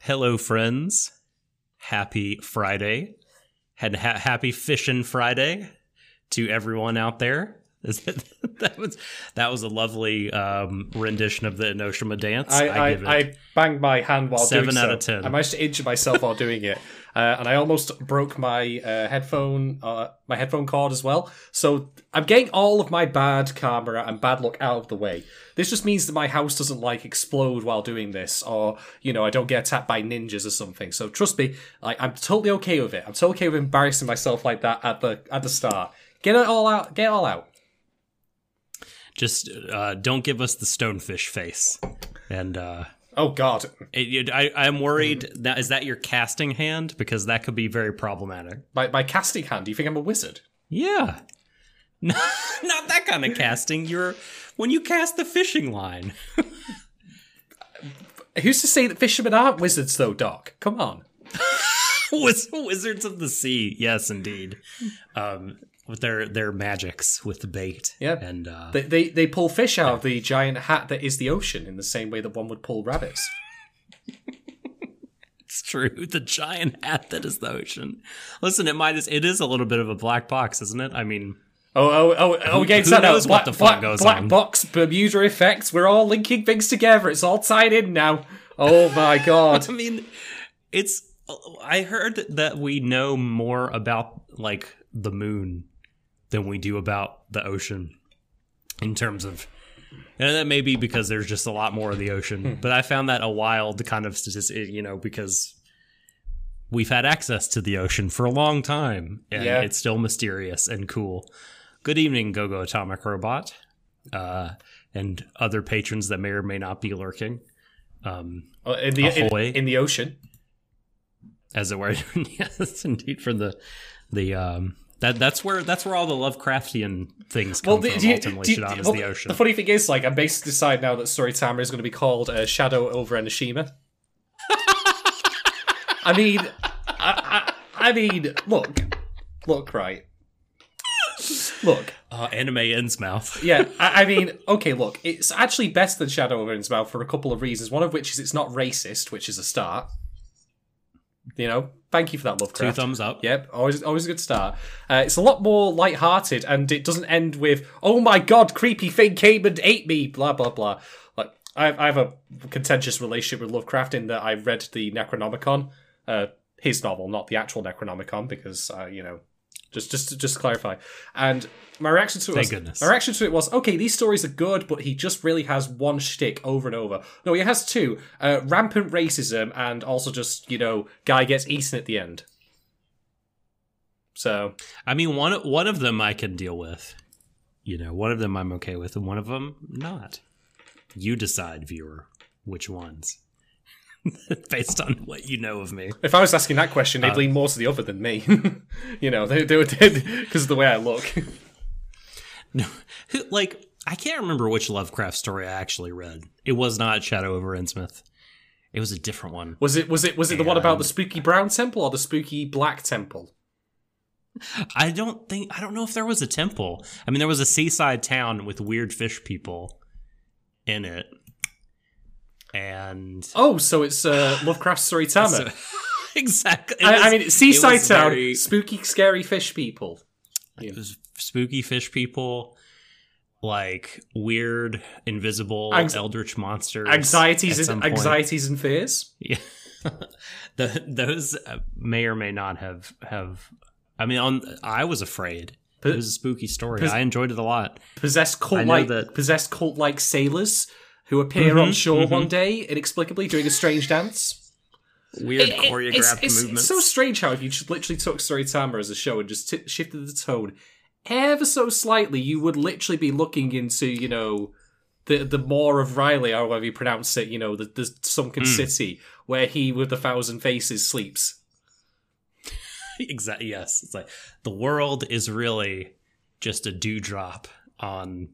Hello, friends. Happy Friday. And ha- happy Fishing Friday to everyone out there. that was that was a lovely um, rendition of the Enoshima dance. I, I, it I, banged my hand while seven doing out so. of 10. I managed to injure myself while doing it, uh, and I almost broke my uh, headphone uh, my headphone cord as well. So I'm getting all of my bad karma and bad luck out of the way. This just means that my house doesn't like explode while doing this, or you know I don't get attacked by ninjas or something. So trust me, like I'm totally okay with it. I'm totally okay with embarrassing myself like that at the at the start. Get it all out. Get it all out. Just uh, don't give us the stonefish face. And uh, Oh God. it, I, I'm worried that is that your casting hand because that could be very problematic. My, my casting hand. Do you think I'm a wizard? Yeah. No, not that kind of casting. You're when you cast the fishing line. Who's to say that fishermen aren't wizards, though, Doc? Come on. Wiz- Wizards of the Sea, yes, indeed. Um, with their their magics with the bait, Yeah. and uh, They, they they pull fish out of the giant hat that is the ocean in the same way that one would pull rabbits. it's true. The giant hat that is the ocean. Listen, it might is it is a little bit of a black box, isn't it? I mean, Oh, oh, oh, oh, we're getting who to that knows Black, what the fuck black, goes black on? box, Bermuda effects. We're all linking things together. It's all tied in now. Oh my god. I mean, it's. I heard that we know more about like the moon than we do about the ocean in terms of. And that may be because there's just a lot more of the ocean, but I found that a wild kind of statistic, you know, because we've had access to the ocean for a long time, and Yeah. it's still mysterious and cool. Good evening, Gogo Atomic Robot, uh, and other patrons that may or may not be lurking. Um, Oh, in the in, in the ocean. as it were. yes, indeed. From the the um that that's where that's where all the Lovecraftian things come the- from. do you- ultimately, do you- is well, the ocean. The funny thing is, like, I'm basically decided now that Tsuritama is going to be called uh, Shadow over Enoshima. I mean, I, I, I mean, look, look, right, look. uh, anime Innsmouth. Yeah, I, I mean, okay, look, it's actually best than Shadow over Innsmouth for a couple of reasons. One of which is it's not racist, which is a start. You know, thank you for that, Lovecraft. Two thumbs up. Yep, always always a good start. Uh, it's a lot more light-hearted, and it doesn't end with "Oh my god, creepy thing came and ate me." Blah blah blah. Like I, I have a contentious relationship with Lovecraft in that I read the Necronomicon, uh, his novel, not the actual Necronomicon, because uh, you know, just just just to clarify. And my reaction to it Thank was, goodness. my reaction to it was, okay, these stories are good, but he just really has one shtick over and over. No, he has two: uh, rampant racism, and also just you know, guy gets eaten at the end. So I mean, one one of them I can deal with. You know, one of them I'm okay with, and one of them not. You decide, viewer, which ones. Based on what you know of me. if I was asking that question, they'd uh, lean more to the other than me. you know, they they would because of the way I look. No, like I can't remember which Lovecraft story I actually read. It was not Shadow over Innsmouth. It was a different one. Was it was it was it the one about the spooky brown temple or the spooky black temple? I don't think I don't know if there was a temple. I mean, there was a seaside town with weird fish people in it, and Oh, so it's uh, Lovecraft Tsuritama. So- exactly. I, I was- mean, it's seaside town, very- spooky, scary fish people. it was spooky fish people, like weird, invisible, Anx- eldritch monsters, Anxieties and anxieties and fears. Yeah, the, those uh, may or may not have have. I mean, on I was afraid. It was a spooky story. Pos- I enjoyed it a lot. Possessed cult like possessed cult like sailors who appear on Mhm, shore mhm. one day inexplicably doing a strange dance. Weird It- choreographed it's, it's, movements. It's so strange how if you just literally took Tsuritama as a show and just t- shifted the tone ever so slightly, you would literally be looking into you know the the Moor of R'lyeh, or however you pronounce it. You know the, the sunken Mm. city where he with the thousand faces sleeps. exactly. Yes, it's like the world is really just a dewdrop on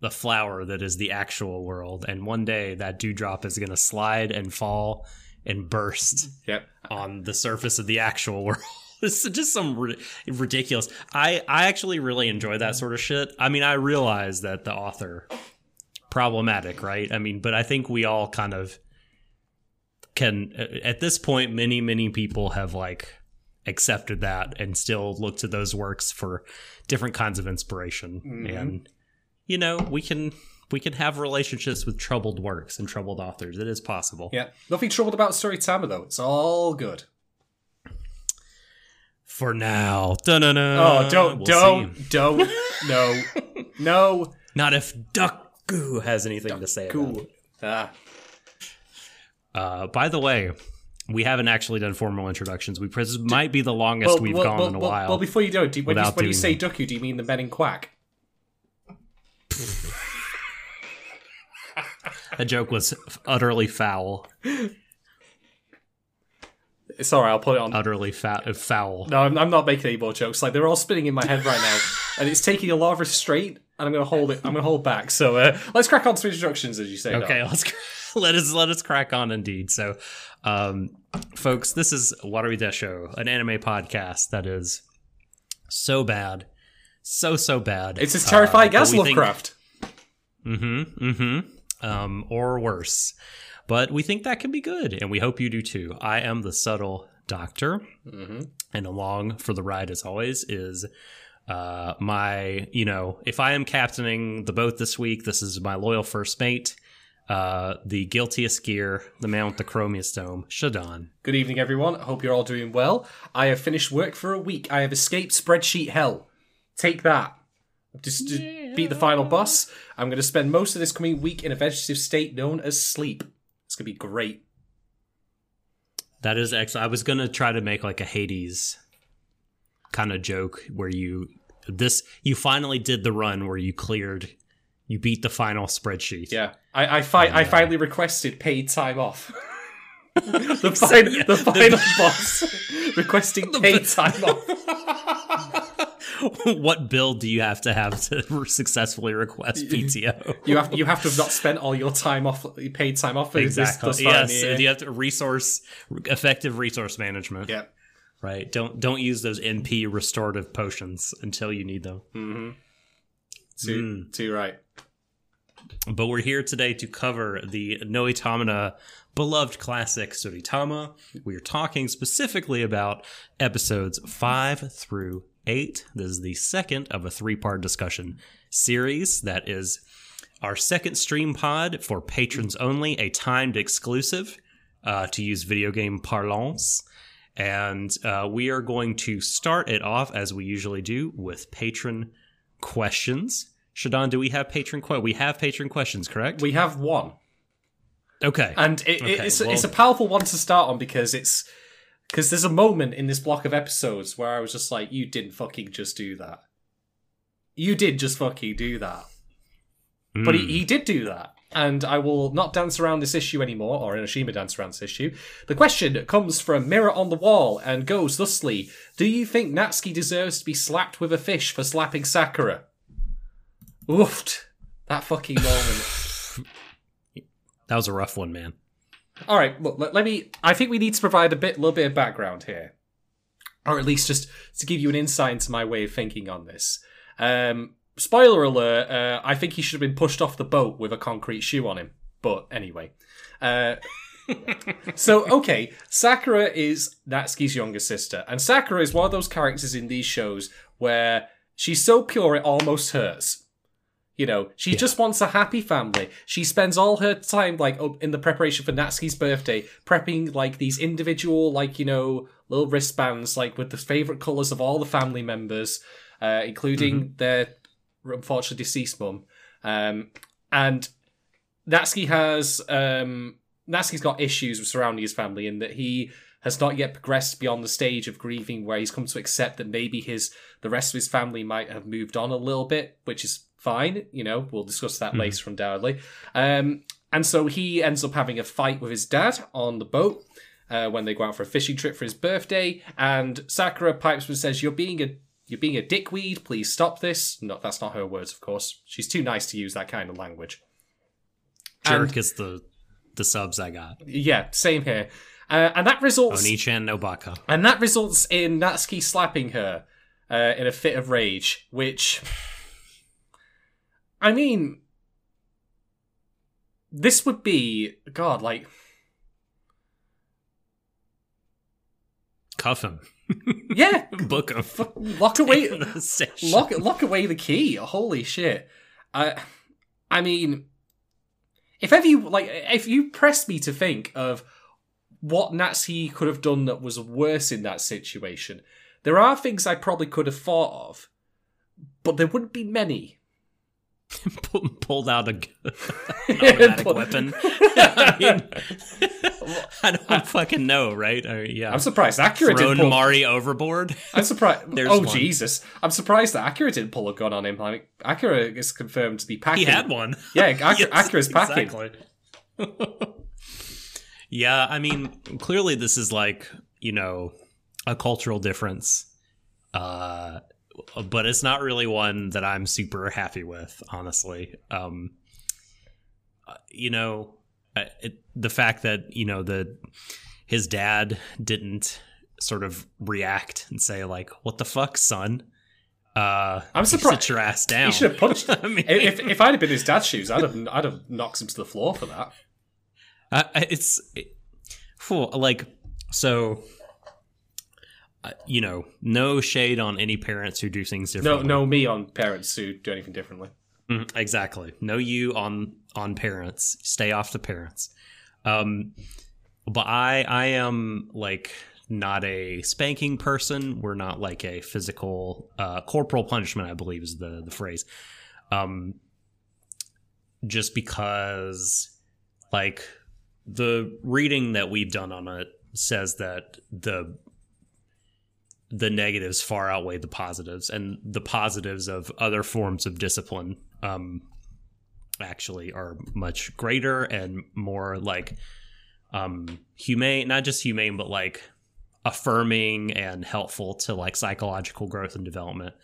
the flower that is the actual world, and one day that dewdrop is going to slide and fall and burst Yep. on the surface of the actual world. It's just some ri- ridiculous. I I actually really enjoy that sort of shit. I mean, I realize that the author problematic, right? I mean, but I think we all kind of can at this point many many people have like accepted that and still look to those works for different kinds of inspiration mm-hmm. and you know, we can we can have relationships with troubled works and troubled authors. It is possible. Yeah. Nothing troubled about Tsuritama though. It's all good. For now. Dun-dun-dun. Oh, don't, We'll don't, see. don't, no, no. Not if Ducku has anything to say about it. Ah, Uh, by the way, we haven't actually done formal introductions. We this might be the longest we've gone in a well, while. well, before you do, do when, you, when you say them. Do you mean the men in Quack? That joke was utterly foul. Sorry, I'll put it on. Utterly fa- foul. no, I'm, I'm not making any more jokes. Like they're all spinning in my head right now, and it's taking a lot of restraint. And I'm gonna hold it. I'm gonna hold back. So uh, let's crack on to introductions, as you say. Doc. Okay, let's let us let us crack on. Indeed, so, um, folks, this is Watery Desho, an anime podcast that is so bad, so so bad. It's as terrifying Uh, as we think- Lovecraft. Mm-hmm. Mm-hmm. Um, or worse. But we think that can be good, and we hope you do too. I am the subtle doctor, Mm-hmm. and along for the ride, as always, is uh, my, you know, if I am captaining the boat this week, this is my loyal first mate, uh, the guiltiest gear, the man with the chromius dome, Shadon. Good evening, everyone. I hope you're all doing well. I have finished work for a week. I have escaped spreadsheet hell. Take that. Just to beat the final boss. I'm going to spend most of this coming week in a vegetative state known as sleep. It's going to be great. That is excellent. I was gonna try to make like a Hades kind of joke where you this you finally did the run where you cleared, you beat the final spreadsheet. Yeah, I I, fi- I finally requested paid time off. the, fin- Yeah, the the- final boss requesting paid time off. what bill do you have to have to successfully request PTO? You have you have to have not spent all your time off, paid time off. for this thus Yes, you have to resource effective resource management. Yeah. Right. Don't don't use those NP restorative potions until you need them. Mm-hmm. Too, mm. too right. But we're here today to cover the Noitamina beloved classic Tsuritama. We are talking specifically about episodes 5 through 8. This is the second of a three part discussion series that is our second stream pod for patrons only, a timed exclusive uh, to use video game parlance. And uh, we are going to start it off as we usually do with patron questions. Shadon, do we have patron que- We have patron questions, correct? We have one. okay. and it, Okay, it's well- it's a powerful one to start on because it's because there's a moment in this block of episodes where I was just like, you didn't fucking just do that. You did just fucking do that, but he, Mm. he did do that. And I will not dance around this issue anymore, or Enoshima dance around this issue. The question comes from Mirror on the Wall and goes thusly Do you think Natsuki deserves to be slapped with a fish for slapping Sakura? Oofed. That fucking moment. that was a rough one, man. All right, look, let, let me. I think we need to provide a bit, little bit of background here, or at least just to give you an insight into my way of thinking on this. Um, spoiler alert: uh, I think he should have been pushed off the boat with a concrete shoe on him. But anyway, uh, so okay, Sakura is Natsuki's younger sister, and Sakura is one of those characters in these shows where she's so pure it almost hurts. You know, she just wants a happy family. She spends all her time like in the preparation for Natsuki's birthday, prepping like these individual like you know little wristbands like with the favorite colors of all the family members, uh, including their unfortunately deceased mum. Um, and Natsuki has um, Natsuki's got issues surrounding his family in that he has not yet progressed beyond the stage of grieving where he's come to accept that maybe his the rest of his family might have moved on a little bit, which is fine. You know, we'll discuss that later undoubtedly. Um, and so he ends up having a fight with his dad on the boat uh, when they go out for a fishing trip for his birthday. And Sakura pipes and says, "You're being a you're being a dickweed. Please stop this. No, that's not her words, of course. She's too nice to use that kind of language. Jerk And- is the the subs I got. Yeah, same here. Uh, and that results Onichan Nobaka. and that results in Natsuki slapping her uh, in a fit of rage, which I mean this would be god like Cuff him. yeah, Book him. fuck, lock away The station. lock lock away the key. Holy shit. I I mean if ever you like if you pressed me to think of what Nazi could have done that was worse in that situation, there are things I probably could have thought of, but there wouldn't be many. Pull- pulled out a automatic weapon. I mean, I don't fucking know, right? I mean, yeah. I'm surprised Akira Thrown didn't pull. Mari overboard. I'm surprised. There's oh one. Jesus! I'm surprised that Akira didn't pull a gun on him. Like Akira is confirmed to be packing. He had one. Yeah, Akira, Yes, packing. exactly. yeah, I mean, clearly this is like you know a cultural difference, uh, but it's not really one that I'm super happy with, honestly. Um, uh, you know, it, the fact that you know the his dad didn't sort of react and say like, "What the fuck, son." Uh, I'm surprised- Sit your ass down. He should have punched. I mean, if if I'd have been his dad's shoes, I'd have I'd have knocked him to the floor for that. Uh, it's it, phew, like so. Uh, you know, no shade on any parents who do things differently. no, no, me on parents who do anything differently. Mhm, exactly. No you on on parents. Stay off the parents. Um, but I I am like not a spanking person. We're not like a physical uh, corporal punishment. I believe is the the phrase. Um, just because like the reading that we've done on it says that the the negatives far outweigh the positives and the positives of other forms of discipline um actually are much greater and more like um humane not just humane but like affirming and helpful to like psychological growth and development.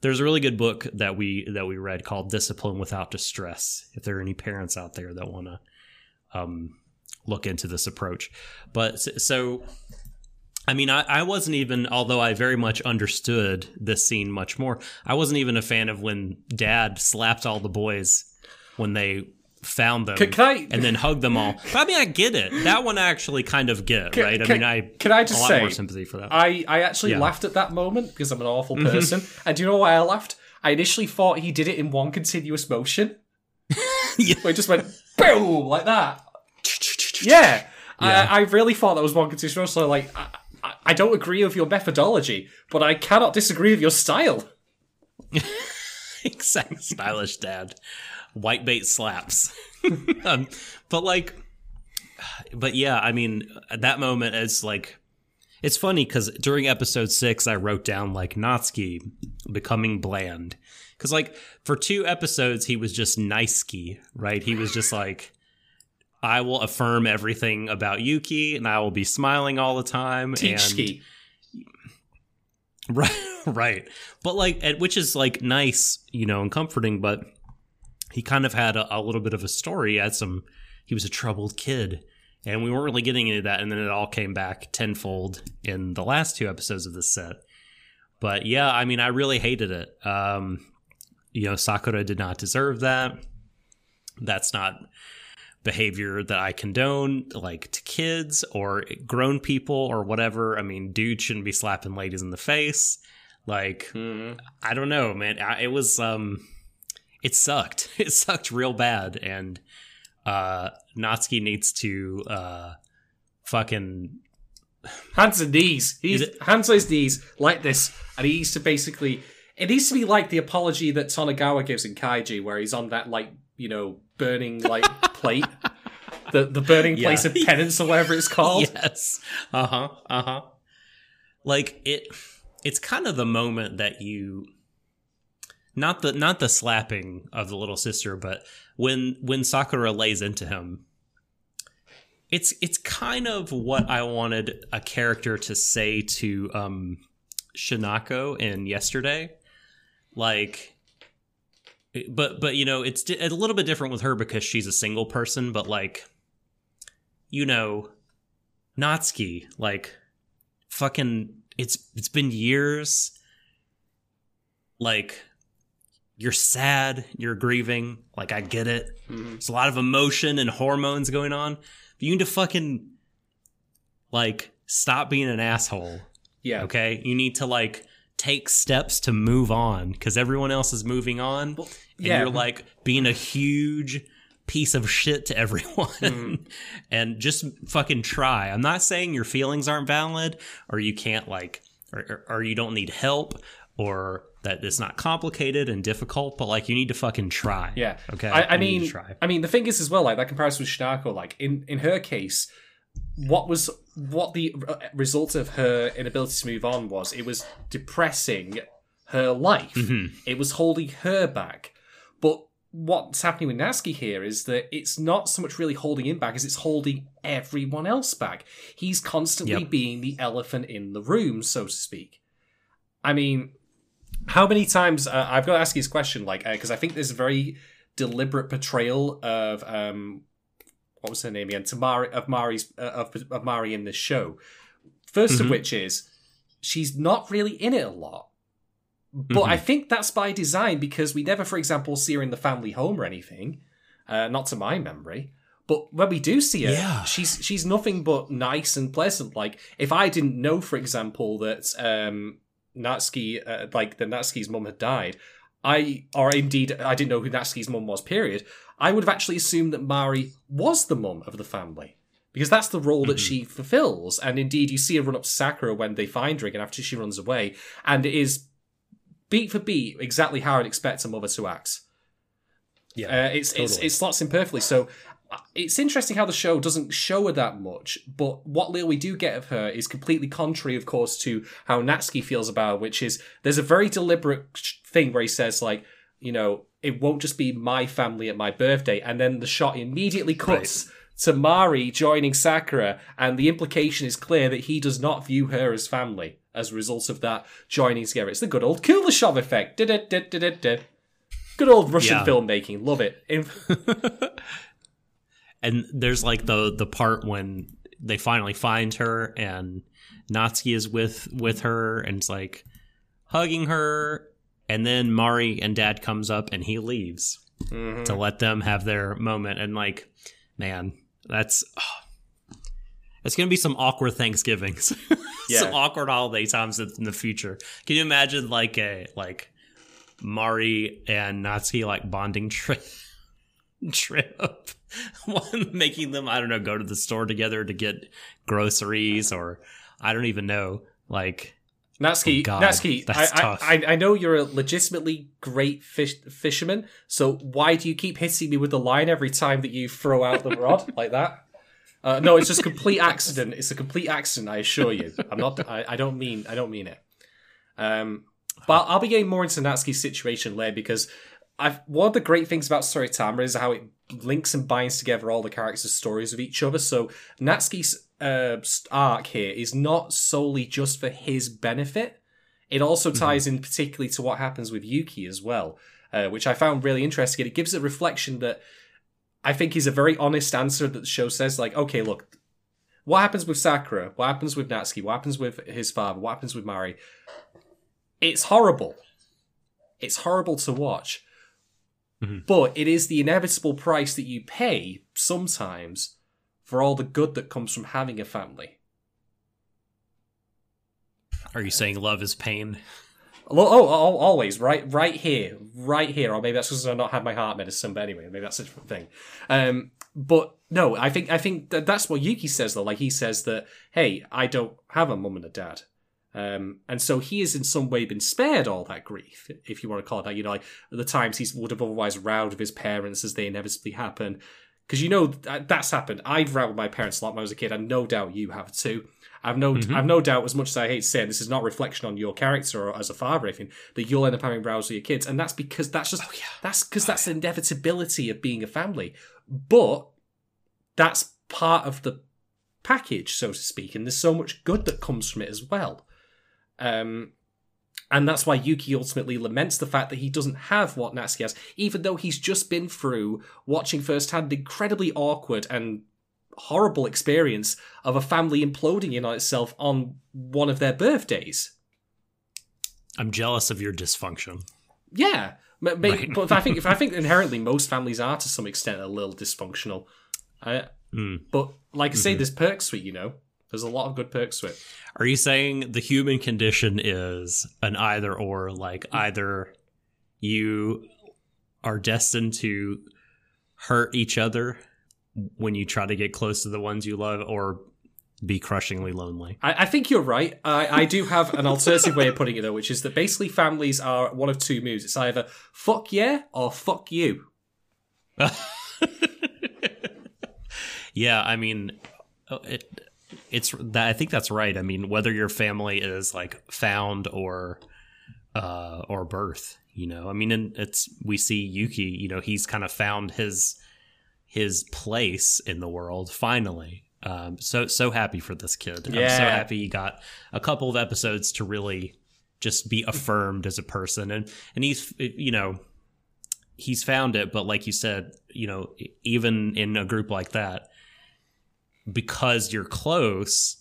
There's a really good book that we that we read called discipline without distress if there are any parents out there that want to um look into this approach. But so, so I mean, I, I wasn't even, although I very much understood this scene much more, I wasn't even a fan of when dad slapped all the boys when they found them I? and then hugged them all. But I mean, I get it. That one I actually kind of get, Can- right? I can- mean, I can I just lot say- more sympathy for that. I, I actually Yeah. Mm-hmm. laughed at that moment because I'm an awful person. And do you know why I laughed? I initially thought he did it in one continuous motion. Yeah. Where it just went boom like that. Yeah. Yeah. I, I really thought that was one continuous motion. So like, I, I- don't agree with your methodology, but I cannot disagree with your style. exact stylish dad. White bait slaps. Um, but like but yeah i mean at that moment it's like it's funny because during episode six i wrote down like natsuki becoming bland. Because like for two episodes he was just nice right? He was just like i will affirm everything about yuki and i will be smiling all the time Teach and ski. Right, right. But like, which is like nice, you know, and comforting. But he kind of had a, a little bit of a story. He had some. He was a troubled kid, and we weren't really getting into that. And then it all came back tenfold in the last two episodes of this set. But yeah, I mean, I really hated it. Um, you know, Sakura did not deserve that. That's not behavior that I condone, like to kids or grown people or whatever. I mean, dude shouldn't be slapping ladies in the face. Like, Mhm. I don't know, man. I, it was, um, it sucked. It sucked real bad. And, uh, Natsuki needs to, uh, fucking, Hands and knees. He's it- hands on his knees like this, and he needs to basically. It needs to be like the apology that Tonegawa gives in Kaiji, where he's on that like you know burning like plate, the the burning Yeah. place of penance or whatever it's called. yes. Uh huh. Uh huh. Like it, it's kind of the moment that you, not the not the slapping of the little sister, but when when Sakura lays into him. It's it's kind of what I wanted a character to say to um Shinako in yesterday. Like, but but you know, it's di- a little bit different with her because she's a single person. But like, you know, Natsuki, like, fucking, it's it's been years. Like, you're sad, you're grieving. Like, I get it. Mm-hmm. There's a lot of emotion and hormones going on. But you need to fucking like stop being an asshole. Yeah. Okay, you need to like take steps to move on because everyone else is moving on, and yeah. you're like being a huge piece of shit to everyone. Mm-hmm. and just fucking try. I'm not saying your feelings aren't valid or you can't like or, or, or you don't need help or that it's not complicated and difficult, but like you need to fucking try. Yeah. Okay. I, I You need to mean, try. I mean, the thing is as well, like that comparison with Shinako, like in in her case, what was what the uh, result of her inability to move on was it was depressing her life. Mm-hmm. It was holding her back. But what's happening with Natsuki here is that it's not so much really holding him back as it's holding everyone else back. He's constantly Yep. being the elephant in the room, so to speak. I mean, how many times uh, I've got to ask you this question, like because I think there's a very deliberate portrayal of um, what was her name again? Tamari of Mari's uh, of of Mari in this show. 1st of Mhm. which is she's not really in it a lot, but Mhm. I think that's by design because we never, for example, see her in the family home or anything. Uh, not to my memory. But when we do see her, Yeah. she's she's nothing but nice and pleasant. Like if I didn't know, for example, that um, Natsuki, uh, like the Natsuki's mum had died, I or indeed I didn't know who Natsuki's mum was. Period. I would have actually assumed that Mari was the mum of the family because that's the role that Mhm. she fulfills. And indeed, you see her run up to Sakura when they find her again after she runs away, and it is beat for beat exactly how I'd expect a mother to act. Yeah. Uh, it's, it's it slots in perfectly. So uh, it's interesting how the show doesn't show her that much, but what little we do get of her is completely contrary, of course, to how Natsuki feels about her, which is there's a very deliberate thing where he says like, you know, it won't just be my family at my birthday, and then the shot immediately cuts. To Mari joining Sakura, and the implication is clear that he does not view her as family as a result of that joining together. It's the good old Kuleshov effect. Good old Russian Yeah. filmmaking. Love it. And there's like the the part when they finally find her and Natsuki is with with her and it's like hugging her and then Mari and dad comes up and he leaves Mhm. to let them have their moment and like man that's oh, it's gonna be some awkward Thanksgivings Yeah. some awkward holiday times in the future can you imagine like a like Mari and Natsuki like bonding trip trip one making them i don't know go to the store together to get groceries or i don't even know like Natsuki, Oh, God, Natsuki, that's I, tough. I, I I know you're a legitimately great fish, fisherman, so why do you keep hitting me with the line every time that you throw out the rod like that? Uh, no, it's just complete accident. It's a complete accident. I assure you. I'm not. I, I don't mean. I don't mean it. Um, but I'll be getting more into Natsuki's situation later because I've one of the great things about Tsuritama is how it links and binds together all the characters' stories with each other. So Natsuki's uh, arc here is not solely just for his benefit. It also ties in particularly to what happens with Yuki as well, uh, which I found really interesting. It gives a reflection that I think is a very honest answer that the show says, like, okay, look, what happens with Sakura? What happens with Natsuki? What happens with his father? What happens with Mari? It's horrible. It's horrible to watch. Mhm. But it is the inevitable price that you pay sometimes for all the good that comes from having a family. are you saying love is pain Well, Oh, oh, always right, right here, right here. Or maybe that's because I've not had my heart medicine. But anyway, maybe that's a different thing. Um, but no, I think I think that that's what Yuki says though. Like he says that, hey, I don't have a mum and a dad, um, and so he has in some way been spared all that grief, if you want to call it that. You know, like the times he would have otherwise rowed with his parents as they inevitably happen. Because you know that's happened. I've rowed with my parents a lot when I was a kid, and no doubt you have too. I've no, Mhm. I've no doubt. As much as I hate saying this is not a reflection on your character or as a father, or anything, that you'll end up having rows with your kids, and that's because that's just that's because that's the inevitability of being a family. But that's part of the package, so to speak, and there's so much good that comes from it as well. Um, And that's why Yuki ultimately laments the fact that he doesn't have what Natsuki has, even though he's just been through watching firsthand the incredibly awkward and horrible experience of a family imploding in on itself on one of their birthdays. I'm jealous of your dysfunction. Yeah, ma- Right. but I think if I think inherently most families are to some extent a little dysfunctional. I, Hmm. But like I say, Mm-hmm. there's perks to it. You know, there's a lot of good perks to it. Are you saying the human condition is an either or? Like either you are destined to hurt each other when you try to get close to the ones you love, or be crushingly lonely. I, I think you're right. I, I do have an alternative way of putting it though, which is that basically families are one of two moves. It's either fuck yeah or fuck you. yeah, I mean, uh, it, it's that. I think that's right. I mean, whether your family is like found or uh, or birth, you know. I mean, and it's we see Yuki. You know, he's kind of found his his place in the world finally. Um, so so happy for this kid. I'm so happy he got a couple of episodes to really just be affirmed as a person, and and he's you know he's found it. But like you said, you know, even in a group like that, because you're close,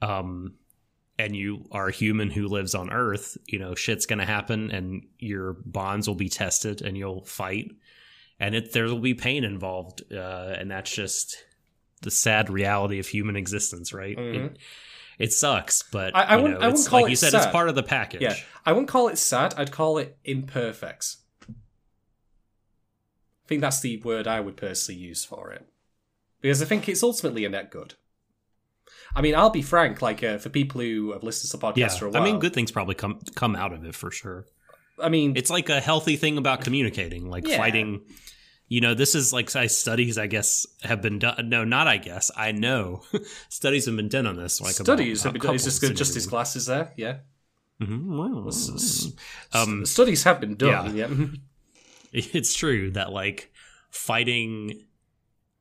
um, and you are a human who lives on Earth, you know, shit's gonna happen, and your bonds will be tested, and you'll fight, and it there will be pain involved, uh, and that's just the sad reality of human existence, right? Mhm. It, it sucks, but I- I wouldn't- know, I wouldn't call like it you said, it's part of the package. Yeah, I wouldn't call it sad. I'd call it imperfects. I think that's the word I would personally use for it, because I think it's ultimately a net good. I mean, I'll be frank. Like uh, for people who have listened to the podcast Yeah, for a while, I mean, good things probably come come out of it for sure. I mean, It's like a healthy thing about communicating, like Yeah. fighting. You know, this is like I studies. I guess have been done. No, not I guess. I know studies have been done on this. Like about- studies have been done. Is this good? Just his glasses there. Yeah. Mhm, well, S- s- Um, studies have been done. Yeah. it's true that like fighting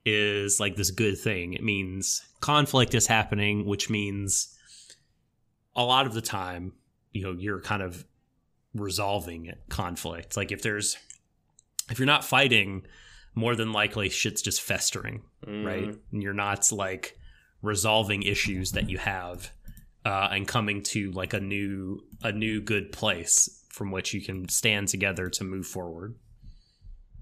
is like this good thing. It means conflict is happening, which means a lot of the time, you know, you're kind of resolving conflict. Like if there's if you're not fighting, more than likely shit's just festering, right? And you're not like resolving issues that you have uh, and coming to like a new a new good place from which you can stand together to move forward.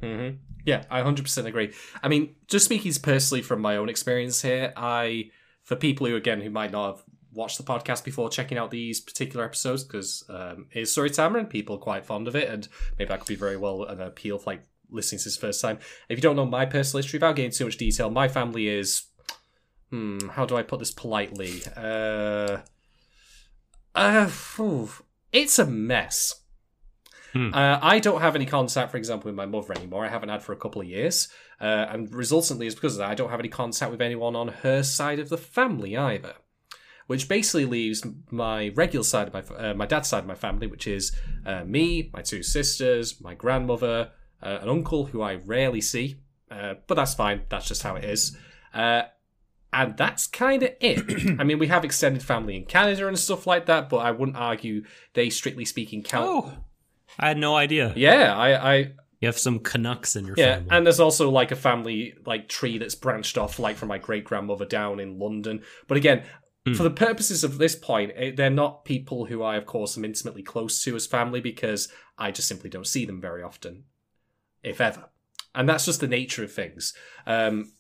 hmm Yeah, I 100% agree. I mean, just speaking personally from my own experience here, I, for people who, again, who might not have watched the podcast before checking out these particular episodes, because um, it's Tsuritama and people are quite fond of it, and maybe that could be very well an appeal for like listening to this first time. If you don't know my personal history, without getting too much detail, my family is, hmm, how do I put this politely? Uh, uh, it's a mess. Hmm. Uh, I don't have any contact, for example, with my mother anymore. I haven't had for a couple of years. Uh, and resultantly, it's because of that, I don't have any contact with anyone on her side of the family either. Which basically leaves my regular side of my uh, my dad's side of my family, which is uh, me, my two sisters, my grandmother, uh, an uncle who I rarely see, uh, but that's fine. That's just how it is. Uh, and that's kind of it. I mean, we have extended family in Canada and stuff like that, but I wouldn't argue they, strictly speaking, count. Oh, I had no idea. Yeah, I, I You have some Canucks in your yeah, family. and there's also like a family like tree that's branched off, like from my great grandmother down in London. But again, Hmm. for the purposes of this point, eh, they're not people who I, of course, am intimately close to as family because I just simply don't see them very often, if ever. And that's just the nature of things. Um,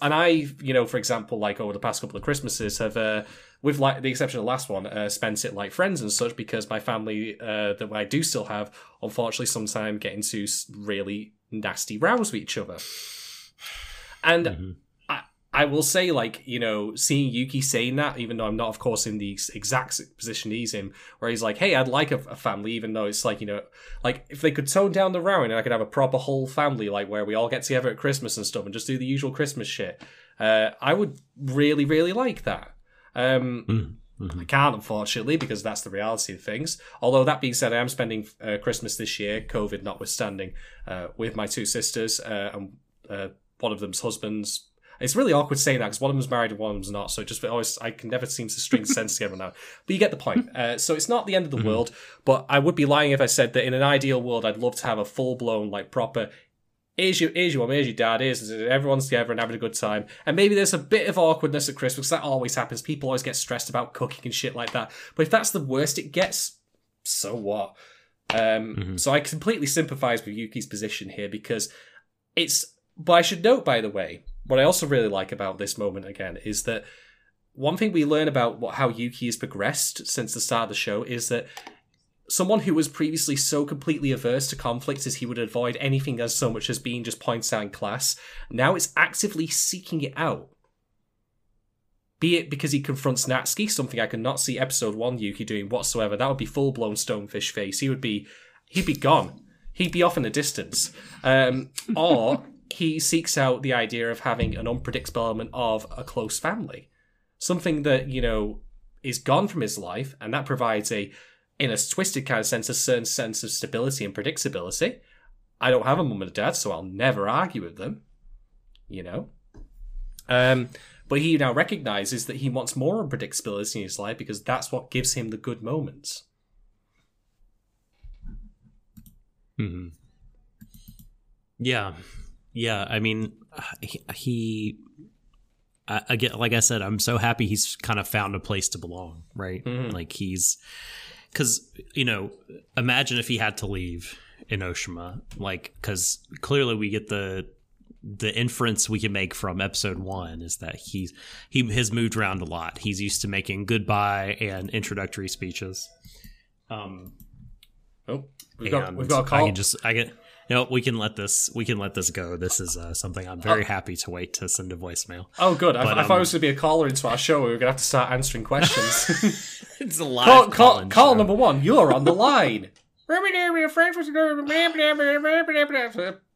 and I, you know, for example, like over the past couple of Christmases, have, uh, with like the exception of the last one, uh, spent it like friends and such because my family uh, that I do still have, unfortunately, sometimes get into really nasty rows with each other. And Mhm. I, will say, like, you know, seeing Yuki saying that, even though I'm not, of course, in the exact position he's in, where he's like, hey, I'd like a, a family, even though it's like, you know, like if they could tone down the rowing and I could have a proper whole family, like where we all get together at Christmas and stuff and just do the usual Christmas shit, uh, I would really, really like that. Um, Mm, mhm. I can't, unfortunately, because that's the reality of things. Although that being said, I am spending uh, Christmas this year, COVID notwithstanding, uh, with my two sisters uh, and uh, one of them's husbands. It's really awkward saying that because one of them's married and one of them's not. So it just always I can never seem to string sense together now. But you get the point. Uh, so it's not the end of the world. But I would be lying if I said that in an ideal world I'd love to have a full blown like proper. Here's your, here's your mum, here's your dad, here's everyone's together and having a good time. And maybe there's a bit of awkwardness at Christmas. because That always happens. People always get stressed about cooking and shit like that. But if that's the worst it gets, so what? Um, So I completely sympathise with Yuki's position here because it's. But I should note, by the way, what I also really like about this moment again is that one thing we learn about what how Yuki has progressed since the start of the show is that someone who was previously so completely averse to conflict as he would avoid anything as so much as being just points out in class, now is actively seeking it out. Be it because he confronts Natsuki, something I could not see episode one Yuki doing whatsoever. That would be full blown stonefish face. He would be he'd be gone. He'd be off in the distance. Um, or he seeks out the idea of having an unpredictable element of a close family. Something that, you know, is gone from his life, and that provides a in a twisted kind of sense, a certain sense of stability and predictability. I don't have a mum and a dad, so I'll never argue with them. You know? Um, but he now recognizes that he wants more unpredictability in his life because that's what gives him the good moments. hmm Yeah, yeah. I mean, he, he I, again, like I said, I'm so happy he's kind of found a place to belong. Right, like he's because you know, imagine if he had to leave Enoshima, like because clearly we get the the inference we can make from episode one is that he's he has moved around a lot. He's used to making goodbye and introductory speeches. Um, Oh, we've got, we've got a I call. can just I can know we can let this we can let this go. This is uh, something I'm very happy to wait to send a voicemail. Oh, good. I, But, I thought it um, was going to be a caller into our show. We were going to have to start answering questions. It's a live call, call, call number one. You're on the line.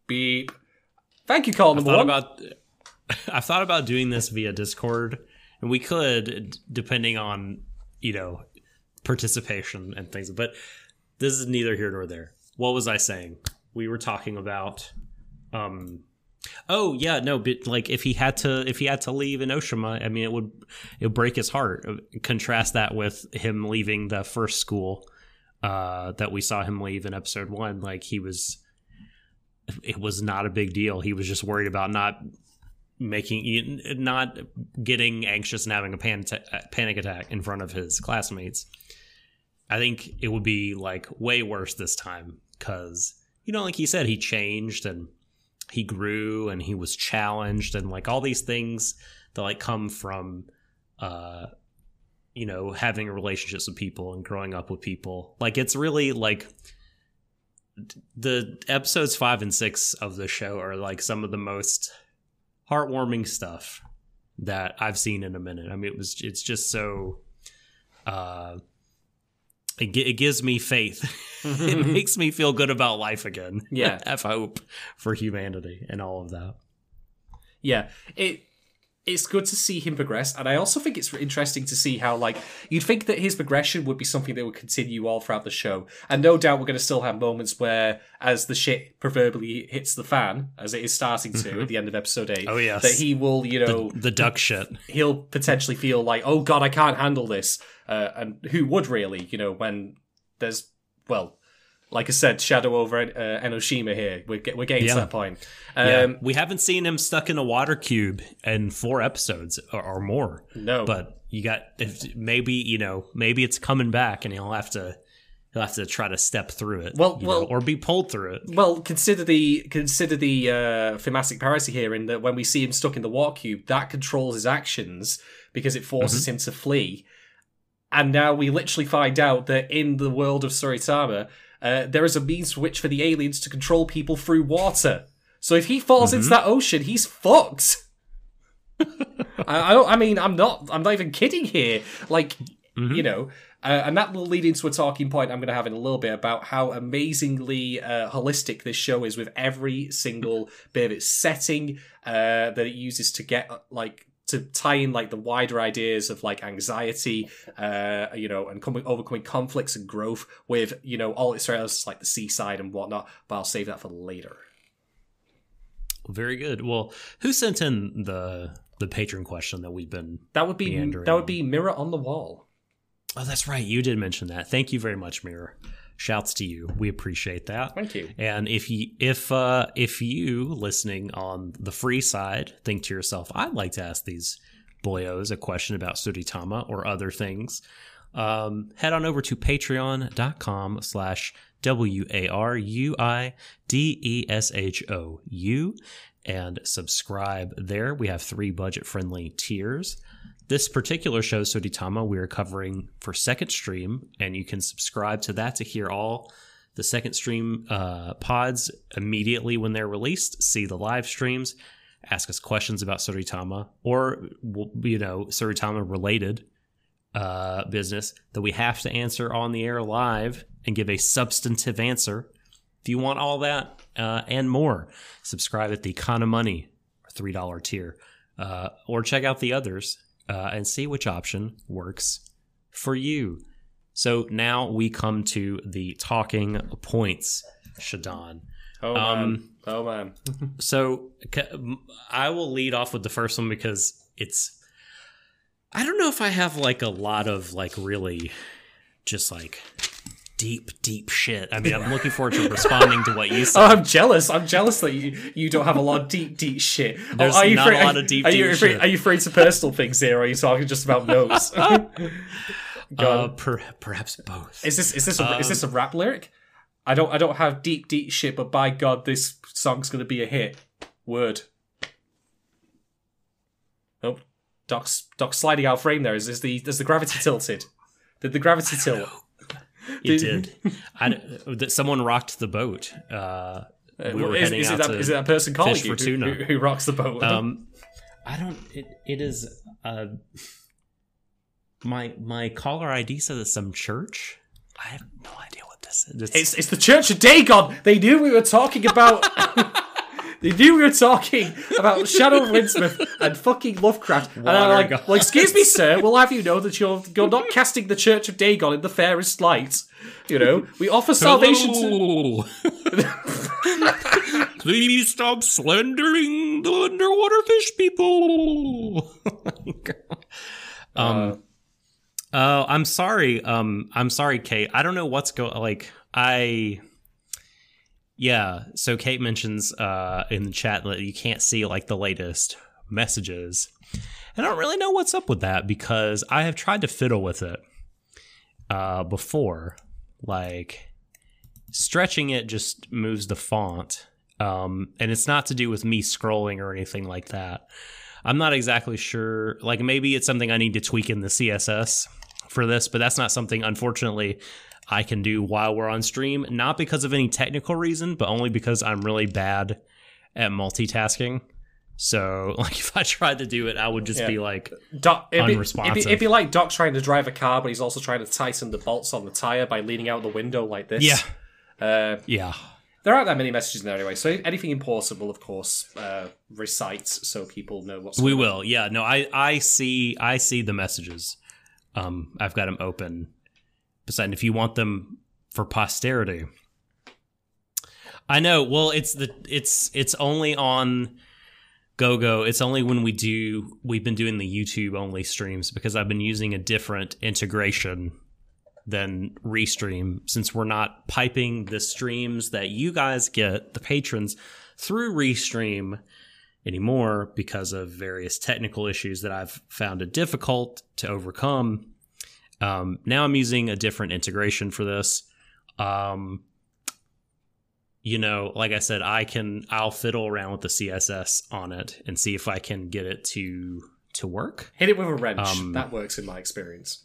Beep. Thank you, call number thought one. about I've thought about doing this via Discord, and we could, depending on you know participation and things. But this is neither here nor there. What was I saying? We were talking about. Um, oh yeah, no, but like if he had to, if he had to leave Enoshima, I mean, it would it would break his heart. Contrast that with him leaving the first school uh, that we saw him leave in episode one. Like he was it was not a big deal. He was just worried about not making, not getting anxious and having a pan- panic attack in front of his classmates. I think it would be like way worse this time because, you know, like he said, he changed and he grew and he was challenged and like all these things that like come from, uh, you know, having relationships with people and growing up with people. Like it's really like the episodes five and six of the show are like some of the most heartwarming stuff that I've seen in a minute. I mean, it was it's just so uh it, it gives me faith. it makes me feel good about life again. Yeah. have hope for humanity and all of that. Yeah, it it's good to see him progress, and I also think it's interesting to see how like you'd think that his progression would be something that would continue all throughout the show, and no doubt we're going to still have moments where, as the shit proverbially hits the fan, as it is starting to at the end of episode eight, Oh, yes. that he will, you know, The duck shit. he'll potentially feel like, oh god, I can't handle this, uh, and who would really, you know, when there's well. Like I said, Shadow over uh, Enoshima here. We're, we're getting Yeah. to that point. Yeah, Um, we haven't seen him stuck in a water cube in four episodes or, or more. No, but you got if maybe you know maybe it's coming back and he'll have to he'll have to try to step through it Well- well- know, or be pulled through it Well, consider the consider the uh, thematic parity here in that when we see him stuck in the water cube, that controls his actions because it forces him to flee. And now we literally find out that in the world of Tsuritama, uh, there is a means for which for the aliens to control people through water. So if he falls into that ocean, he's fucked. I, I don't. I mean, I'm not. I'm not even kidding here. Like, you know, uh, and that will lead into a talking point I'm going to have in a little bit about how amazingly uh, holistic this show is with every single bit of its setting uh, that it uses to get like to tie in like the wider ideas of like anxiety, uh, you know, and coming overcoming conflicts and growth with you know all its areas like the seaside and whatnot. But I'll save that for later. Very good. Well, who sent in the the patron question that we've been? That would be Meandering that would be mirror on the wall. Oh, that's right. You did mention that. Thank you very much, Mirror. Shouts to you. We appreciate that. Thank you. And if you if uh if you listening on the free side think to yourself, I'd like to ask these boyos a question about Tsuritama or other things, um, head on over to patreon.com slash W A R U I D E S H O U and subscribe there. We have three budget friendly tiers. This particular show, Tsuritama, we are covering for second stream, and you can subscribe to that to hear all the second stream uh, pods immediately when they're released. See the live streams, ask us questions about Tsuritama or you know Tsuritama related uh, business that we have to answer on the air live and give a substantive answer. If you want all that uh, and more, subscribe at the Kana Money three dollar tier, uh, or check out the others uh, and see which option works for you. So now we come to the talking points, Shadon. Oh man. Um, oh man. So I will lead off with the first one because it's. I don't know if I have like a lot of like really just like deep, deep shit. I mean, I'm looking forward to responding to what you said. Oh. I'm jealous. I'm jealous that you, you don't have a lot of deep, deep shit. Oh, There's are you not a lot of deep, are you deep afraid, shit. Are you afraid to personal things here, or are you talking just about notes? Go Uh, per- perhaps both. Is this is this a, is um, this a rap lyric? I don't I don't have deep deep shit, but by God, this song's gonna be a hit. Word. Oh, Doc's Doc's sliding out of frame. There is is the is the gravity tilted? Did the gravity tilt? It did. I, that someone rocked the boat. Uh, we were is, heading is it out that, to is it that person calling fish you for who, tuna. who, who rocks the boat? Um, I don't. It, it is. Uh, my my caller ID says it's some church. I have no idea what this is. It's, It's it's the Church of Dagon. They knew we were talking about. they knew we were talking about Shadow of Innsmouth and fucking Lovecraft. And I'm like, well, excuse me, sir. We'll have you know that you're you're not casting the Church of Dagon in the fairest light. You know, we offer salvation to. Hello. Please stop slandering the underwater fish people. um. Oh, I'm sorry. Um, I'm sorry, Kate. I don't know what's going. Like, I. Yeah. So Kate mentions uh in the chat that you can't see like the latest messages. And I don't really know what's up with that because I have tried to fiddle with it uh before. Like stretching it just moves the font. Um and it's not to do with me scrolling or anything like that. I'm not exactly sure. Like maybe it's something I need to tweak in the CSS for this, but that's not something unfortunately I can do while we're on stream, not because of any technical reason, but only because I'm really bad at multitasking. So, like, if I tried to do it, I would just Yeah. be like, Doc, it'd, be, it'd, Unresponsive. be, it'd be like Doc trying to drive a car, but he's also trying to tighten the bolts on the tire by leaning out the window like this. yeah, Uh, yeah, there aren't that many messages in there anyway, so anything important will, of course, uh, recite so people know what's we will. Yeah, no, I, I see, I see the messages. Um, I've got them open. If you want them for posterity, I know. Well, it's the, it's, it's only on GoGo. It's only when we do, we've been doing the YouTube only streams because I've been using a different integration than Restream since we're not piping the streams that you guys get, the patrons, through Restream anymore because of various technical issues that I've found it difficult to overcome. Um, now I'm using a different integration for this. Um, you know, like I said, I can I'll fiddle around with the CSS on it and see if I can get it to to work. Hit it with a wrench. Um, that works in my experience.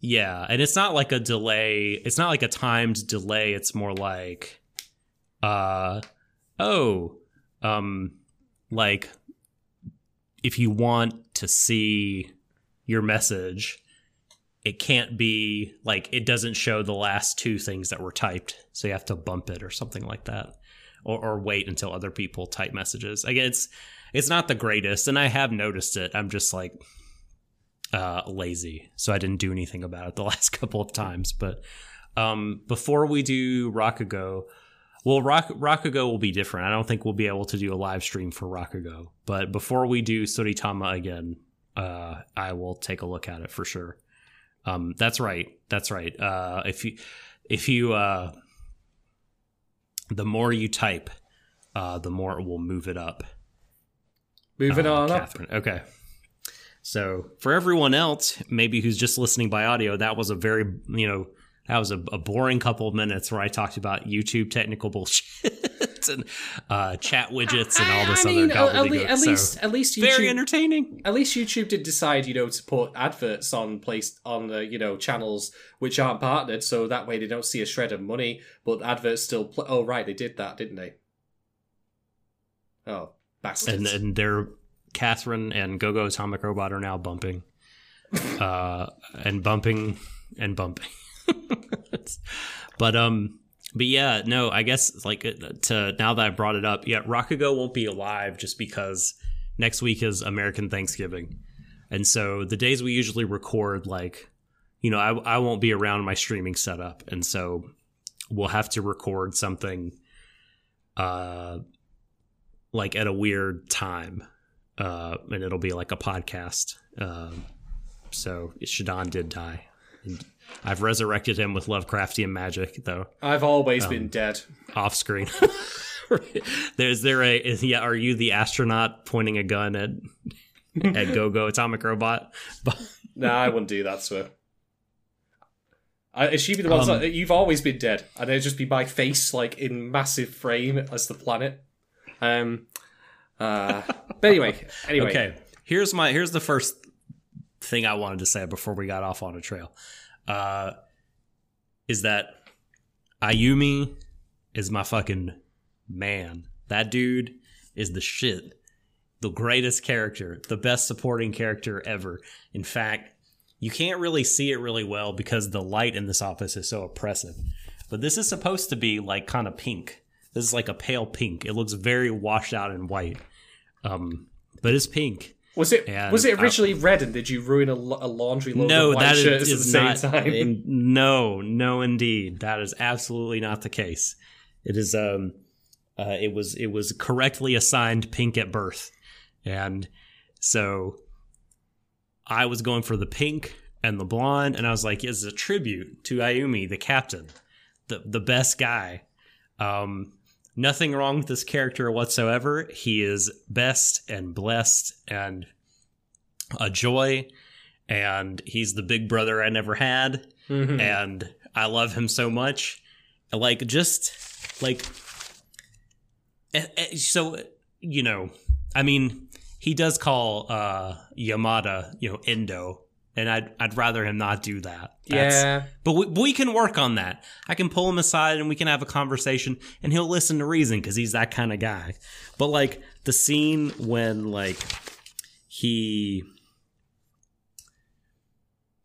Yeah, and it's not like a delay. It's not like a timed delay. It's more like, uh, oh, um, like if you want to see your message, it can't be like it doesn't show the last two things that were typed, so you have to bump it or something like that, or, or wait until other people type messages. Like it's it's not the greatest, and I have noticed it. I'm just like uh, lazy, so I didn't do anything about it the last couple of times. But um, before we do Rakugo, Well, Rock Rakugo will be different. I don't think we'll be able to do a live stream for Rakugo. But before we do Tsuritama again, uh, I will take a look at it for sure. Um, that's right. That's right. Uh, if you, if you, uh, the more you type, uh, the more it will move it up. Moving Uh, on up. Catherine. Okay. So for everyone else, maybe who's just listening by audio, that was a very, you know, that was a, a boring couple of minutes where I talked about YouTube technical bullshit and uh, chat widgets and all this I mean, other gobbledygook. at So, least at least very entertaining. at least YouTube did decide, you know, to put adverts on place on the you know channels which aren't partnered, so that way they don't see a shred of money, but adverts still. Pl- oh right, they did that, didn't they? Oh bastards! And and they're Catherine and Gogo Atomic Robot are now bumping, uh, and bumping and bumping. but um, but yeah, no, I guess like uh, to now that I brought it up, yeah, Rakugo won't be alive just because next week is American Thanksgiving, and so the days we usually record, like, you know, I I won't be around my streaming setup, and so we'll have to record something, uh, like at a weird time, uh, and it'll be like a podcast. Um, so Shadon did die. I've resurrected him with Lovecraftian magic, though I've always been dead. off screen. There's there a is, yeah? Are you the astronaut pointing a gun at at Go Go Atomic Robot? Nah, I wouldn't do that her. I, she'd be the ones Um, that you've always been dead, and it'd just be my face like in massive frame as the planet. Um, uh, but anyway, anyway, Okay, here's my here's the first thing I wanted to say before we got off on a trail. Uh, is that Ayumi is my fucking man. That dude is the shit. The greatest character, the best supporting character ever. In fact, you can't really see it really well because the light in this office is so oppressive. But this is supposed to be like kind of pink. This is like a pale pink. It looks very washed out and white. Um, but it's pink. Was it And was it I- originally red, and did you ruin a, a laundry load No, of white that is, shirts at the is same time? in- no, no, indeed, that is absolutely not the case. It is. Um, uh, it was. It was correctly assigned pink at birth, and so I was going for the pink and the blonde, and I was like, "It's a tribute to Ayumi, the captain, the the best guy." Um, nothing wrong with this character whatsoever. He is best and blessed and a joy and he's the big brother I never had, Mhm. and I love him so much. Like, just like, eh, eh, so you know, I mean, he does call uh Yamada, you know, Endo, and I'd I'd rather him not do that. That's- yeah, but we, we can work on that. I can pull him aside and we can have a conversation, and he'll listen to reason because he's that kind of guy. But like the scene when like he,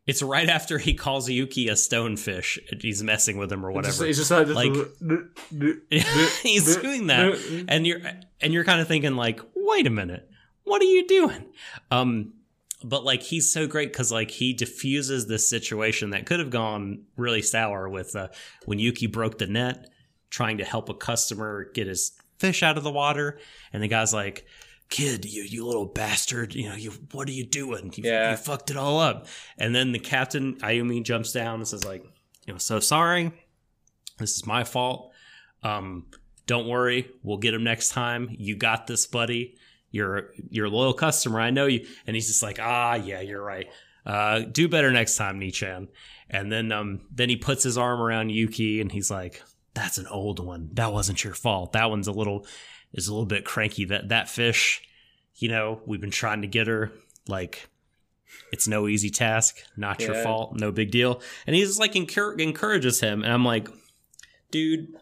it's right after he calls Yuki a stonefish. and He's messing with him or whatever. It's just like, Like- he's doing that, and you're and you're kind of thinking like, wait a minute, what are you doing? Um, but like he's so great because like he diffuses this situation that could have gone really sour with uh, when Yuki broke the net trying to help a customer get his fish out of the water, and the guy's like. Kid, you you little bastard! You know you. What are you doing? You, Yeah. you fucked it all up. And then the captain Ayumi jumps down and says like, you know, so sorry. This is my fault. Um, don't worry, we'll get him next time. You got this, buddy. You're you're a loyal customer. I know you. And he's just like, ah, yeah, you're right. Uh, do better next time, Nichan. And then um, then he puts his arm around Yuki and he's like, that's an old one. That wasn't your fault. That one's a little is a little bit cranky. That that fish, you know, we've been trying to get her. Like, it's no easy task. Not your fault. No big deal. And he's just like encour- encourages him. And I'm like, dude,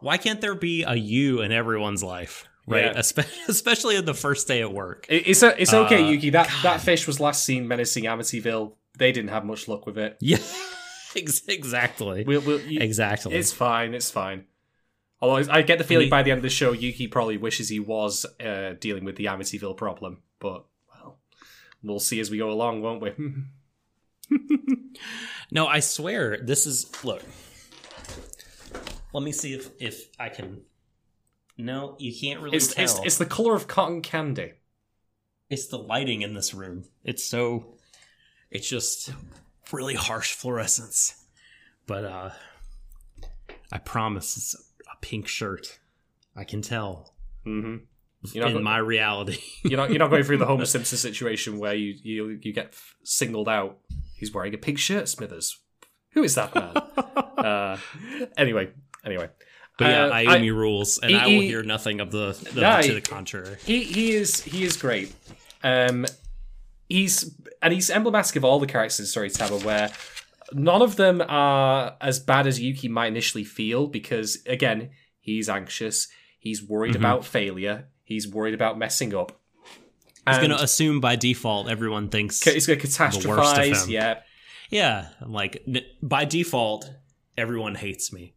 why can't there be a you in everyone's life? Right, Yeah. Espe- especially in the first day at work. It's a, it's okay, Uh, Yuki. That that fish was last seen menacing Amityville. They didn't have much luck with it. Yeah, exactly, We'll, we'll, you- exactly. It's fine. It's fine. Although I get the feeling he- by the end of the show, Yuki probably wishes he was uh, dealing with the Amityville problem. But well, we'll see as we go along, won't we? No, I swear this is look. Let me see if if I can. No, you can't really It's, tell. it's it's the color of cotton candy. it's the lighting in this room. It's so it's just really harsh fluorescence. But uh I promise it's a pink shirt. I can tell Mm-hmm. You're in my reality. you're not you're not going through the Homer Simpson situation where you you you get singled out. He's wearing a pink shirt, Smithers. Who is that man? uh, anyway, anyway. But yeah, Uh, Ayumi rules, and he- I will he- hear nothing of the, the to the contrary. he he is he is great. Um, he's and he's emblematic of all the characters in Tsuritama, where none of them are as bad as Yuki might initially feel because again he's anxious, he's worried Mm-hmm. about failure, he's worried about messing up. He's going to assume by default everyone thinks he's going to catastrophize. Yeah, Yeah, like n- by default, everyone hates me,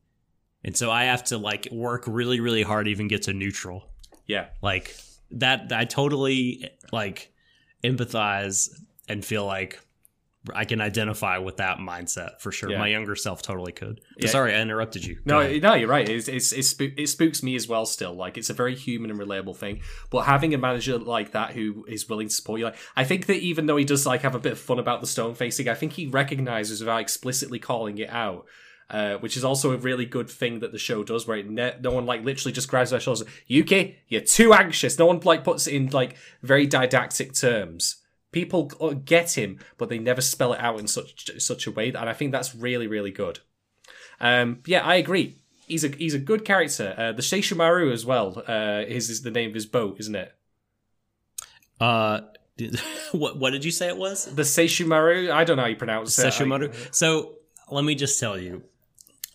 and so I have to like work really, really hard to even get to neutral. yeah. Like that, I totally like empathize and feel like I can identify with that mindset for sure. Yeah. My younger self totally could. Yeah. Sorry, I interrupted you. No, no, you're right. It's, it's, it's, spoo- it spooks me as well. Still, like it's a very human and relatable thing. But having a manager like that who is willing to support you, like I think that even though he does like have a bit of fun about the stone facing, I think he recognizes without explicitly calling it out. Uh, which is also a really good thing that the show does, where it ne- no one like literally just grabs their shoulders. Yuki, you're too anxious. No one like puts it in like very didactic terms. People uh, get him, but they never spell it out in such such a way, and I think that's really really good. Um, yeah, I agree. He's a he's a good character. Uh, the Seishimaru as well. Uh, is is the name of his boat, isn't it? Uh, what what did you say it was? The Seishimaru. I don't know how you pronounce it. Sesshomaru. So let me just tell you,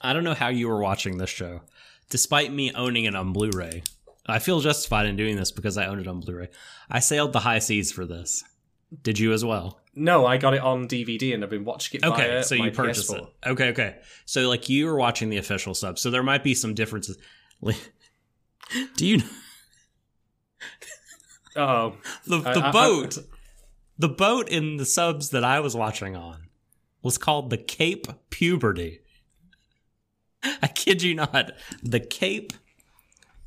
I don't know how you were watching this show. Despite me owning it on Blu-ray, I feel justified in doing this because I own it on Blu ray. I sailed the high seas for this. Did you as well? No, I got it on DVD and I've been watching it. Okay, so you purchased PS4. it. Okay, okay. So like you were watching the official sub, so there might be some differences. Do you Oh, the the I- I- boat? the boat in the subs that I was watching on was called the Cape Puberty. I kid you not, the Cape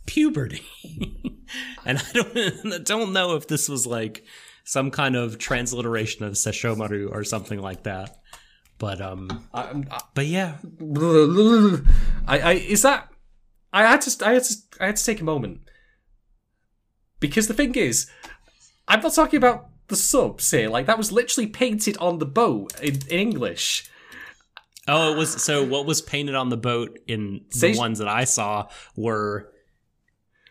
Puberty. and I don't I don't know if this was like some kind of transliteration of Sesshomaru or something like that. But um I, I, but yeah, I, I is that I had to I had to I had to take a moment because the thing is, I'm not talking about the subs here. Like that was literally painted on the boat in, in English. Oh, it was so. What was painted on the boat in the ones that I saw were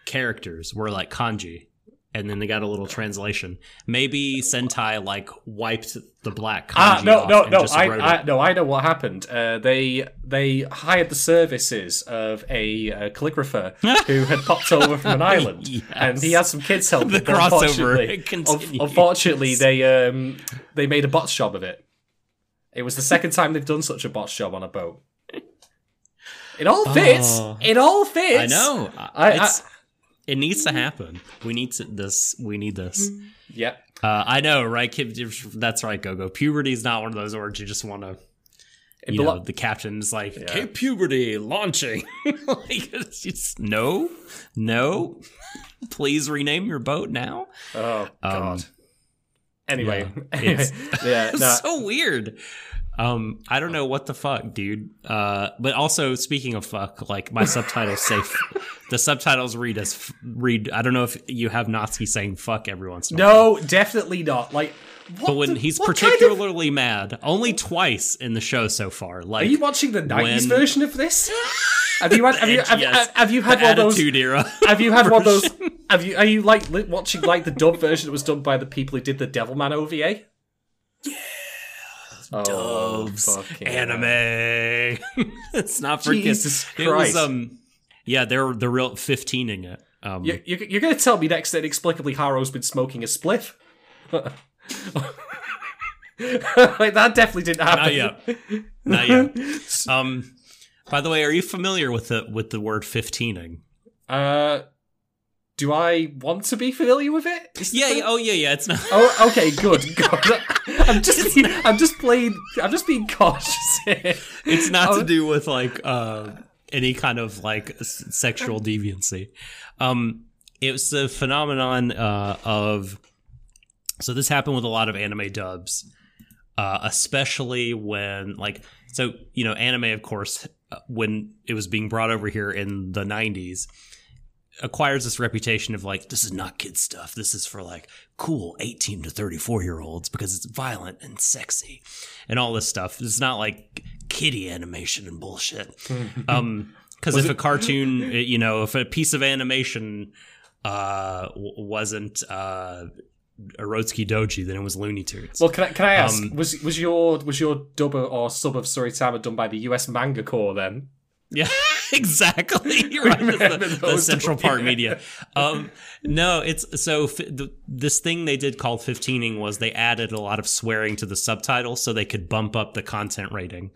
characters, were like kanji, and then they got a little translation. Maybe Sentai like wiped the black kanji Ah, no, no, no. I, I, no, I know what happened. Uh, they they hired the services of a uh, calligrapher who had popped over from an island, Yes. and he had some kids helping. The crossover unfortunately- Unfortunately, they um they made a botch job of it. It was the second time they've done such a botch job on a boat. It all fits. Oh. It all fits. I know. I- It's- it needs to happen. We need to this. We need this. Yep. Uh, I know, right? That's right, Gogo. Puberty is not one of those words you just want to. You belo- know, the captain's like, "Okay, puberty launching." like, it's just no, no. Please rename your boat now. oh God. Um, anyway, yeah, it's- yeah. It's no, so weird. Um, I don't know what the fuck, dude. Uh, but also speaking of fuck, like my subtitles say, f- the subtitles read as f- read. I don't know if you have Natsuki saying fuck every once in a while. no, definitely not. Like, But when the- he's what kind of- particularly mad, only twice in the show so far. Like Are you watching the nineties version of this? Have you had have you have, Yes. have, have you had one of those era. have you had one of those have you are you like li- watching like the dub version that was done by the people who did the Devilman OVA? Yeah. Oh, Doves, anime. it's not for Jesus kids. It was Christ. um, yeah, they're the real fifteening it. Um, You, you, you're going to tell me next that inexplicably Haru's been smoking a spliff? like that definitely didn't happen. Not yet. Not yet. Um, by the way, are you familiar with the with the word fifteening? Uh, do I want to be familiar with it? Is Yeah. yeah, Oh, yeah. Yeah. It's not. Oh, okay, good, good. I'm just, being, I'm just playing, I'm just being cautious here. It's not Oh. to do with like. uh any kind of like sexual deviancy. Um, it was the phenomenon uh, of so this happened with a lot of anime dubs, uh, especially when like so you know anime of course uh, when it was being brought over here in the 90s acquires this reputation of like this is not kid stuff this is for like cool 18 to 34 year olds because it's violent and sexy and all this stuff it's not like kiddie animation and bullshit um because if a cartoon you know if a piece of animation uh wasn't uh Urotsukidoji, then it was Looney Tunes. Well, can I, can I ask, Um, was was your was your dub or sub of Tsuritama done by the US Manga Corps then? Yeah, exactly. You're right. The, the Central. Park Media. Um, no, it's so fi- the, this thing they did called 15ing was they added a lot of swearing to the subtitles so they could bump up the content rating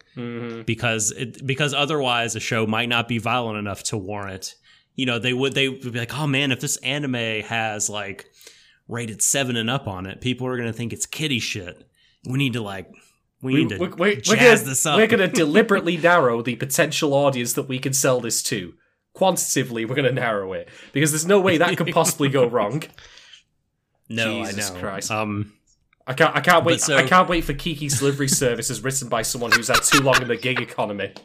because it, because otherwise a show might not be violent enough to warrant. You know, they would they would be like, oh man, if this anime has like rated seven and up on it, people are gonna think it's kiddie shit. We need to like. We need to We're, we're, we're gonna, this up. we're gonna deliberately narrow the potential audience that we can sell this to. Quantitatively, we're gonna narrow it because there's no way that could possibly go wrong. no, Jesus I know. Christ. Um, I can't. I can't wait. so- I can't wait for Kiki's delivery service as written by someone who's had too long in the gig economy.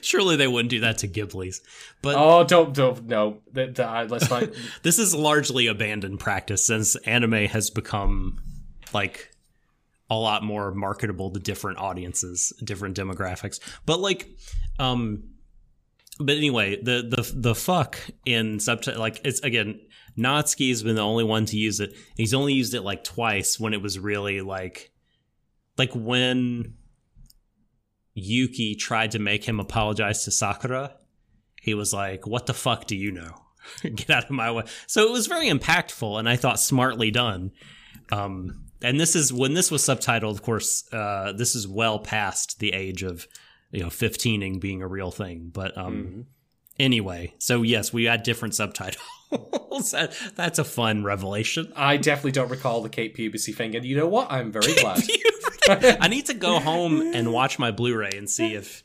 Surely they wouldn't do that to Ghibli's. But Oh, don't, don't, no. Let's not. this is largely abandoned practice since anime has become like a lot more marketable to different audiences, different demographics. But like um but anyway, the the the fuck in subtitle like it's again Natsuki has been the only one to use it. He's only used it like twice when it was really like like when Yuki tried to make him apologize to Sakura, he was like, "What the fuck do you know? Get out of my way." So it was very impactful, and I thought smartly done. Um, and this is when this was subtitled. Of course, uh, this is well past the age of you know 15ing being a real thing. But um, anyway, so yes, we had different subtitles. That- That's a fun revelation. I definitely don't recall the Kate puberty thing, and you know what? I'm very glad. I need to go home and watch my Blu-ray and see if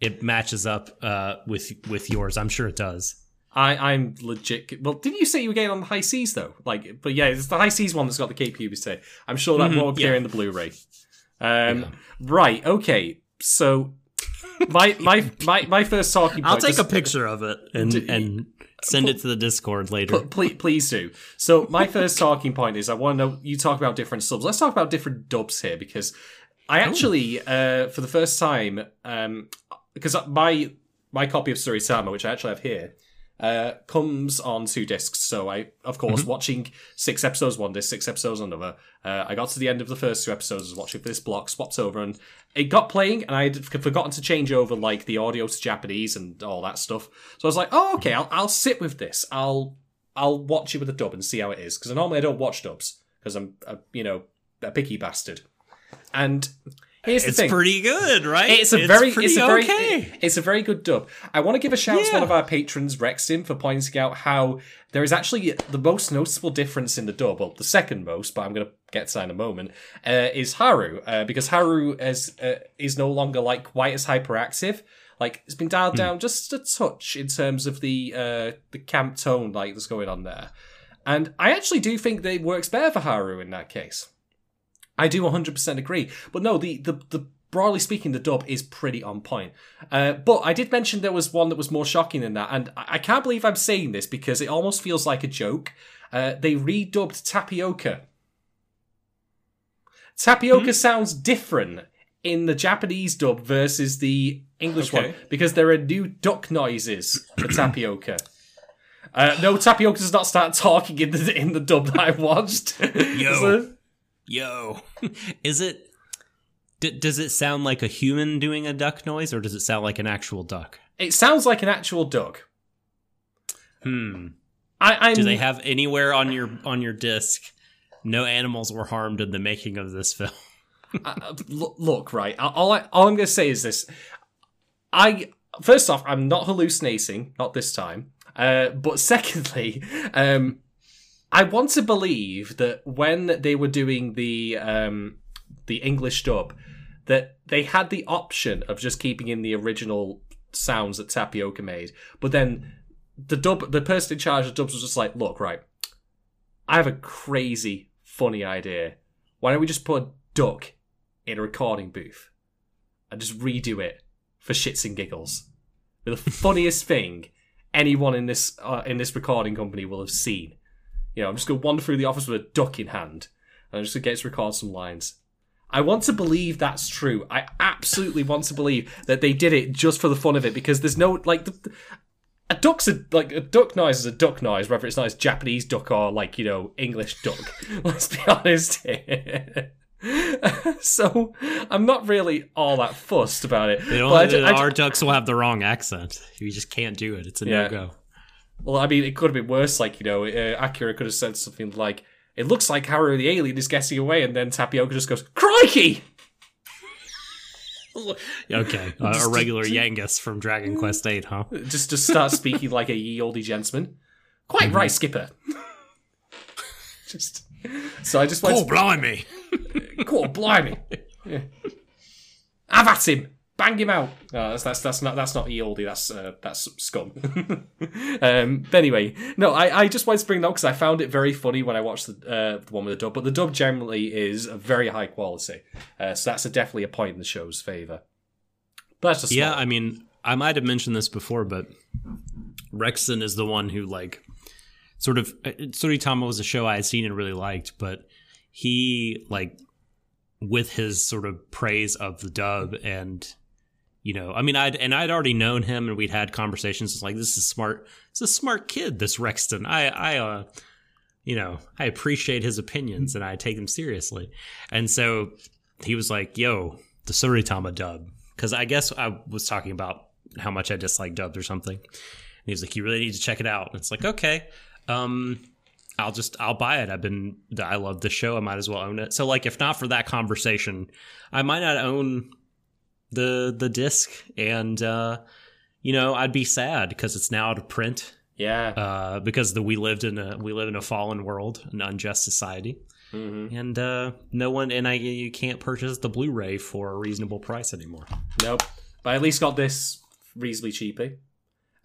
it matches up uh, with with yours. I'm sure it does. I, I'm legit. Well, didn't you say you were getting on the high seas though? Like, but yeah, it's the high seas one that's got the Kate puberty. I'm sure that won't appear Mm-hmm. yeah. in the Blu-ray. Um, right. Okay. So my my my my first talking. I'll take a just- picture of it and and send it to the Discord later. Please, please do. So my first talking point is I want to know you talk about different subs. Let's talk about different dubs here because I actually, uh, for the first time, um, because my my copy of Tsuritama, which I actually have here, uh, comes on two discs. So I, of course, watching six episodes one disc, six episodes another. Uh, I got to the end of the first two episodes, was watching this block, swapped over, and it got playing, and I had forgotten to change over like the audio to Japanese and all that stuff. So I was like, oh, okay, I'll, I'll sit with this. I'll I'll watch it with a dub and see how it is because normally I don't watch dubs because I'm a, you know a picky bastard. And here's the It's thing. pretty good, right? It's a very, it's a very, okay. it's a very good dub. I want to give a shout out to one of our patrons, Rexton, for pointing out how there is actually the most noticeable difference in the dub. Well, the second most, but I'm going to get to that in a moment. Uh, is Haru uh, because Haru is uh, is no longer like quite as hyperactive. Like it's been Hmm. dialed down just a touch in terms of the uh, the camp tone like that's going on there. And I actually do think that it works better for Haru in that case. I do 100% agree. But no, the, the, the broadly speaking, the dub is pretty on point. Uh, but I did mention there was one that was more shocking than that, and I can't believe I'm saying this because it almost feels like a joke. Uh, they redubbed Tapioca. Tapioca sounds different in the Japanese dub versus the English Okay. one because there are new duck noises for Tapioca. Uh, no, Tapioca does not start talking in the in the dub that I watched. So- Yo, is it? D- does it sound like a human doing a duck noise, or does it sound like an actual duck? It sounds like an actual duck. Hmm. I, I'm, Do they have anywhere on your on your disc? No animals were harmed in the making of this film. uh, look, look, right. All, I, all I'm going to say is this. I first off, I'm not hallucinating, not this time. Uh, but secondly, um, I want to believe that when they were doing the um, the English dub, that they had the option of just keeping in the original sounds that Tapioca made, but then the dub, the person in charge of dubs was just like, "Look, right, I have a crazy funny idea. Why don't we just put a duck in a recording booth and just redo it for shits and giggles? The funniest thing anyone in this uh, in this recording company will have seen. You know, I'm just gonna wander through the office with a duck in hand, and I'm just gonna get to record some lines. I want to believe that's true. I absolutely want to believe that they did it just for the fun of it because there's no like the, a duck's a like a duck noise is a duck noise, whether it's nice Japanese duck or like you know English duck. Let's be honest. so I'm not really all that fussed about it. They don't, But I ju- I our ducks will have the wrong accent. You just can't do it. It's a Yeah. no go. Well, I mean, it could have been worse. Like, you know, uh, Akira could have said something like, "It looks like Haru the alien is getting away," and then Tapioca just goes, "Crikey!" Okay, uh, a regular Yangus from Dragon Quest Eight, huh? Just just start speaking like a ye olde gentleman. Quite right, Skipper. just so I just went. Oh, blimey! Cool, blimey. Yeah. Have at him. Bang him out. No, that's that's that's not that's not Eoldi. That's uh, that's scum. um, but anyway, no, I, I just wanted to bring that up because I found it very funny when I watched the uh, the one with the dub. But the dub generally is very high quality, uh, so that's a, definitely a point in the show's favor. But that's just Yeah. I mean, I might have mentioned this before, but Rexon is the one who like sort of uh, Tsuritama was a show I had seen and really liked, but he like with his sort of praise of the dub and you know, I mean, I'd and I'd already known him and we'd had conversations. It's like this is smart. It's a smart kid, this Rexton. I I uh you know, I appreciate his opinions and I take them seriously. And so he was like, "Yo, the Tsuritama dub," because I guess I was talking about how much I dislike dubs or something. And he was like, "You really need to check it out." And it's like, okay, um, I'll just I'll buy it. I've been I love the show. I might as well own it. So like, if not for that conversation, I might not own the the disc, and uh, you know, I'd be sad because it's now out of print yeah. uh, because the we lived in a we live in a fallen world, an unjust society, Mhm. and uh, no one and I you can't purchase the Blu-ray for a reasonable price anymore. Nope. But I at least got this reasonably cheaply.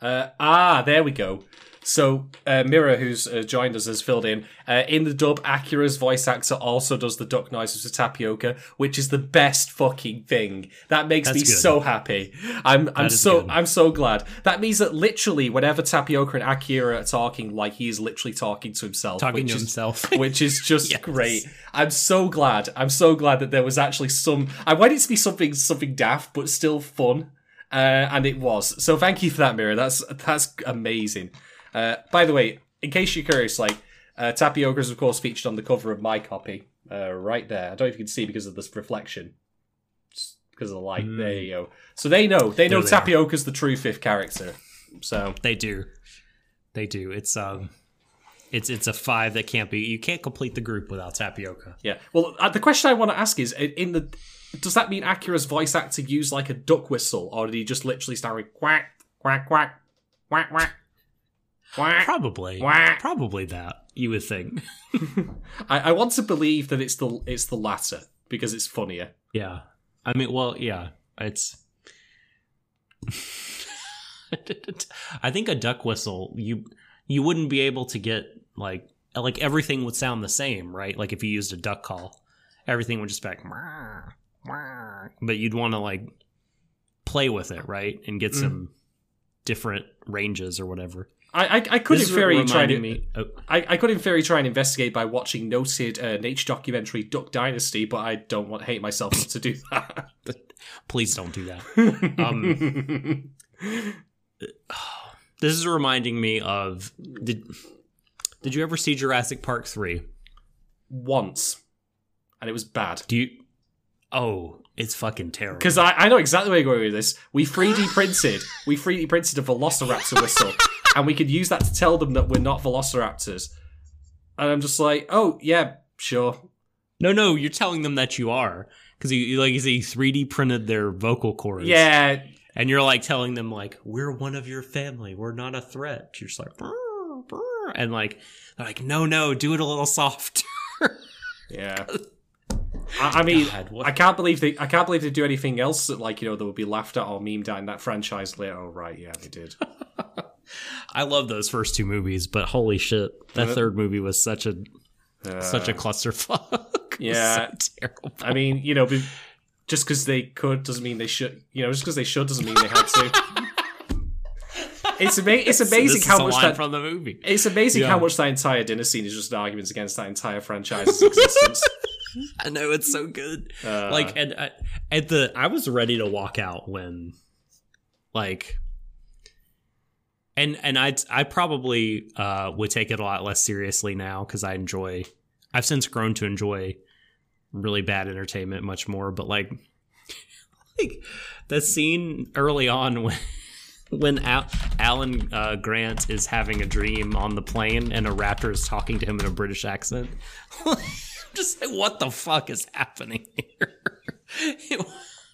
Uh, ah, there we go. So uh, Mira, who's uh, joined us, has filled in. Uh, in the dub, Akira's voice actor also does the duck noises to Tapioca, which is the best fucking thing. That makes That's me good. so happy. I'm I'm so good. I'm so glad. That means that literally, whenever Tapioca and Akira are talking, like he is literally talking to himself, Talking which to is- himself. which is just Yes. great. I'm so glad. I'm so glad that there was actually some. I wanted it to be something something daft, but still fun, uh, and it was. So thank you for that, Mira. That's that's amazing. Uh, by the way, in case you're curious, like uh, Tapioca is of course featured on the cover of my copy, uh, right there. I don't know if you can see because of this reflection, Just because of the light. There you go. So they know. They know There they are. Tapioca's the true fifth character. So They do, they do. It's um, it's it's a five that can't be. You can't complete the group without Tapioca. Yeah. Well, uh, the question I want to ask is: in the does that mean Akira's voice actor used like a duck whistle, or did he just literally start with quack, quack, quack, quack, quack, quack? Probably, Whack. probably that you would think. I, I want to believe that it's the it's the latter because it's funnier. Yeah. I mean, well, yeah, it's. I think a duck whistle you you wouldn't be able to get like like everything would sound the same, right? Like if you used a duck call, everything would just be like, "Meow, meow." but you'd want to like play with it, right, and get mm. some different ranges or whatever. I I, I could in theory try to me. Oh, I, I could in theory try and investigate by watching noted uh, nature documentary Duck Dynasty, but I don't want to hate myself to do that. please don't do that. Um, this is reminding me of did did you ever see Jurassic Park three? Once, and it was bad. Do you? Oh, it's fucking terrible. Because I, I know exactly where you're going with this. We 3D printed, we 3D printed a Velociraptor whistle, and we could use that to tell them that we're not Velociraptors. And I'm just like, oh yeah, sure. no, no, you're telling them that you are because you like you say you 3D printed their vocal cords. Yeah, and you're like telling them like we're one of your family, we're not a threat. You're just like "Brr, brr," and like they're like no, no, do it a little softer. yeah. I, I mean, God, I can't believe they. I can't believe they do anything else that, like, you know, that would be laughed at or memed at in that franchise later. Oh, right, yeah, they did. I love those first two movies, but holy shit, that third movie was such a such a clusterfuck. Yeah. so terrible. I mean, you know, just because they could doesn't mean they should. You know, just because they should doesn't mean they had to. It's ama- It's amazing this how much that. from the movie. It's amazing Yeah. how much that entire dinner scene is just arguments against that entire franchise's existence. I know it's so good. Uh, like and uh, at the I was ready to walk out when like and and I I probably uh would take it a lot less seriously now cuz I enjoy I've since grown to enjoy really bad entertainment much more but like like the scene early on when when Al- Alan uh, Grant is having a dream on the plane and a raptor is talking to him in a British accent. Just like, what the fuck is happening here?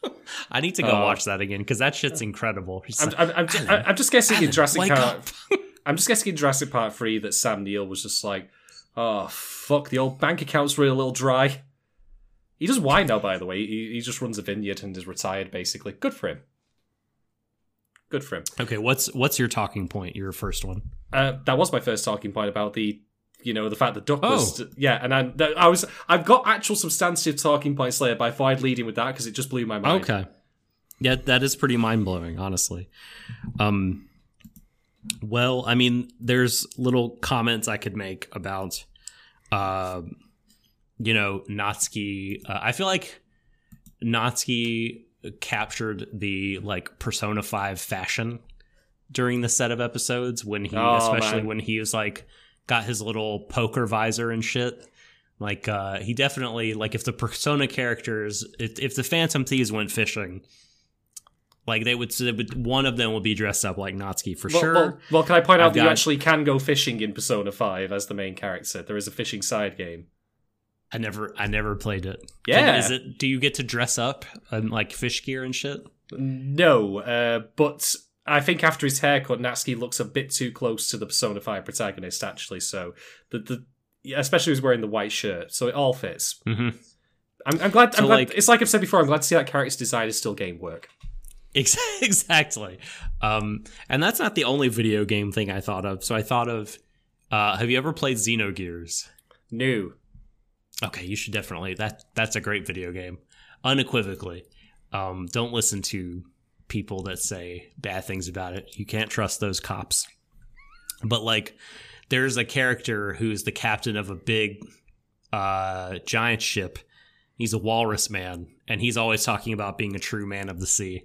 I need to go Uh, watch that again because that shit's incredible. I'm, like, I'm, I'm, just, I'm just guessing in Alan, Jurassic Park. I'm just guessing in Jurassic Park 3 that Sam Neill was just like, oh, fuck, the old bank account's really a little dry. He does wine now, by the way. He, he just runs a vineyard and is retired, basically. Good for him. Good for him. okay, what's what's your talking point? Your first one. Uh, that was my first talking point about the, you know, the fact that Duck was, Oh. yeah, and I, I was I've got actual substantive talking points later, but I thought I'd lead in with that because it just blew my mind. Okay. Yeah, that is pretty mind blowing, honestly. Um, well, I mean, there's little comments I could make about, uh, you know, Natsuki. Uh, I feel like Natsuki captured the like Persona Five fashion during the set of episodes when he, Oh, especially man. when he was like got his little poker visor and shit. Like uh he definitely like if the persona characters if, if the Phantom Thieves went fishing, like they would, they would one of them would be dressed up like Natsuki for Well, sure. well, well, can I point out I've that you actually can go fishing in Persona 5 as the main character? There is a fishing side game. I never I never played it. Yeah. Is it do you get to dress up in like fish gear and shit? No, uh, but I think after his haircut, Natsuki looks a bit too close to the Persona 5 protagonist, actually. So, the, the especially he's wearing the white shirt, so it all fits. Mm-hmm. I'm, I'm glad. So, I'm glad like- it's like I've said before. I'm glad to see that character's design is still game work. Ex- exactly. Um, and that's not the only video game thing I thought of. So I thought of uh, have you ever played Xenogears? New. Okay, you should definitely. That that's a great video game, unequivocally. Um, don't listen to people that say bad things about it. You can't trust those cops. But like, there's a character who's the captain of a big, uh, giant ship. He's a walrus man, and he's always talking about being a true man of the sea.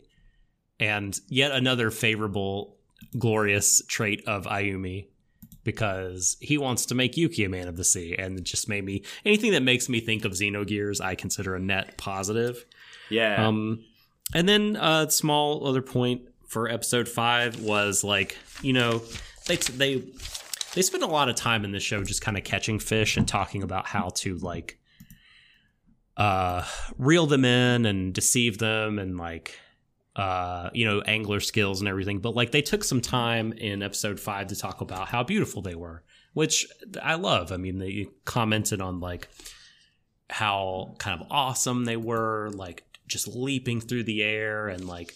And yet another favorable, glorious trait of Ayumi because he wants to make Yuki a man of the sea, and it just made me anything that makes me think of Xenogears, I consider a net positive. Yeah. Um, and then a small other point for episode five was like, you know, they they they spend a lot of time in this show just kind of catching fish and talking about how to like uh reel them in and deceive them and like uh you know angler skills and everything. But like they took some time in episode 5 to talk about how beautiful they were which I love. I mean they commented on like how kind of awesome they were like just leaping through the air and like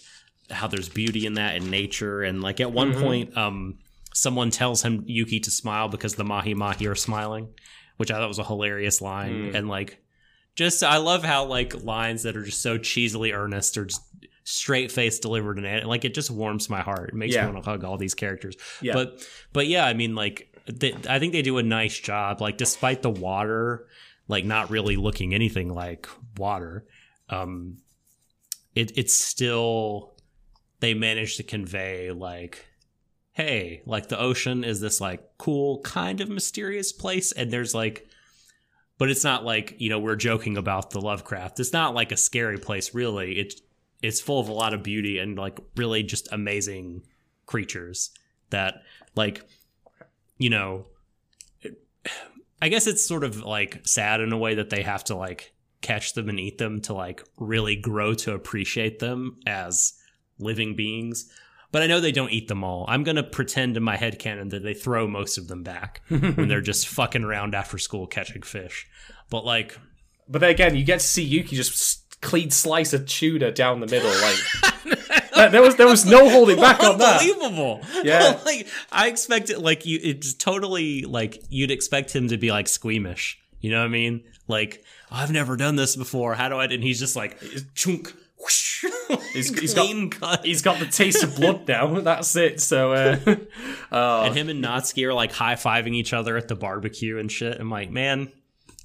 how there's beauty in that in nature and like at one Mhm. point um someone tells him Yuki to smile because the mahi mahi are smiling which I thought was a hilarious line Mm. and like just I love how like lines that are just so cheesily earnest or just straight face delivered and it like it just warms my heart it makes Yeah. me want to hug all these characters yeah. but but yeah i mean like they, i think they do a nice job like despite the water like not really looking anything like water um it it's still they managed to convey like hey like the ocean is this like cool kind of mysterious place and there's like but it's not like you know we're joking about the lovecraft. It's not like a scary place really. It's it's full of a lot of beauty and like really just amazing creatures that like you know i guess it's sort of like sad in a way that they have to like catch them and eat them to like really grow to appreciate them as living beings but i know they don't eat them all i'm gonna pretend in my head canon that they throw most of them back when they're just fucking around after school catching fish but like but then again, you get to see Yuki just clean slice of tuna down the middle. Like there was there was no holding back on that. Unbelievable. Yeah. like I expected like you it's totally like you'd expect him to be like squeamish. You know what I mean? Like, I've never done this before. How do I and he's just like chunk whoosh, He's- he's got- cut. He's got the taste of blood now. That's it. So, uh, oh, and him and Natsuki are like high fiving each other at the barbecue and shit. I'm like, man,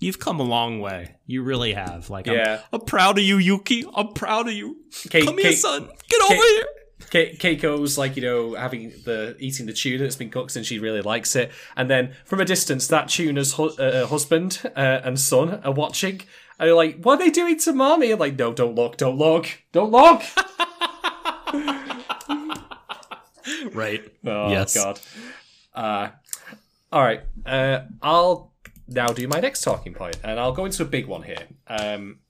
you've come a long way. You really have. Like, Yeah. I'm, I'm proud of you, Yuki. I'm proud of you. Kate- Come here, Kate- son. Get over here. Ke- Keiko's like you know having the eating the tuna that's been cooked and she really likes it. And then from a distance, that tuna's hu- uh, husband uh, and son are watching. And they're like, "What are they doing to mommy?" I'm like, "No, don't look, don't look, don't look." Right. Oh Yes. God. Uh, all right. Uh, I'll now do my next talking point, and I'll go into a big one here. Um,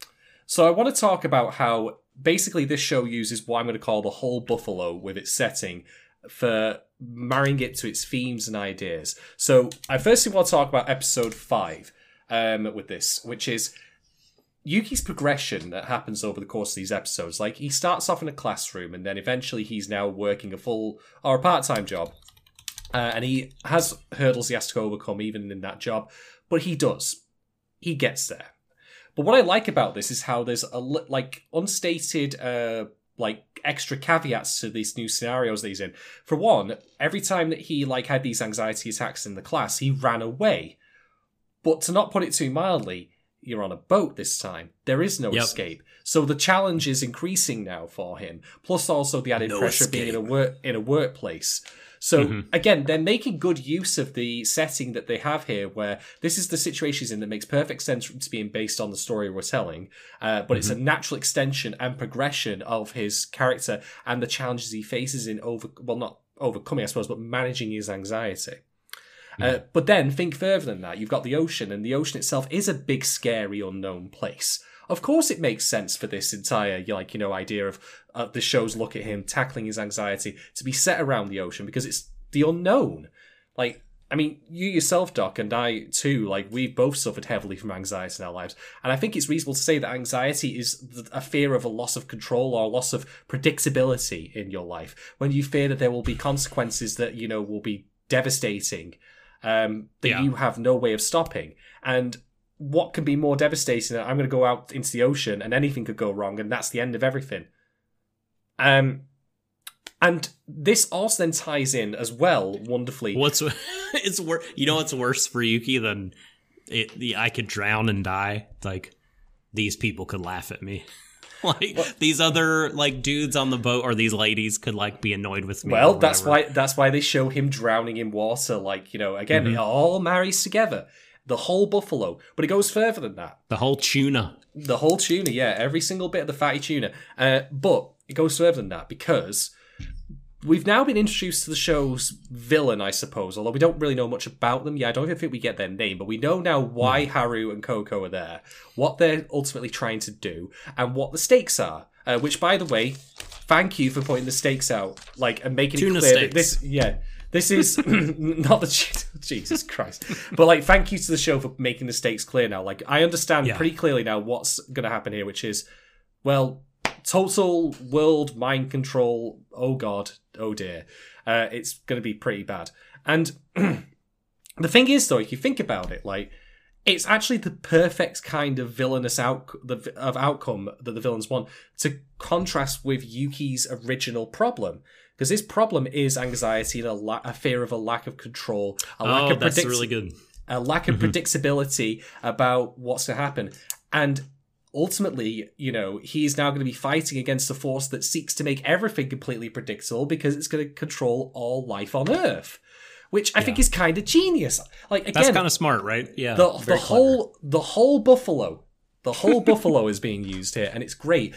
so I want to talk about how basically this show uses what I'm going to call the whole buffalo with its setting for marrying it to its themes and ideas. So I firstly want to talk about episode five um, with this, which is Yuki's progression that happens over the course of these episodes. Like he starts off in a classroom, and then eventually he's now working a full or a part-time job, uh, and he has hurdles he has to overcome even in that job, but he does. He gets there. But what I like about this is how there's a like unstated uh like extra caveats to these new scenarios that he's in. For one, every time that he like had these anxiety attacks in the class, he ran away. But to not put it too mildly, you're on a boat this time. There is no Yep. escape. So the challenge is increasing now for him. Plus also the added No pressure of being in a work in a workplace. So Mhm. again, they're making good use of the setting that they have here, where this is the situation he's in that makes perfect sense to being based on the story we're telling. Uh, but it's a natural extension and progression of his character and the challenges he faces in over well not overcoming, I suppose, but managing his anxiety. Uh, but then think further than that. You've got the ocean, and the ocean itself is a big, scary, unknown place. Of course, it makes sense for this entire, like you know, idea of uh, the show's look at him tackling his anxiety to be set around the ocean because it's the unknown. Like, I mean, you yourself, Doc, and I too, like we've both suffered heavily from anxiety in our lives, and I think it's reasonable to say that anxiety is a fear of a loss of control or a loss of predictability in your life. When you fear that there will be consequences that you know will be devastating um, that Yeah. you have no way of stopping. And what can be more devastating than I'm going to go out into the ocean and anything could go wrong and that's the end of everything. Um, and this also then ties in as well wonderfully. What's it's worse? You know what's worse for Yuki than it? The I could drown and die. Like these people could laugh at me. like these other like dudes on the boat or these ladies could like be annoyed with me. Well, that's why that's why they show him drowning in water. Like you know, again, Mhm. it all marries together. The whole buffalo, but it goes further than that. the whole tuna. The whole tuna, yeah, every single bit of the fatty tuna. Uh, but it goes further than that because we've now been introduced to the show's villain, I suppose. Although we don't really know much about them. Yeah, I don't even think we get their name, but we know now why Haru and Coco are there, what they're ultimately trying to do, and what the stakes are. Uh, which, by the way, thank you for pointing the stakes out, like and making Tuna it clear that this, yeah. This is not the Jesus Christ, but like, thank you to the show for making the stakes clear now. Like, I understand Yeah. pretty clearly now what's going to happen here, which is, well, total world mind control. Oh god, oh dear, uh, it's going to be pretty bad. And the thing is, though, if you think about it, like it's actually the perfect kind of villainous out the, of outcome that the villains want to contrast with Yuki's original problem. Because his problem is anxiety and a, la- a fear of a lack of control, a lack Oh, of that's predict- really good. a lack of mm-hmm. predictability about what's to happen. And ultimately, you know, he's now going to be fighting against a force that seeks to make everything completely predictable because it's going to control all life on Earth, which I think is kind of genius. Like again, That's kind of smart, right? Yeah. the the whole the whole buffalo, the whole buffalo is being used here, and it's great.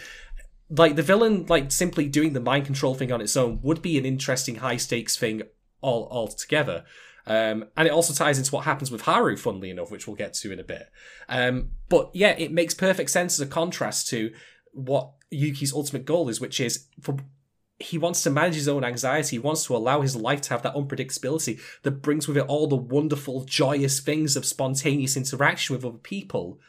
Like the villain, like simply doing the mind control thing on its own would be an interesting high stakes thing all altogether. Um, and it also ties into what happens with Haru, funnily enough, which we'll get to in a bit. Um, but yeah, it makes perfect sense as a contrast to what Yuki's ultimate goal is, which is for he wants to manage his own anxiety. He wants to allow his life to have that unpredictability that brings with it all the wonderful, joyous things of spontaneous interaction with other people.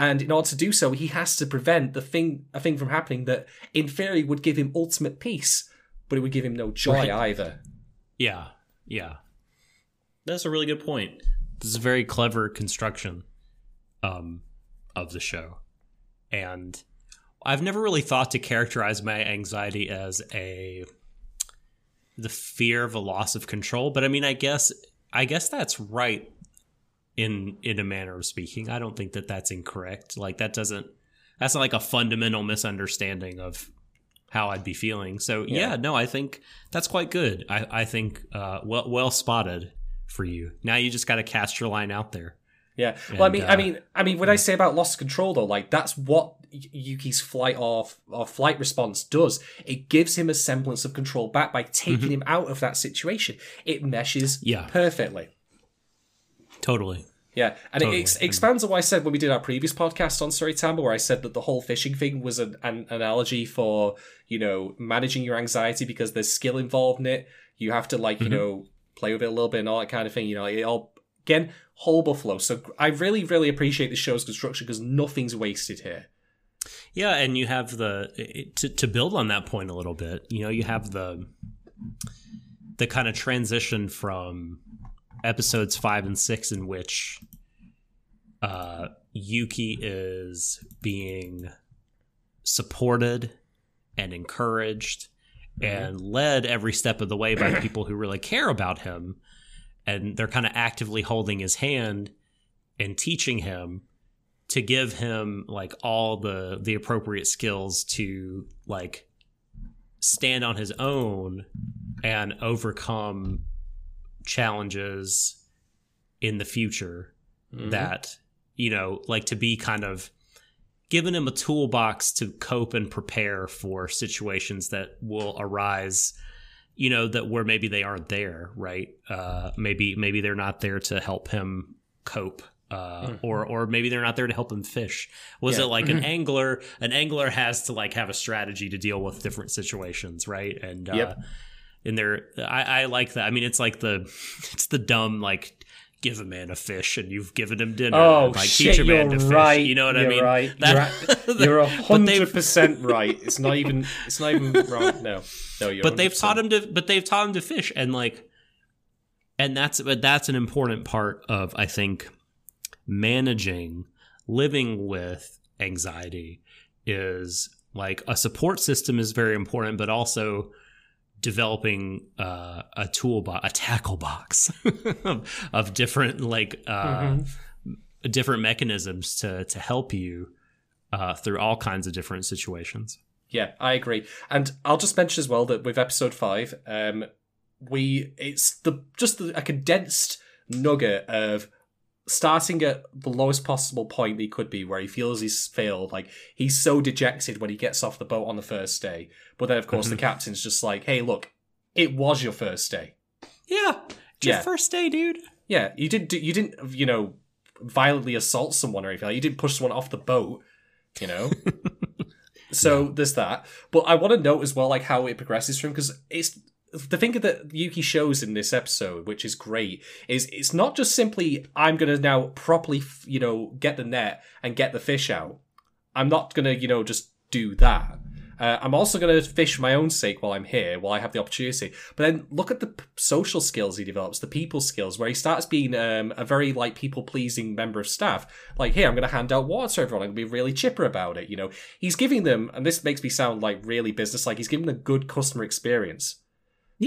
And in order to do so, he has to prevent the thing a thing from happening that in theory would give him ultimate peace, but it would give him no joy Right. either. Yeah, yeah. That's a really good point. This is a very clever construction um, of the show, and I've never really thought to characterize my anxiety as a the fear of a loss of control. But I mean, I guess I guess that's right in in a manner of speaking. I don't think that that's incorrect. Like that doesn't that's not like a fundamental misunderstanding of how I'd be feeling. So yeah, Yeah. no, I think that's quite good. I, I think uh, well well spotted for you. Now you just got to cast your line out there. Yeah. Well, I mean, uh, I mean, I mean, when I say about loss of control, though, like that's what Yuki's flight or or flight response does. It gives him a semblance of control back by taking him out of that situation. It meshes Mm-hmm. Yeah. perfectly. Totally. Yeah, and Totally. it ex- expands on what I said when we did our previous podcast on Storytime, where I said that the whole fishing thing was an, an analogy for you know managing your anxiety because there's skill involved in it. You have to like Mm-hmm. you know play with it a little bit and all that kind of thing. You know, it all again whole buffalo. So I really really appreciate the show's construction because nothing's wasted here. Yeah, and you have the to to build on that point a little bit. You know, you have the the kind of transition from episodes five and six in which uh, Yuki is being supported and encouraged and led every step of the way by people who really care about him, and they're kind of actively holding his hand and teaching him to give him like all the the appropriate skills to like stand on his own and overcome challenges in the future that you know like to be kind of giving him a toolbox to cope and prepare for situations that will arise you know that where maybe they aren't there right uh maybe maybe they're not there to help him cope uh, or or maybe they're not there to help him fish. Was Yeah. it like an angler? An angler has to like have a strategy to deal with different situations, right? And uh, Yep. And there, I, I like that. I mean, it's like the it's the dumb like give a man a fish and you've given him dinner. Oh like shit! teach a man you're to fish. right. You know what I you're mean? Right. That- you're, a- you're a but they've- hundred percent right. It's not even. It's not even wrong. No, no. You're but they've taught him to but they've taught him to fish and like and that's but that's an important part of i think managing living with anxiety is like a support system is very important but also developing uh, a toolbox a tackle box of, of different like uh, different mechanisms to to help you uh, through all kinds of different situations Yeah, I agree. And I'll just mention as well that with episode five, um, we it's the just the, a condensed nugget of starting at the lowest possible point that he could be, where he feels he's failed. Like he's so dejected when he gets off the boat on the first day, but then of course the mm-hmm. captain's just like, "Hey, look, it was your first day. yeah it's your first day dude Yeah, you didn't do, you didn't you know violently assault someone or anything. Like, you didn't push someone off the boat. You know." So there's that, but I want to note as well, like how it progresses from because it's the thing that Yuki shows in this episode, which is great, is it's not just simply I'm gonna now properly, you know, get the net and get the fish out. I'm not gonna, you know, just do that. Uh, I'm also to fish for my own sake while I'm here, while I have the opportunity. But then look at the p- social skills he develops, the people skills, where he starts being um, a very like people pleasing member of staff. Like, here, I'm to hand out water to everyone. I'm to be really chipper about it. You know, he's giving them, and this makes me sound like really business like. He's giving them a good customer experience.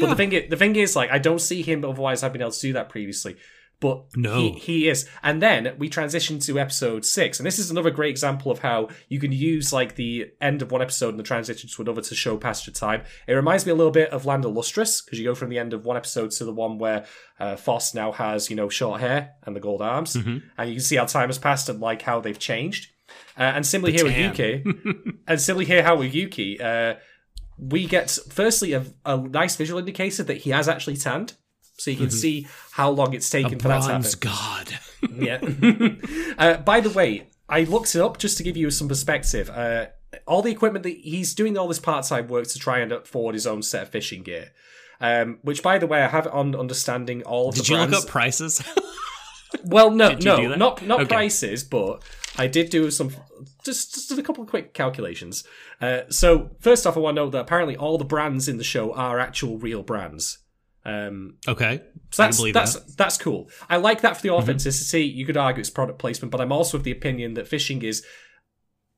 But the thing, is, the thing is, like, I don't see him otherwise having been able to do that previously. But No. he, he is. And then we transition to episode six, and this is another great example of how you can use like the end of one episode and the transition to another to show past your time. It reminds me a little bit of Land of Lustrous because you go from the end of one episode to the one where uh, Phos now has you know short hair and the gold arms, and you can see how time has passed and like how they've changed. Uh, and similarly here with. Yuki, and similarly here how with Yuki, uh, we get firstly a, a nice visual indicator that he has actually tanned, so you can see how long it's taken for that to happen. god Yeah. uh, by the way, I looked it up just to give you some perspective. Uh, all the equipment that he's doing all this part time work to try and afford his own set of fishing gear. Um, which, by the way, I have on understanding all did the you brands. look up prices Well, no, Did you do no, not not Okay. prices, but I did do some just just a couple of quick calculations. Uh, so first off, I want to know that apparently all the brands in the show are actual real brands. Um, Okay. so I that's believe that's that. that's cool. I like that for the authenticity. You could argue it's product placement, but I'm also of the opinion that fishing is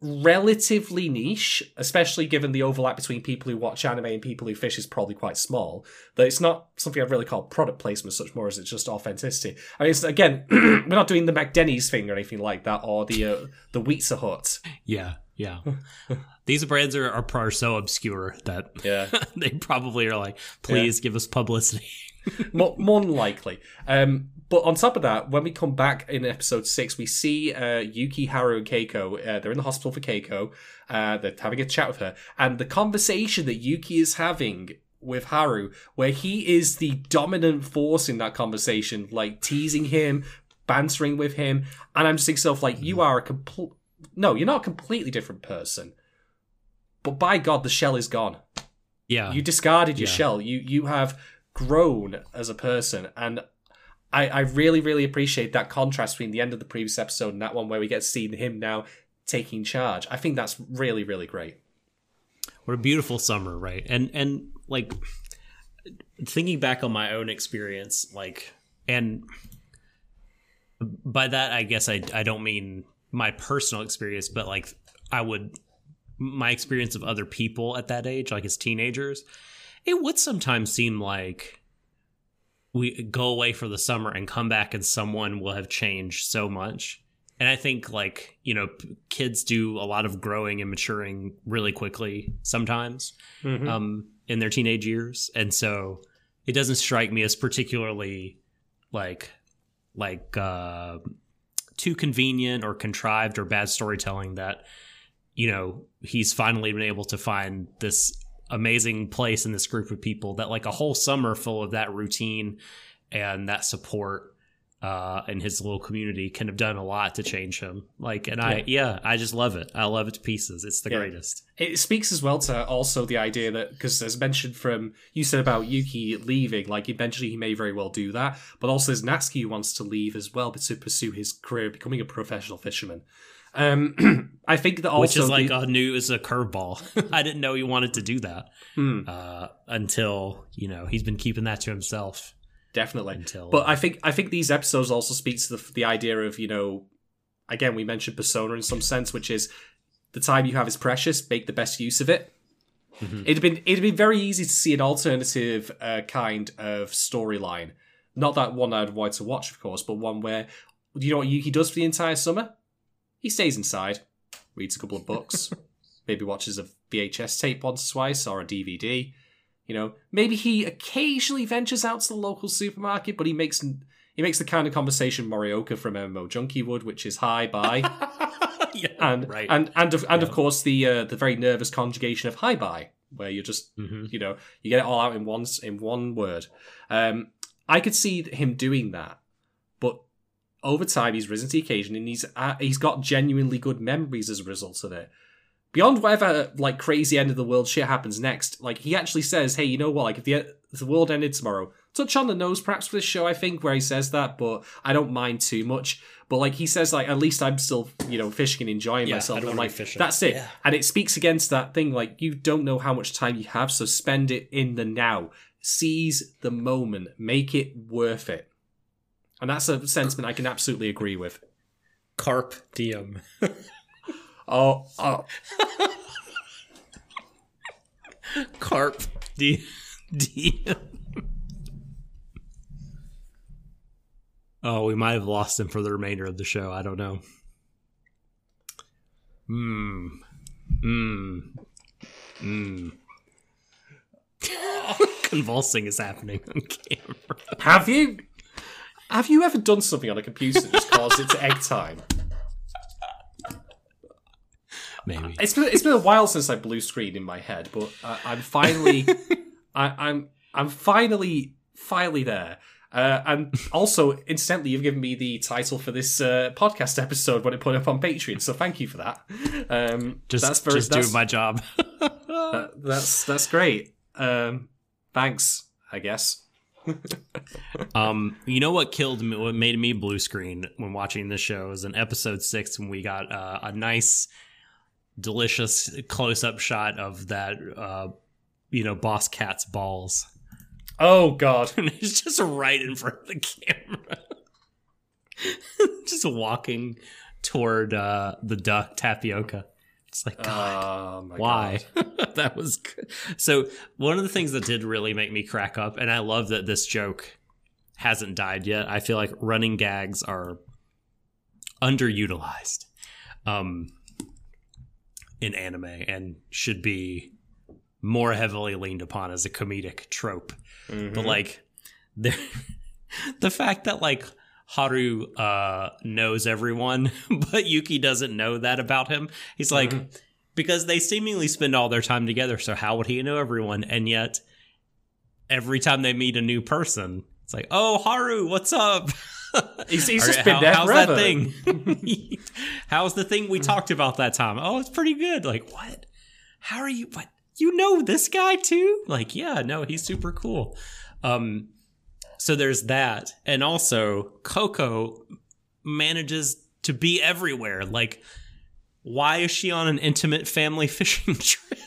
relatively niche, especially given the overlap between people who watch anime and people who fish is probably quite small. That it's not something I've really called product placement such more as it's just authenticity. I mean, it's, again, we're not doing the McDenny's thing or anything like that, or the uh, the Pizza Hut. Yeah, yeah. These brands are, are are so obscure that Yeah. they probably are like, please give us publicity. more, more than likely. Um, but on top of that, when we come back in episode six, we see uh, Yuki, Haru, and Keiko. Uh, they're in the hospital for Keiko. Uh, they're having a chat with her, and the conversation that Yuki is having with Haru, where he is the dominant force in that conversation, like teasing him, bantering with him, and I'm just thinking, self like, you are a complete. No, you're not a completely different person. But by God, the shell is gone. Yeah, You discarded your Yeah. shell. You you have grown as a person, and I I really really appreciate that contrast between the end of the previous episode and that one where we get to see him now taking charge. I think that's really really great. what a beautiful summer, right? And and like thinking back on my own experience, like and by that I guess I I don't mean my personal experience, but like I would my experience of other people at that age, like as teenagers, it would sometimes seem like we go away for the summer and come back and someone will have changed so much. And I think like, you know, kids do a lot of growing and maturing really quickly sometimes Mhm. um, in their teenage years, and so it doesn't strike me as particularly like like uh, too convenient or contrived or bad storytelling that you know he's finally been able to find this amazing place in this group of people that like a whole summer full of that routine and that support uh in his little community can have done a lot to change him. Like and i yeah. i just love it. I love it to pieces. It's the Yeah. greatest. It speaks as well to also the idea that because as mentioned from you said about Yuki leaving, like eventually he may very well do that, but also there's Natsuki who wants to leave as well, but to pursue his career, becoming a professional fisherman. Um, I think that also which is like the- a new is a curveball. I didn't know he wanted to do that Hmm. uh, until you know he's been keeping that to himself definitely. until. But I think I think these episodes also speak to the the idea of you know, again we mentioned persona in some sense, which is the time you have is precious. Make the best use of it. Mhm. It'd been it'd been very easy to see an alternative uh, kind of storyline, not that one I'd want to watch, of course, but one where you know what Yuki does for the entire summer? He stays inside, reads a couple of books, maybe watches a VHS tape once or twice or a DVD. You know, maybe he occasionally ventures out to the local supermarket, but he makes he makes the kind of conversation Morioka from MMO Junkie would, which is hi, bye, yeah, and right. and and of, and of course the uh, the very nervous conjugation of hi, bye, where you're just Mhm. you know you get it all out in one in one word. Um, I could see him doing that, over time he's risen to the occasion and he's uh, he's got genuinely good memories as a result of it. Beyond whatever like crazy end of the world shit happens next, like he actually says, "Hey, you know what? Like if the if the world ended tomorrow, touch on the nose perhaps for this show, I think, where he says that, but I don't mind too much. But like he says, like at least I'm still you know fishing and enjoying Yeah, myself. I And, like fishing. that's it, Yeah. and it speaks against that thing. Like you don't know how much time you have, so spend it in the now. Seize the moment, make it worth it. And that's a sentiment I can absolutely agree with. Carp diem. Oh, oh Carp di- diem. oh, we might have lost him for the remainder of the show. I don't know. Hmm. Hmm. Hmm. Convulsing is happening on camera. have you? Have you ever done something on a computer that just caused it to egg time? Maybe. It's been it's been a while since I blue screen in my head, but uh, I'm finally, I, I'm I'm finally finally there. Uh, and also, incidentally, you've given me the title for this uh, podcast episode when it put up on Patreon, so thank you for that. Um, Just, that's very just that's, doing my job. that- that's that's great. Um, thanks, I guess. Um, you know what killed me? What made me blue screen when watching this show is in episode six when we got uh, a nice, delicious close up shot of that, uh, you know, boss cat's balls, Oh god. and it's just right in front of the camera, just walking toward uh, the duck tapioca. It's like God. Oh my Why? God. that was good. So one of the things that did really make me crack up, and I love that this joke hasn't died yet. I feel like running gags are underutilized um, in anime and should be more heavily leaned upon as a comedic trope. Mhm. But like, there, the fact that like Haru uh, knows everyone, but Yuki doesn't know that about him. He's like, Mhm. because they seemingly spend all their time together. So how would he know everyone? And yet, every time they meet a new person, it's like, oh Haru, what's up? He's- he's just been there how's forever." that thing? how's the thing we talked about that time? Oh, it's pretty good. Like what? How are you? What? You know this guy too? Like yeah, no, he's super cool. Um, so there's that, and also Coco manages to be everywhere. Like, why is she on an intimate family fishing trip?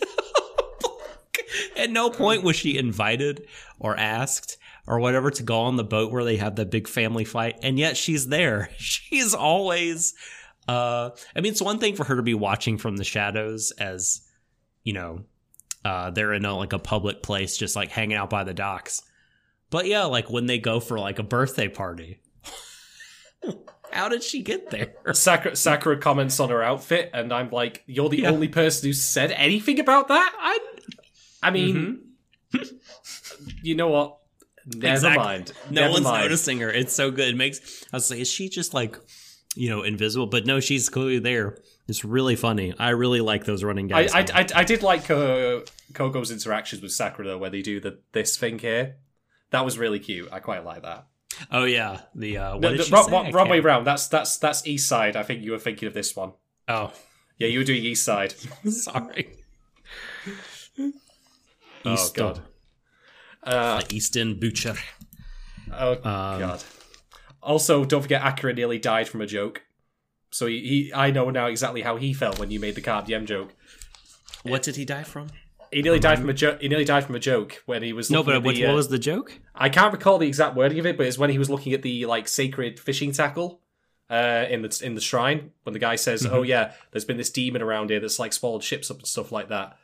At no point was she invited or asked or whatever to go on the boat where they have the big family fight, and yet she's there. She's always. Uh, I mean, it's one thing for her to be watching from the shadows as, you know, uh, they're in a, like a public place, just like hanging out by the docks. But yeah, like when they go for like a birthday party. How did she get there? Sakura, Sakura comments on her outfit, and I'm like, "You're the Yeah. only person who said anything about that." I, I mean, you know what? Never Exactly. mind. No Never one's mind. noticing her. It's so good. It makes I was like, is she just like, you know, invisible? But no, she's clearly there. It's really funny. I really like those running I, guys. I, I, I did like uh, Coco's interactions with Sakura though, where they do the this thing here. That was really cute. I quite like that. oh yeah, the uh, what No, did the- she wrong, say? wrong- way round. That's that's that's East Side. I think you were thinking of this one. Oh, Yeah, you were doing East Side. sorry. Oh god. Uh, The Easton Butcher. oh Um, god. Also, don't forget Akira nearly died from a joke. So he, he I know now exactly how he felt when you made the Carp diem joke. What did he die from? He nearly died from a joke. He nearly died from a joke when he was No, looking but at what, the, what uh, was the joke? I can't recall the exact wording of it, but it's when he was looking at the like sacred fishing tackle uh, in the in the shrine. When the guy says, Mm-hmm. "Oh yeah, there's been this demon around here that's like swallowed ships up and stuff like that."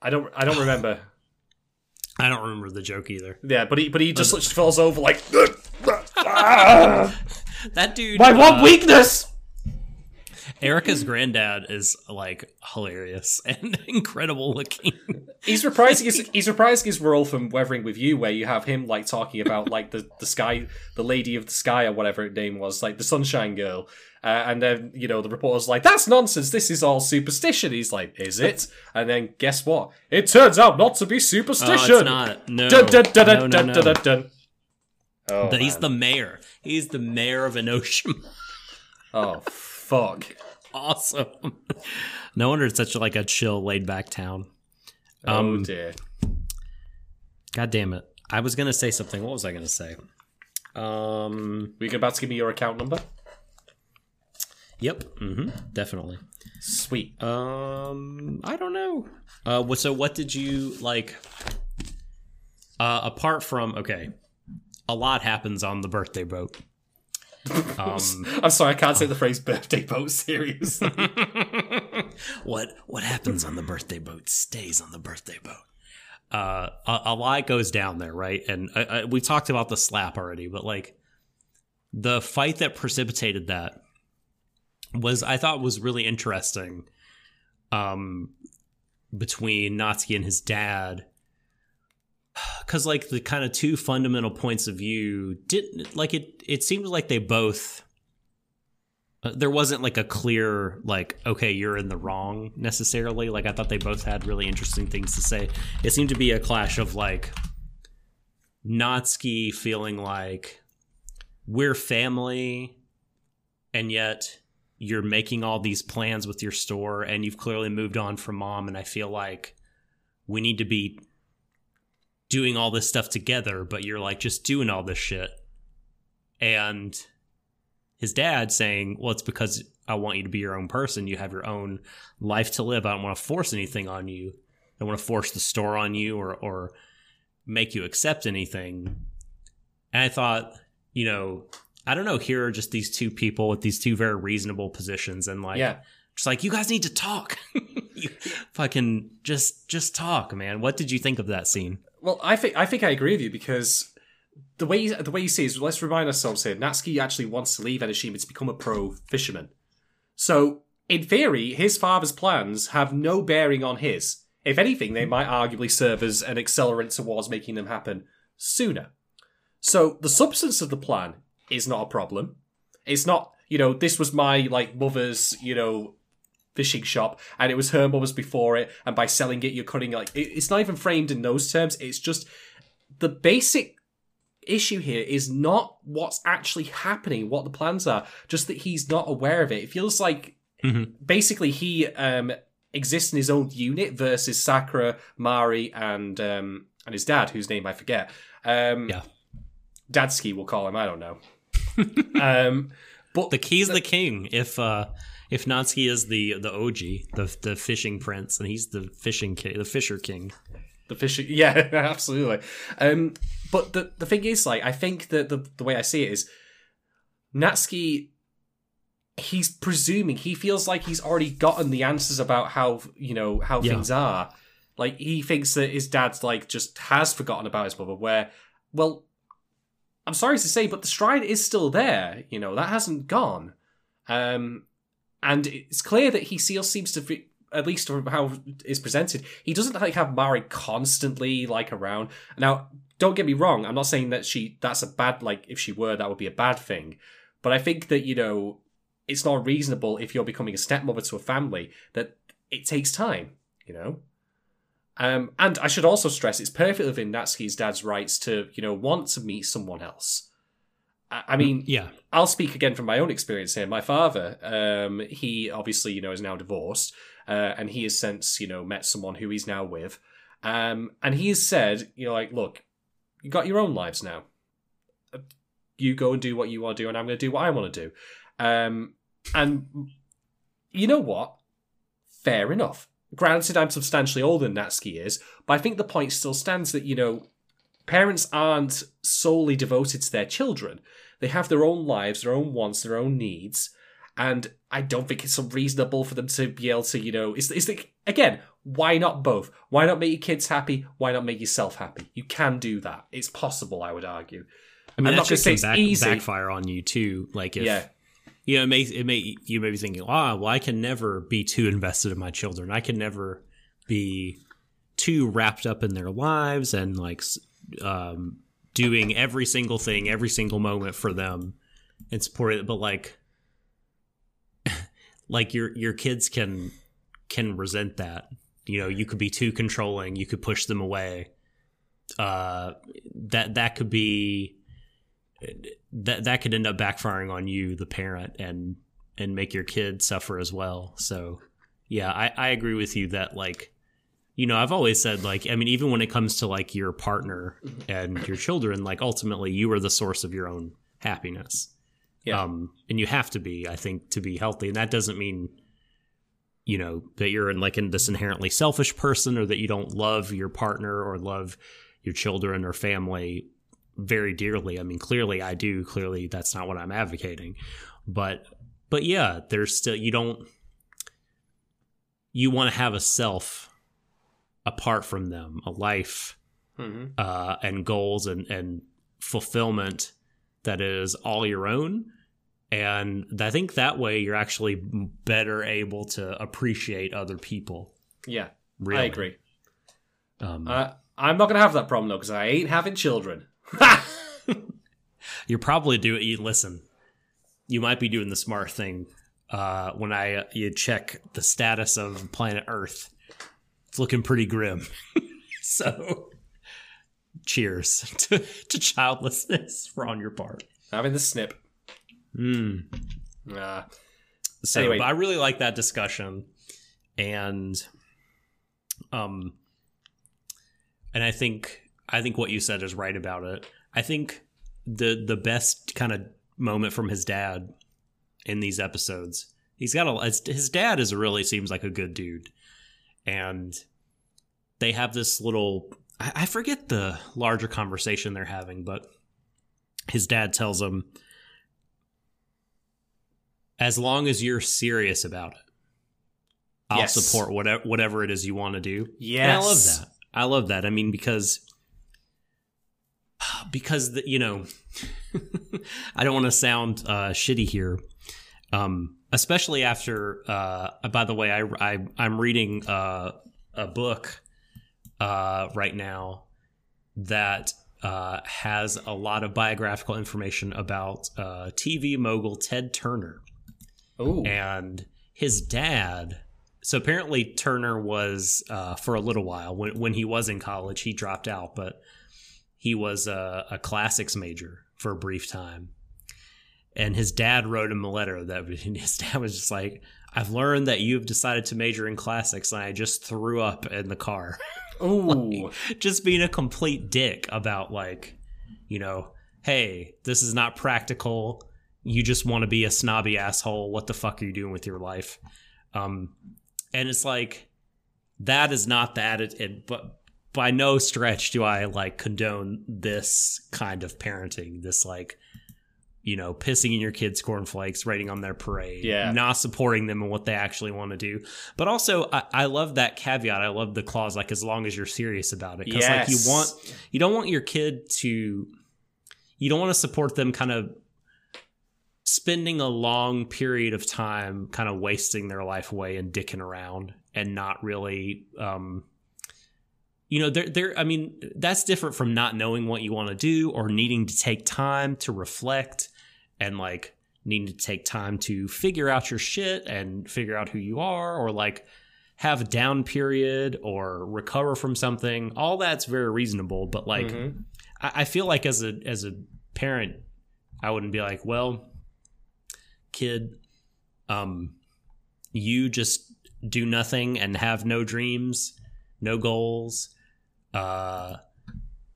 I don't I don't remember. I don't remember the joke either. Yeah, but he but he just, just falls over like That dude. my one uh, weakness. Erica's granddad is like hilarious and incredible looking. He's reprising his he's reprising his role from Weathering with You, where you have him like talking about like the the sky, the lady of the sky or whatever her name was, like the Sunshine Girl. Uh, and then you know the reporter's like, "That's nonsense. This is all superstition." He's like, "Is it?" And then guess what? It turns out not to be Oh, superstition. it's not. No. Dun, dun, dun, no, dun, no, no. dun, dun, dun. Oh, he's the mayor. He's the mayor of Enoshima. oh fuck. Awesome. no wonder it's such like a chill, laid back town. oh Um, dear. God damn it. I was gonna say something. What was I gonna say? Um Were you about to give me your account number? Yep. Mm-hmm, Definitely. Sweet. Um I don't know. Uh what so what did you like uh apart from okay. A lot happens on the birthday boat. Um I'm sorry, I can't say the phrase "birthday boat" seriously. what what happens on the birthday boat stays on the birthday boat. Uh, a, a lot goes down there, right? And I, I, we talked about the slap already, but like the fight that precipitated that was, I thought, was really interesting. Um, between Natsuki and his dad, because like the kind of two fundamental points of view didn't like it. It seemed like they both uh, there wasn't like a clear like okay you're in the wrong necessarily like i thought they both had really interesting things to say it seemed to be a clash of like natsuki feeling like we're family and yet you're making all these plans with your store and you've clearly moved on from mom and i feel like we need to be doing all this stuff together, but you're like just doing all this shit. And his dad saying, Well, it's because I want you to be your own person. You have your own life to live. I don't want to force anything on you. I don't want to force the store on you or or make you accept anything. And I thought, you know, I don't know, here are just these two people with these two very reasonable positions and like yeah. just like you guys need to talk. you fucking just just talk, man. What did you think of that scene? Well, I think I think I agree with you because the way you, the way you see is let's remind ourselves here. Natsuki actually wants to leave Enoshima to become a pro fisherman. So in theory, his father's plans have no bearing on his. If anything, they might arguably serve as an accelerant towards making them happen sooner. So the substance of the plan is not a problem. It's not, you know, this was my like mother's, you know, fishing shop and it was her was before it and by selling it you're cutting like it, it's not even framed in those terms it's just the basic issue here is not what's actually happening what the plans are just that he's not aware of it it feels like Mhm. basically he um exists in his own unit versus sakura mari and um and his dad whose name i forget um Yeah. dadsky we'll call him i don't know um but The key's the king. If uh if Natsuki is the the OG, the the fishing prince, and he's the fishing king, the fisher king. The fishing, yeah, absolutely. Um, but the the thing is, like, I think that the the way I see it is, Natsuki, he's presuming he feels like he's already gotten the answers about how you know how Yeah. things are. Like he thinks that his dad's like just has forgotten about his mother. Where, well, I'm sorry to say, but the stride is still there. You know that hasn't gone. Um, and it's clear that he still seems to be, at least from how it's presented, he doesn't like have Mari constantly like around. Now, don't get me wrong, I'm not saying that she that's a bad like if she were that would be a bad thing, but I think that you know it's not reasonable if you're becoming a stepmother to a family that it takes time, you know. Um, and I should also stress it's perfectly within Natsuki's dad's rights to you know want to meet someone else. I, mean, Yeah, I'll speak again from my own experience here. My father, um, he obviously, you know, is now divorced, uh, and he has since, you know, met someone who he's now with. Um, and he has said, you know, like, look, you got your own lives now. You go and do what you want to do, and I'm going to do what I want to do. Um, and you know what? Fair enough. Granted, I'm substantially older than Natsuki is, but I think the point still stands that, you know, parents aren't solely devoted to their children. They have their own lives, their own wants, their own needs, and I don't think it's unreasonable for them to be able to, you know, it's, it's like, again, why not both? Why not make your kids happy? Why not make yourself happy? You can do that. It's possible, I would argue. I mean I'm not gonna just say it's back, easy. backfire on you too. Like if yeah, you know, it may it may you may be thinking, ah, well, I can never be too invested in my children. I can never be too wrapped up in their lives and like um, doing every single thing, every single moment for them and support it. But like, like your your kids can can resent that. You know, you could be too controlling. You could push them away. Uh, that that could be that that could end up backfiring on you, the parent, and and make your kid suffer as well. So, yeah, I, I agree with you that like, you know, I've always said like, I mean, even when it comes to like your partner and your children, like ultimately you are the source of your own happiness. Yeah. Um, and you have to be, I think, to be healthy, and that doesn't mean. You know that you're in like in this inherently selfish person, or that you don't love your partner or love your children or family very dearly. I mean, clearly I do. Clearly that's not what I'm advocating. But but yeah, there's still you don't you want to have a self apart from them, a life hmm uh, and goals and and fulfillment that is all your own. And I think that way you're actually better able to appreciate other people. yeah, Really, I agree. Um, Uh, I'm not gonna have that problem though because I ain't having children. You're probably doing. You listen. You might be doing the smart thing. Uh, when I you check the status of planet Earth, it's looking pretty grim. so, cheers to, to childlessness for on your part. having the snip. Mm. Uh, So, Anyway. but I really like that discussion, and um, and I think I think what you said is right about it. I think the the best kind of moment from his dad in these episodes. He's got a his dad is really seems like a good dude, and they have this little. I, I forget the larger conversation they're having, but his dad tells him, "As long as you're serious about it, I'll Yes. support whatever whatever it is you want to do." Yes. And I love that. I love that. I mean, because because the, you know, I don't want to sound uh, shitty here, um, especially after. Uh, by the way, I, I I'm reading uh, a book uh, right now that uh, has a lot of biographical information about uh, TV mogul Ted Turner Ooh. and his dad so apparently turner was uh, for a little while when, when he was in college he dropped out but he was a, a classics major for a brief time and his dad wrote him a letter that his dad was just like i've learned that you've decided to major in classics and i just threw up in the car. Ooh. just being a complete dick about like you know hey this is not practical. You just want to be a snobby asshole. What the fuck are you doing with your life? Um and it's like that is not the attitude but by no stretch do i like condone this kind of parenting this like you know pissing in your kids cornflakes writing on their parade Yeah. not supporting them and what they actually want to do. But also I, I love that caveat. I love the clause like as long as you're serious about it. Because like you want you don't want your kid to you don't want to support them kind of spending a long period of time kind of wasting their life away and dicking around and not really um you know they're, they're i mean that's different from not knowing what you want to do or needing to take time to reflect and like needing to take time to figure out your shit and figure out who you are or like have a down period or recover from something all that's very reasonable but like Mhm. I, I feel like as a as a parent, I wouldn't be like, well, kid, um, you just do nothing and have no dreams, no goals. Uh,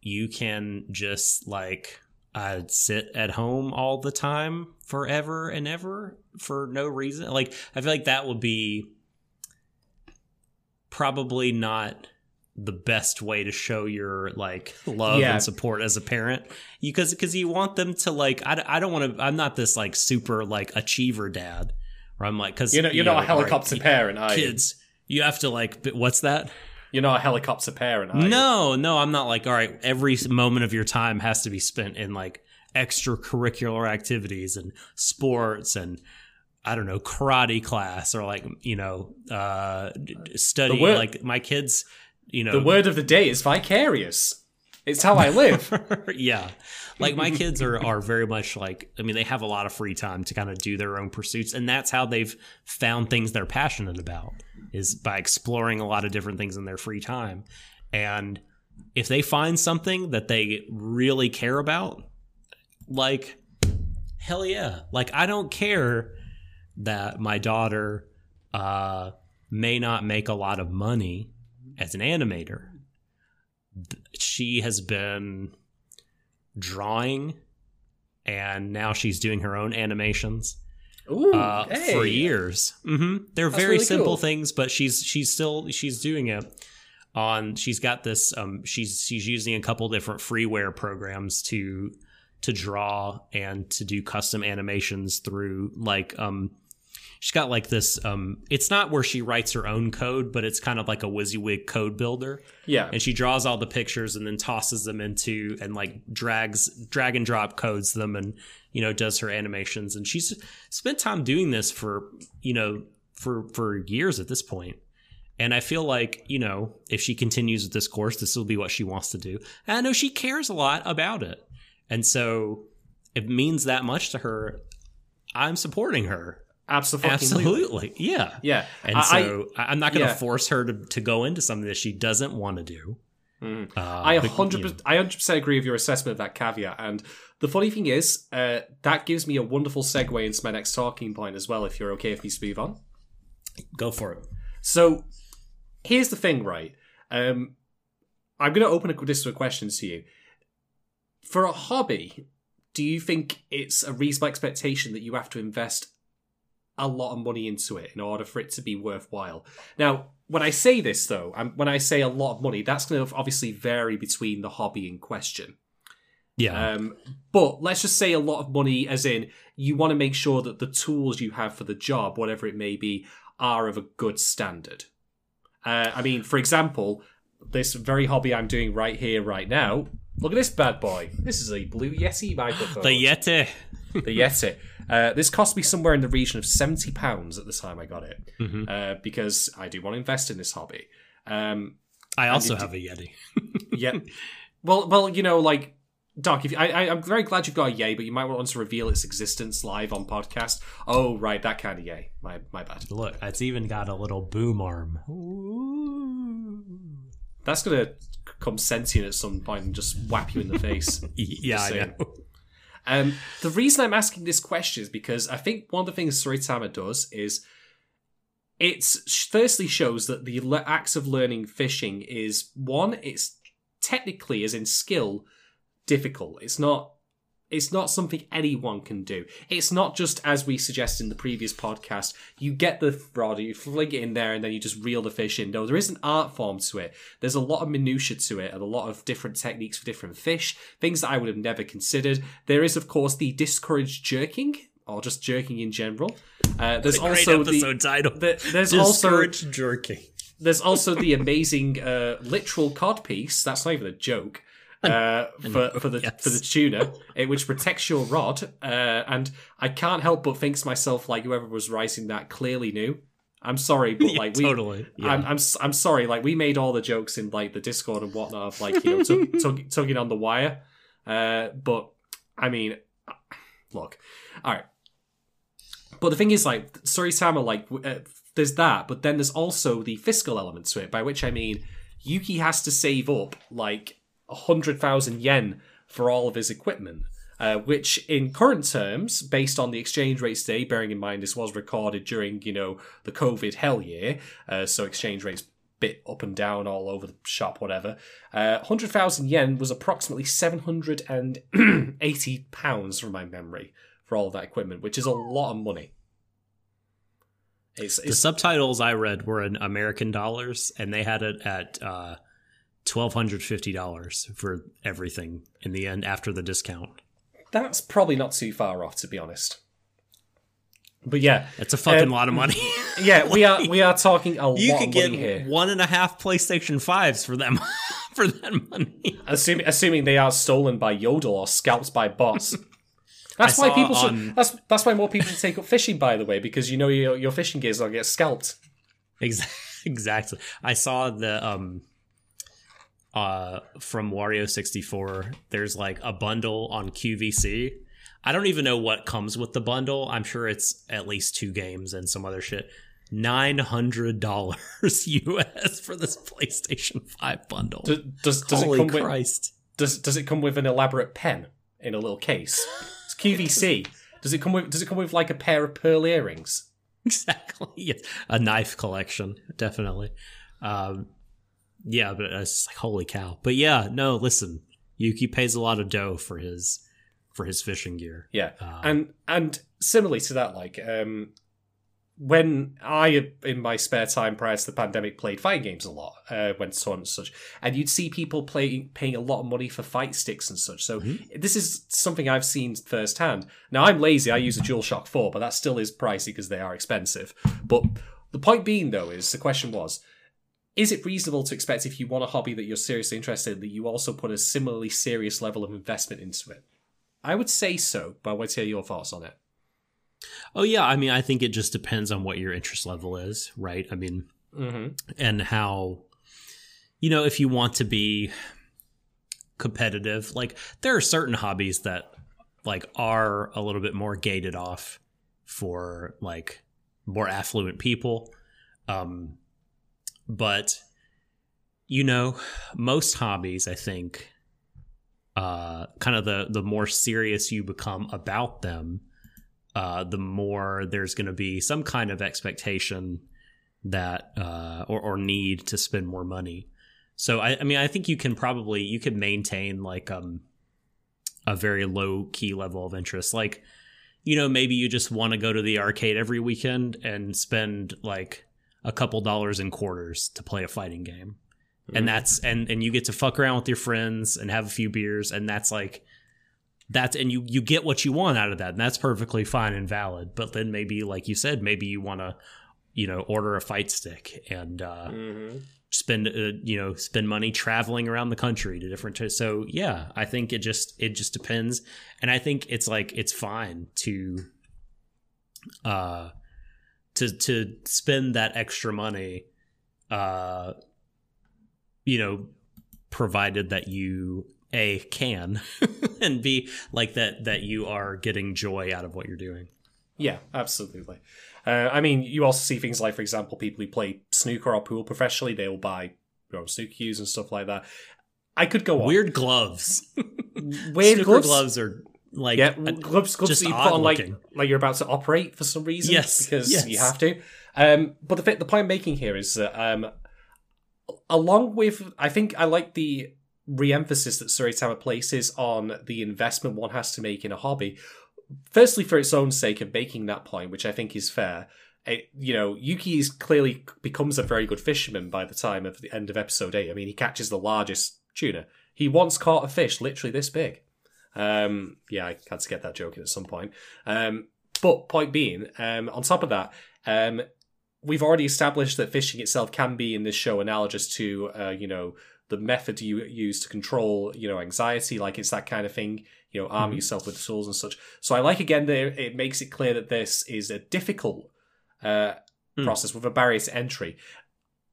you can just like uh, sit at home all the time forever and ever for no reason. Like I feel like that would be probably not the best way to show your like love Yeah. and support as a parent because because you want them to like I, I don't want to i'm not this like super like achiever dad where i'm like because You're not, you're not a helicopter parent, are you? kids you have to like what's that You're not a helicopter parent, are you? no no i'm not like all right every moment of your time has to be spent in like extracurricular activities and sports and I don't know karate class or like you know uh study word- like my kids you know The word of the day is vicarious. It's how I live. yeah like my kids are are very much like i mean they have a lot of free time to kind of do their own pursuits and that's how they've found things they're passionate about is by exploring a lot of different things in their free time. And if they find something that they really care about like hell yeah. Like i don't care that my daughter uh may not make a lot of money as an animator. She has been drawing and now she's doing her own animations Ooh, uh, hey. for years. hmm They're That's very really simple cool. things, but she's she's still she's doing it on. She's got this. Um, she's she's using a couple different freeware programs to to draw and to do custom animations through like um. She's got like this. Um, it's not where she writes her own code, but it's kind of like a WYSIWYG code builder Yeah. and she draws all the pictures and then tosses them into and like drags drag and drop codes them and you know does her animations and she's spent time doing this for you know for for years at this point and i feel like you know if she continues with this course this will be what she wants to do and i know she cares a lot about it and so it means that much to her i'm supporting her Absolutely. absolutely yeah Yeah. and I- so I, am not going to yeah. force her to, to go into something that she doesn't want to do. Mm. Uh, I hundred you know, I hundred percent agree with your assessment of that caveat. And the funny thing is, uh, that gives me a wonderful segue into my next talking point as well. If you're okay with me to move on. go for it. So here's the thing, right? Um, I'm going to open a, this to a question to you. For a hobby, do you think it's a reasonable expectation that you have to invest a lot of money into it in order for it to be worthwhile? Now, when I say this, though, I'm, when I say a lot of money, that's going to obviously vary between the hobby in question. Yeah. Um, but let's just say a lot of money, as in you want to make sure that the tools you have for the job, whatever it may be, are of a good standard. Uh, I mean, for example, this very hobby I'm doing right here, right now. Look at this bad boy. This is a Blue Yeti microphone. the Yeti. the Yeti. Uh, this cost me somewhere in the region of seventy pounds at the time I got it, Mhm. uh, because I do want to invest in this hobby. Um, I also have a Yeti. yeah. Well, well, you know, like Doc, if you, I, I, I'm very glad you've got a yay, but you might want to reveal its existence live on podcast. Oh, right, that kind of yay. My, my bad. Look, it's even got a little boom arm. That's gonna come sentient at some point and just whap you in the face. Yeah, I know. Um, the reason I'm asking this question is because I think one of the things Tsuritama does is it firstly shows that the le- acts of learning fishing is one, it's technically as in skill difficult. It's not it's not something anyone can do. It's not just as we suggested in the previous podcast, you get the rod, you fling it in there, and then you just reel the fish in. No, there is an art form to it. There's a lot of minutiae to it, and a lot of different techniques for different fish, things that I would have never considered. There is, of course, the discouraged jerking, or just jerking in general. Uh, there's Great also episode the, title. the there's also Discouraged jerking. there's also the amazing uh, literal cod piece. That's not even a joke. Uh, for for the Yes. for the tuna, it, which protects your rod, uh, and I can't help but think to myself, like whoever was writing that clearly knew. I'm sorry, but Yeah, like we, totally. Yeah. I'm, I'm I'm sorry. Like we made all the jokes in like the Discord and whatnot of like you know tug, tug, tugging on the wire, uh, but I mean, look, all right. But the thing is, like Tsuritama, like uh, there's that, but then there's also the fiscal element to it. By which I mean, Yuki has to save up like a hundred thousand yen for all of his equipment. Uh, which, in current terms, based on the exchange rates today, bearing in mind this was recorded during, you know, the COVID hell year, uh, so exchange rates bit up and down all over the shop, whatever. Uh, 100,000 yen was approximately 780 pounds from my memory for all of that equipment, which is a lot of money. It's, the subtitles I read were in American dollars, and they had it at uh, twelve hundred fifty dollars for everything in the end after the discount. that's probably not too far off, to be honest. But yeah, it's a fucking Um, lot of money. yeah, we are we are talking a you lot could get here. one and a half PlayStation fives for them for that money. Assuming, assuming they are stolen by Yodel or scalped by bots. That's I why people should. That's that's why more people should take up fishing. By the way, because you know your your fishing gears will get scalped. Ex- Exactly. I saw the um uh from Wario 64 there's like a bundle on QVC. I don't even know what comes with the bundle. I'm sure it's at least two games and some other shit. $900 US for this PlayStation 5 bundle. Does does, does it Holy come with Christ. does does it come with an elaborate pen in a little case? It's QVC. Does it come with Does it come with like a pair of pearl earrings? Exactly. Yes. A knife collection, definitely. Um yeah, but it's like holy cow. But yeah, no, listen. Yuki pays a lot of dough for his for his fishing gear. Yeah, Um, and and similarly to that, like um, when I in my spare time prior to the pandemic played fighting games a lot, uh, went to tournaments and such, and you'd see people playing paying a lot of money for fight sticks and such. So this is something I've seen firsthand. Now I'm lazy; I use a DualShock Four, but that still is pricey because they are expensive. But the point being, though, is the question was. Is it reasonable to expect if you want a hobby that you're seriously interested in that you also put a similarly serious level of investment into it? I would say so, but I want to hear your thoughts on it. Oh yeah, I mean I think it just depends on what your interest level is, right? I mean Mm-hmm. and how you know if you want to be competitive like there are certain hobbies that like are a little bit more gated off for like more affluent people um but you know most hobbies i think uh kind of the the more serious you become about them uh the more there's going to be some kind of expectation that uh, or, or need to spend more money. So I, I mean, I think you can probably you can maintain like um a very low key level of interest. Like, you know, maybe you just want to go to the arcade every weekend and spend like a couple dollars in quarters to play a fighting game. Mm-hmm. And that's and and you get to fuck around with your friends and have a few beers and that's like that's and you you get what you want out of that and that's perfectly fine and valid. But then maybe like you said, maybe you want to you know order a fight stick and uh Mm-hmm. spend uh, you know spend money traveling around the country to different t- so yeah i think it just it just depends and i think it's like it's fine to uh to to spend that extra money uh you know provided that you a can and b like that that you are getting joy out of what you're doing Yeah, absolutely. Uh, I mean, you also see things like, for example, people who play snooker or pool professionally, they will buy you know, snooker cues and stuff like that. I could go on. weird gloves Weird gloves. gloves are like Yeah, gloves, gloves just that you put on like like you're about to operate for some reason. Yes, because yes. you have to. Um, but the the point I'm making here is that um, along with I think I like the re-emphasis that Tsuritama places on the investment one has to make in a hobby. Firstly, for its own sake of making that point, which I think is fair. It, you know, Yuki is clearly becomes a very good fisherman by the time of the end of episode eight. I mean, he catches the largest tuna. He once caught a fish literally this big. Um, yeah, I had to get that joke in at some point. Um, but point being, um, on top of that, um, we've already established that fishing itself can be in this show analogous to, uh, you know, the method you use to control, you know, anxiety. Like it's that kind of thing. You know, arm Mhm. yourself with tools and such. So I like again that it makes it clear that this is a difficult uh, Hmm. process with a barrier to entry.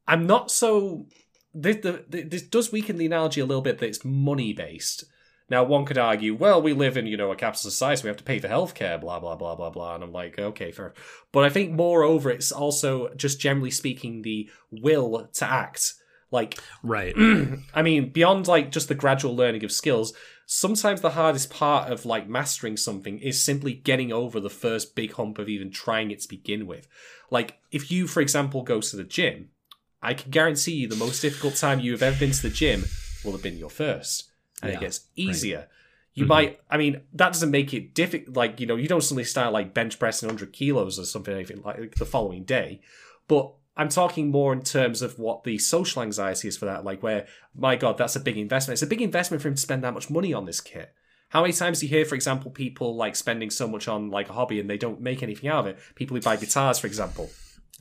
I'm not so. This, the, the, this does weaken the analogy a little bit that it's money based. Now, one could argue, well, we live in, you know, a capitalist society, so we have to pay for healthcare, blah, blah, blah, blah, blah. And I'm like, okay, fair. But I think, moreover, it's also, just generally speaking, the will to act. Like, right I mean, beyond, like, just the gradual learning of skills, sometimes the hardest part of, like, mastering something is simply getting over the first big hump of even trying it to begin with. Like, if you, for example, go to the gym, I can guarantee you the most difficult time you have ever been to the gym will have been your first. And Yeah, it gets easier. You Mhm. might, I mean, that doesn't make it difficult. Like, you know, you don't suddenly start like bench pressing 100 kilos or something anything like the following day. But I'm talking more in terms of what the social anxiety is for that. Like, where, my God, that's a big investment. It's a big investment for him to spend that much money on this kit. How many times do you hear, for example, people like spending so much on like a hobby and they don't make anything out of it? People who buy guitars, for example.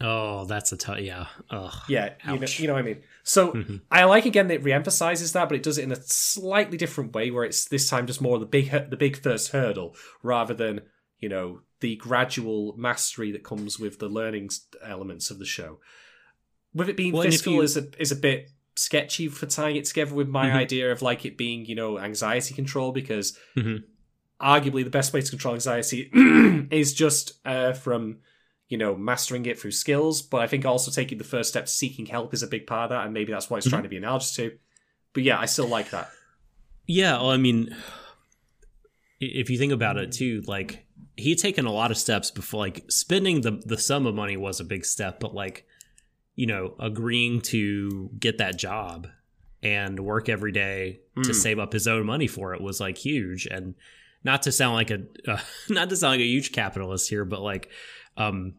Oh, that's a tough. Yeah. Ugh. Yeah, you know, you know what I mean. So Mhm. I like again that it reemphasizes that, but it does it in a slightly different way, where it's this time just more the big the big first hurdle rather than you know the gradual mastery that comes with the learning elements of the show. With it being Well, fiscal you- is a is a bit sketchy for tying it together with my Mhm. idea of like it being you know anxiety control because Mhm. arguably the best way to control anxiety is just uh, from you know mastering it through skills but i think also taking the first step seeking help is a big part of that and maybe that's what it's Mhm. trying to be analogous to but yeah i still like that Yeah. Well, I mean, if you think about it too, like he had taken a lot of steps before, like spending the the sum of money was a big step, but like you know, agreeing to get that job and work every day to Mm. save up his own money for it was like huge and not to sound like a uh, not to sound like a huge capitalist here but like um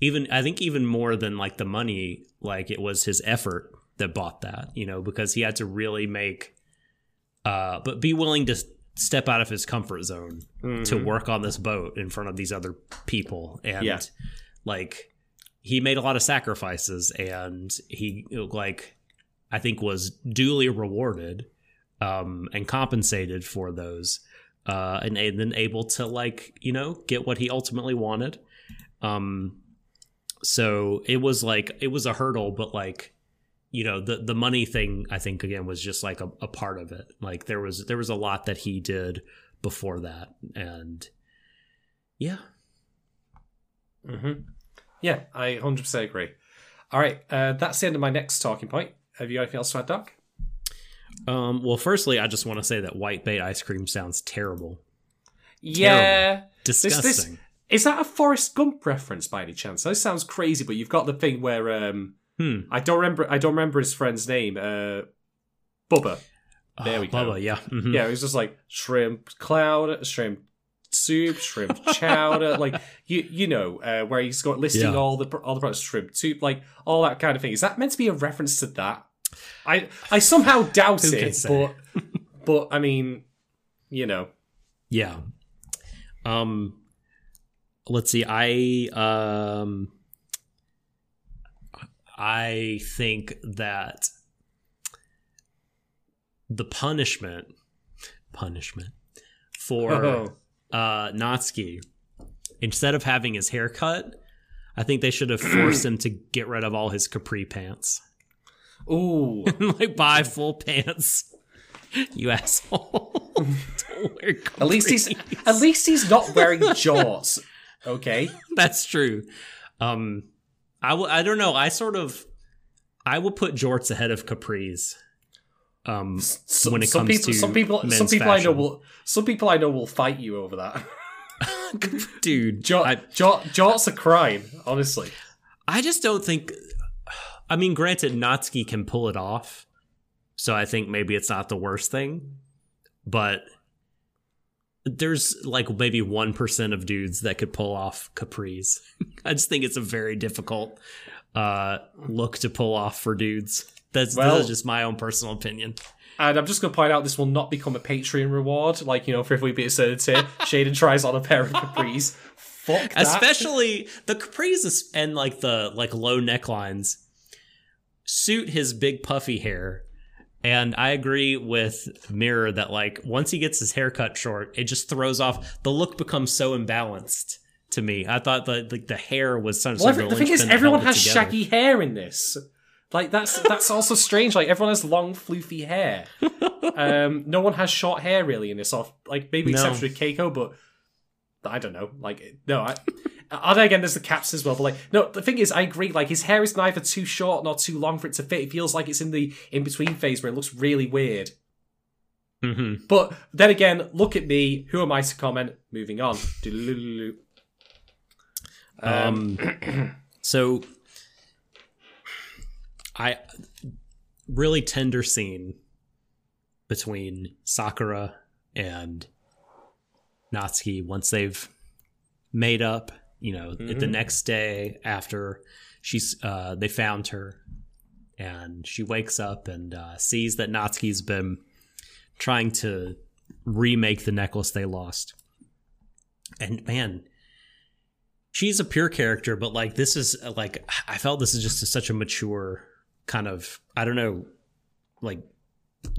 even i think even more than like the money like it was his effort that bought that you know because he had to really make uh but be willing to step out of his comfort zone to Mhm. work on this boat in front of these other people and Yeah. like he made a lot of sacrifices and he like i think was duly rewarded um and compensated for those uh and, and then able to like you know get what he ultimately wanted um so it was like it was a hurdle but like you know the the money thing i think again was just like a, a part of it. Like there was there was a lot that he did before that. And yeah. Mm-hmm. yeah i 100% agree. All right uh, that's the end of my next talking point. Have you got anything else to add doc? Um well firstly i just want to say that white bait ice cream sounds terrible. Yeah. Disgusting this- is that a forrest gump reference by any chance that sounds crazy but you've got the thing where um hmm I don't remember. I don't remember his friend's name. Uh, Bubba. There Oh, we go. Bubba, yeah. mhm. Yeah, it was just like shrimp cloud, shrimp soup, shrimp chowder, like you you know uh, where he's got listing Yeah. all the all the products, shrimp soup, like all that kind of thing. Is that meant to be a reference to that? I I somehow doubt it, but but I mean, you know, Yeah. Um let's see. I um I think that the punishment punishment for Oh. uh Natsuki instead of having his hair cut, I think they should have forced him to get rid of all his capri pants. ooh, like buy full pants. You asshole. Don't wear at least he's at least he's not wearing jorts. Okay, That's true. Um, I will. I don't know. I sort of. I will put jorts ahead of capris. Um, so, when it some comes people, to some people, some people I know will, some people I know will fight you over that. dude, Jort, I, jort, jorts are crime, honestly. I just don't think. I mean, granted, Natsuki can pull it off, so I think maybe it's not the worst thing. But there's like maybe one percent of dudes that could pull off capris. I just think it's a very difficult uh, look to pull off for dudes. That's Well- this is just my own personal opinion. And I'm just going to point out this will not become a Patreon reward. Like, you know, for if we beat a certain Shaden tries on a pair of capris. Fuck that. especially the capris and like the like low necklines suit his big puffy hair and i agree with mirror that like once he gets his hair cut short it just throws off the look becomes so imbalanced to me i thought the like the hair was some Well, sort every- the thing is, everyone has together. shaggy hair in this. Like that's that's also strange. Like everyone has long, floofy hair. Um, no one has short hair really in this. Off like maybe No. except for Keiko, but I don't know. Like no, I. And again, there's the caps as well. But like, no, the thing is, I agree. Like, his hair is neither too short nor too long for it to fit. It feels like it's in the in between phase where it looks really weird. Mhm. But then again, look at me. Who am I to comment? Moving on. Um, Um, so I really tender scene between Sakura and Natsuki once they've made up. You know, the Mhm. next day after she's uh, they found her, and she wakes up and uh, sees that Natsuki's been trying to remake the necklace they lost. And man, she's a pure character, but like this is uh, like I felt this is just a, such a mature kind of I don't know like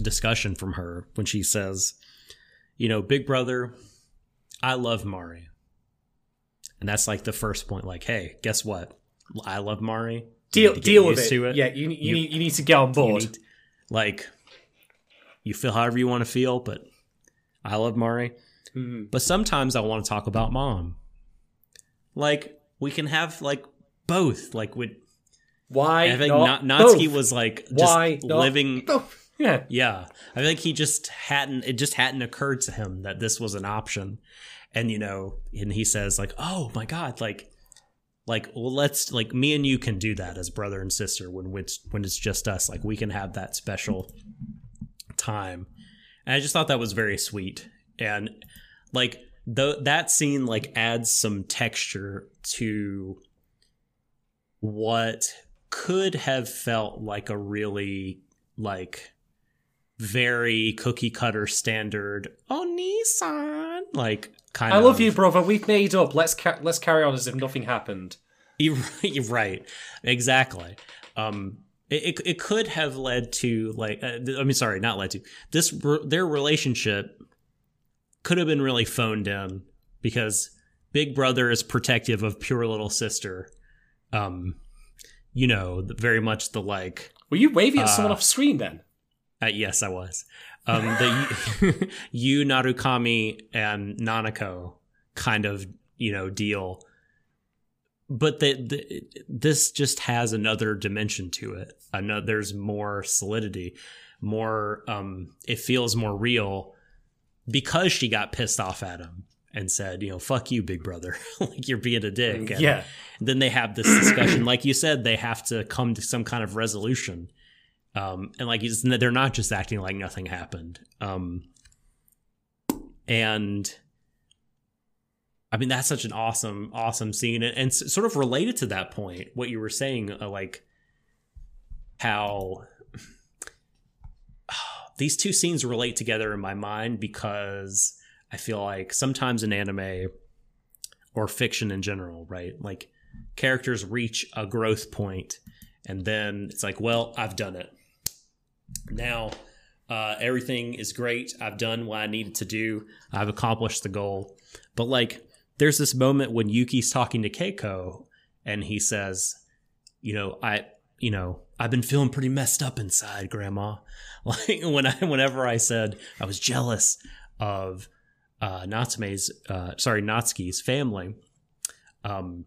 discussion from her when she says, you know, Big Brother, I love Mari, and that's like the first point. Like, hey, guess what? I love Mari. You deal need to get deal with it. it. Yeah, you, you, You- need, you need to get on You board. need- like, you feel however you want to feel, but I love Mari. Mhm. But sometimes I want to talk about mom. Like we can have like both. Like with Why I think not Na- Natsuki was like just Why living. both? Yeah, Yeah, I think he just hadn't. It just hadn't occurred to him that this was an option, and you know, and he says like, "Oh my god, like." Like well, let's like me and you can do that as brother and sister when it's when it's just us. Like we can have that special time. And I just thought that was very sweet. And like the that scene like adds some texture to what could have felt like a really like very cookie cutter standard oh nii-san like kind of I of love you, brother. We've made up. Let's ca- let's carry on as if nothing happened. You're, right. Exactly. Um, it, it, it could have led to like uh, I mean, sorry, not led to this. Their relationship could have been really phoned in because Big Brother is protective of pure little sister. Um, you know, very much the like. Were you waving at someone Uh, off screen then? Uh, yes, I was. Um, the you Narukami and Nanako kind of you know deal, but the, the this just has another dimension to it. Another, there's more solidity, more. Um, it feels more real because she got pissed off at him and said, you know, "Fuck you, Big Brother," like you're being a dick. And Yeah. then they have this discussion, like you said, they have to come to some kind of resolution um, and like they're not just acting like nothing happened. Um, and I mean that's such an awesome, awesome scene, and, and sort of related to that point, what you were saying, uh, like how these two scenes relate together in my mind because I feel like sometimes in anime or fiction in general, right? Like characters reach a growth point and then it's like, well, I've done it. Now uh, everything is great. I've done what I needed to do. I've accomplished the goal. But like, there's this moment when Yuki's talking to Keiko and he says, you know, I, you know, I've been feeling pretty messed up inside, Grandma. Like when I, whenever I said I was jealous of uh, Natsume's, uh, sorry, Natsuki's family, um,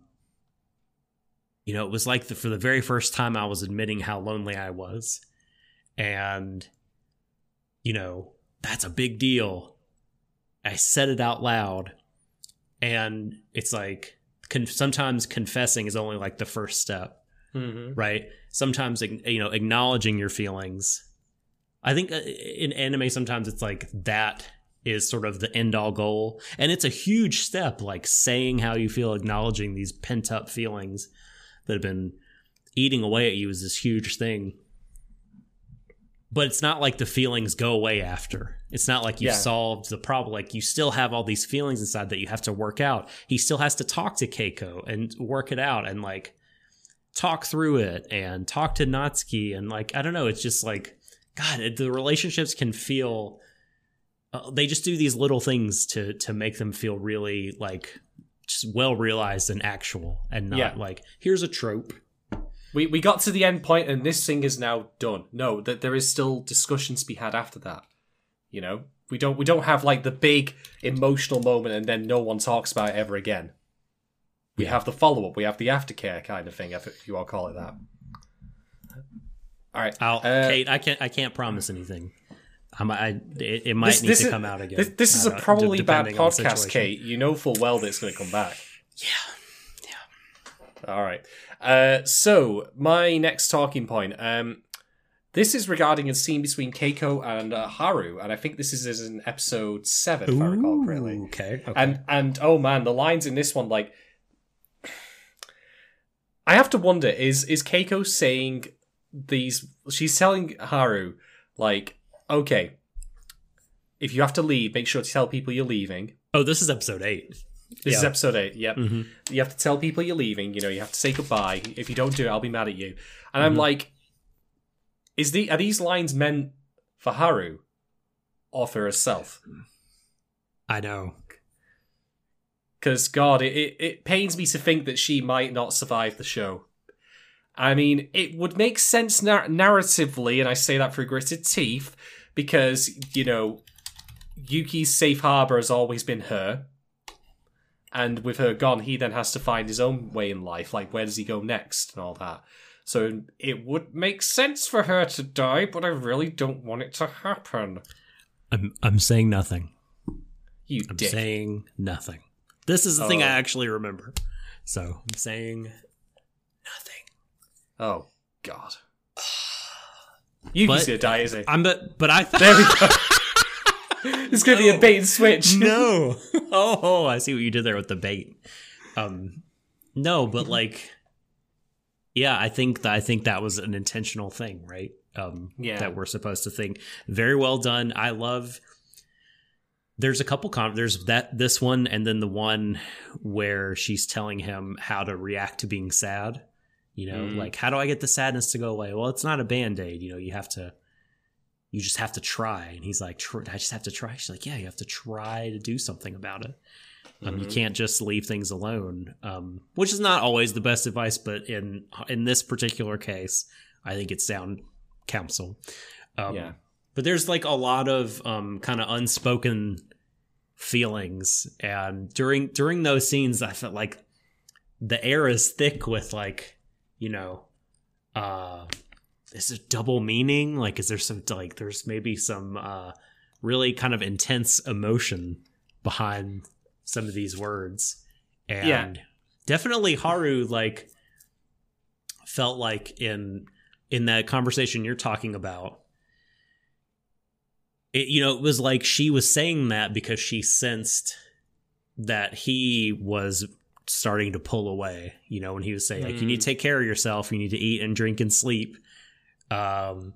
you know, it was like the, for the very first time I was admitting how lonely I was, and you know, that's a big deal. I said it out loud, and it's like con- sometimes confessing is only like the first step Mm-hmm. right? Sometimes you know acknowledging your feelings. I think uh, in anime sometimes it's like that is sort of the end all goal, and it's a huge step. Like saying how you feel, acknowledging these pent up feelings that have been eating away at you is this huge thing. But it's not like the feelings go away after. It's not like you've Yeah. solved the problem. Like you still have all these feelings inside that you have to work out. He still has to talk to Keiko and work it out and like talk through it and talk to Natsuki and like I don't know, it's just like God, it, the relationships can feel. Uh, they just do these little things to to make them feel really like just well realized and actual, and not Yeah. like here's a trope. We we got to the end point and this thing is now done. No, that there is still discussions to be had after that. You know, we don't we don't have like the big emotional moment and then no one talks about it ever again. We have the follow up. We have the aftercare kind of thing, if you all call it that. All right, uh, Kate, I can't I can't promise anything. I, might- I it, it might this, need this to is, come out again. This, this is a probably d- bad depending on the podcast. Kate. You know full well that it's going to come back. Yeah. Yeah, All right. Uh, so my next talking point. Um, this is regarding a scene between Keiko and uh, Haru, and I think this is, in episode seven, if I recall correctly. Okay, okay. And and oh man, the lines in this one, like, I have to wonder: is is Keiko saying these? She's telling Haru, like, okay, if you have to leave, make sure to tell people you're leaving. oh, this is episode eight. This is episode eight. Yep. Mhm. You have to tell people you're leaving. You know, you have to say goodbye. If you don't do it, I'll be mad at you. And I'm Mhm. like, is the are these lines meant for Haru or for herself? I know. Because God, it, it it pains me to think that she might not survive the show. I mean, it would make sense nar- narratively, and I say that through gritted teeth, because you know, Yuki's safe harbor has always been her. And with her gone, he then has to find his own way in life. Like, where does he go next and all that. So it would make sense for her to die, but I really don't want it to happen. I'm I'm saying nothing. You I'm dick. saying nothing. This is the thing I Oh. actually remember. So I'm saying nothing. oh, God. Yuki's But- gonna die, is he? I'm but but I There we go. it's gonna be a bait and switch. no. Oh, oh, I see what you did there with the bait. Um, no, but like, yeah, I think that I think that was an intentional thing, right? Um, Yeah. that we're supposed to think. Very well done. I love. There's a couple con. There's that this one, and then the one where she's telling him how to react to being sad. You know, Mm. like how do I get the sadness to go away? Well, it's not a band aid. You know, you have to you just have to try. And he's like, I just have to try. She's like, yeah, you have to try to do something about it. Um, You Mhm. can't just leave things alone, um, which is not always the best advice, but in in this particular case, I think it's sound counsel. Um, Yeah. But there's like a lot of um, kind of unspoken feelings, and during during those scenes, I felt like the air is thick with like, you know, uh, is it double meaning? Like, is there some like there's maybe some uh, really kind of intense emotion behind some of these words, and Yeah. definitely Haru like felt like in in that conversation you're talking about, it, you know, it was like she was saying that because she sensed that he was starting to pull away. You know, when he was saying like, "You need to take care of yourself. You need to eat and drink and sleep." Um,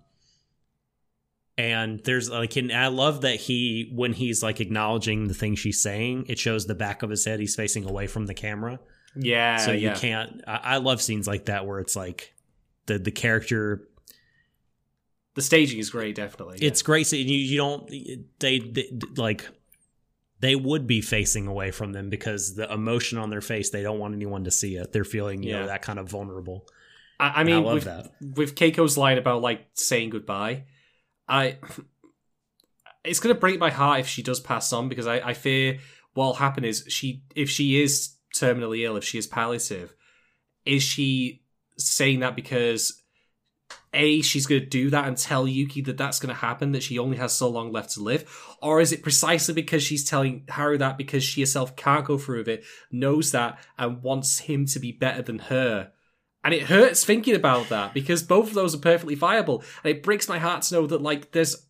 and there's like, and I love that he when he's like acknowledging the thing she's saying, it shows the back of his head. He's facing away from the camera, Yeah, so you yeah. can't. I, I love scenes like that where it's like the the character The staging is great, definitely. it's great so you, you don't they, they like they would be facing away from them because the emotion on their face they don't want anyone to see it they're feeling you Yeah. know that kind of vulnerable I, I mean, I with, that. with Keiko's line about like saying goodbye, I it's gonna break my heart if she does pass on because I, I fear what'll happen is she if she is terminally ill, if she is palliative, is she saying that because a she's gonna do that and tell Yuki that that's gonna happen that she only has so long left to live, or is it precisely because she's telling Haru that because she herself can't go through with it, knows that and wants him to be better than her? And it hurts thinking about that because both of those are perfectly viable. And it breaks my heart to know that, like, there's,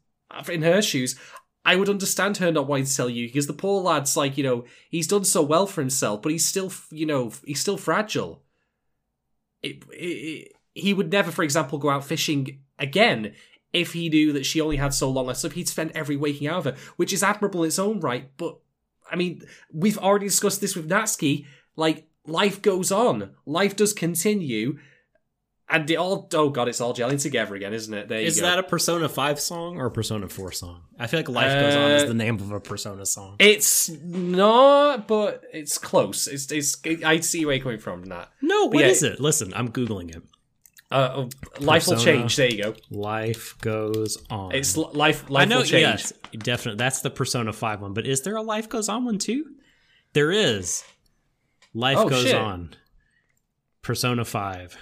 in her shoes, I would understand her not wanting to tell you because the poor lad's like, you know, he's done so well for himself, but he's still, you know, he's still fragile. It, it, he would never, for example, go out fishing again if he knew that she only had so long left. So he'd spend every waking hour of her, which is admirable in its own right. But, I mean, we've already discussed this with Natsuki. Like, life goes on. Life does continue. And it all, oh god, it's all gelling together again, isn't it? There you go. that a persona 5 song or a persona 4 song i feel like life goes on Uh, is the name of a persona song It's not, but it's close. It's, it's, I see where you're coming from, Nat. no what yeah. is it listen i'm googling it Uh, life will change. There you go. life goes on It's life. Life I know, will change. yes, definitely. That's the Persona 5 one. But is there a Life Goes On one too? There is. Life Oh, Goes shit. On. Persona 5.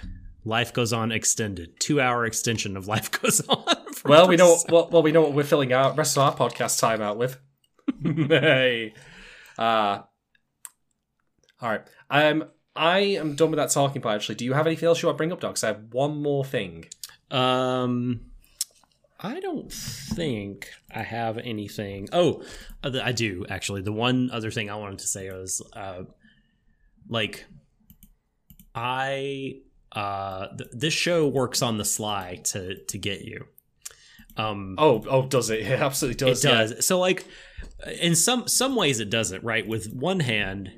Life Goes On extended. Two hour extension of Life Goes On. Well, we know. Persona. Well, well, we know what we're filling our rest of our podcast time out with. hey, uh, all right. Um, I am done with that talking part. Actually, do you have anything else you want to bring up, Doc? 'Cause I have one more thing. Um, I don't think I have anything. Oh, I do actually. The one other thing I wanted to say was, uh, like, I uh, th- this show works on the sly to to get you. Um, Oh, oh, does it? It absolutely does. it yeah. does. So like, in some some ways it doesn't. Right. With one hand,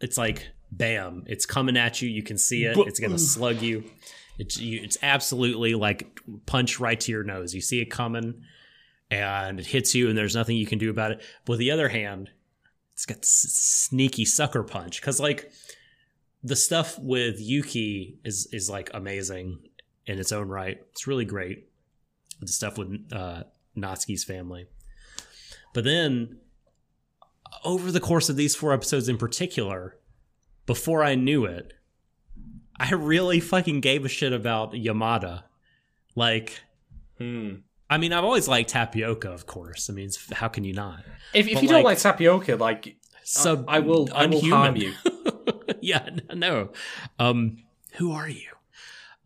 it's like bam, it's coming at you. You can see it. It's gonna slug you. It's you, it's absolutely like punch right to your nose. You see it coming, and it hits you, and there's nothing you can do about it. But with the other hand, it's got sneaky sucker punch because like the stuff with Yuki is is like amazing in its own right. It's really great. The stuff with uh, Natsuki's family, but then over the course of these four episodes in particular, before I knew it, I really fucking gave a shit about Yamada. Like, Hmm. I mean, I've always liked tapioca, of course. I mean, how can you not? If, if you don't like- like tapioca, like So I will, I will harm you. yeah, no. Um, who are you?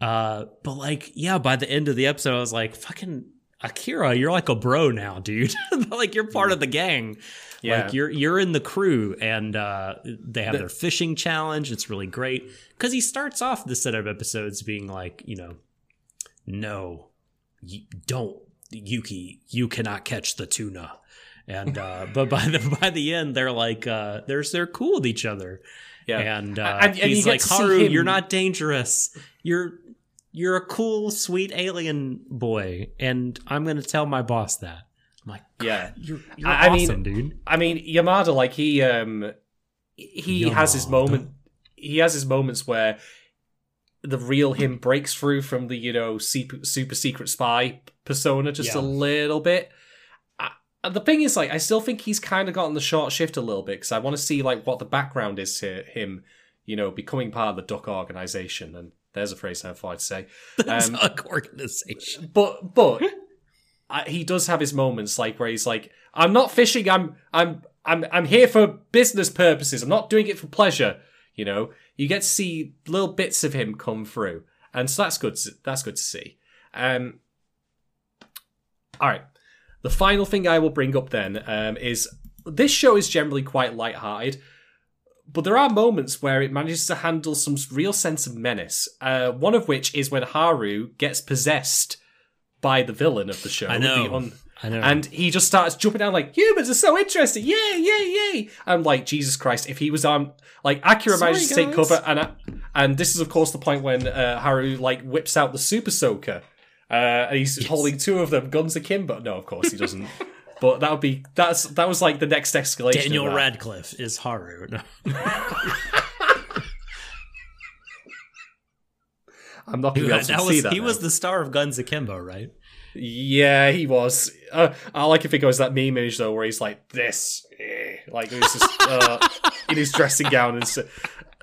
Uh, but like, yeah, by the end of the episode, I was like, fucking Akira, you're like a bro now, dude. like you're part of the gang. Yeah. Like you're you're in the crew, and uh, they have their fishing challenge. It's really great because he starts off the set of episodes being like, you know, no, you don't, Yuki, you cannot catch the tuna. And uh, but by the by the end, they're like uh, they're they're cool with each other. Yeah. And, uh, And- and he's like, Haru, you're not dangerous. You're you're a cool, sweet alien boy, and I'm gonna tell my boss that. I'm like, Yeah. you're, you're I- I mean- awesome, dude. I mean, Yamada, like he um he has his moment. He has his moments where the real him breaks through from the you know super, super secret spy persona just Yeah. a little bit. I, the thing is, like, I still think he's kind of gotten the short shift a little bit because I want to see like what the background is to him, you know, becoming part of the Duck organization. And there's a phrase I thought to say. Um, Duck organization. but but I, he does have his moments like where he's like i'm not fishing i'm i'm i'm i'm here for business purposes i'm not doing it for pleasure you know you get to see little bits of him come through and so that's good. To, that's good to see. Um, all right. The final thing I will bring up then um, is this show is generally quite light-hearted, but there are moments where it manages to handle some real sense of menace. Uh, one of which is when Haru gets possessed by the villain of the show. I know. the un- I know. And he just starts jumping down like humans are so interesting, yay, yay, yay! I'm like Jesus Christ. If he was on like Akira Sorry, manages to take cover, and I- and this is of course the point when uh, Haru like whips out the Super Soaker, uh, and he's holding two of them, guns akimbo. No, of course he doesn't. but that would be that's that was like the next escalation. Daniel. Radcliffe is Haru. No. I'm not going to be able to that see that. he now. was the star of Guns Akimbo, right? Yeah, he was. Uh, I like if it goes that meme image though, where he's like this, eh, like he's just uh, in his dressing gown and so,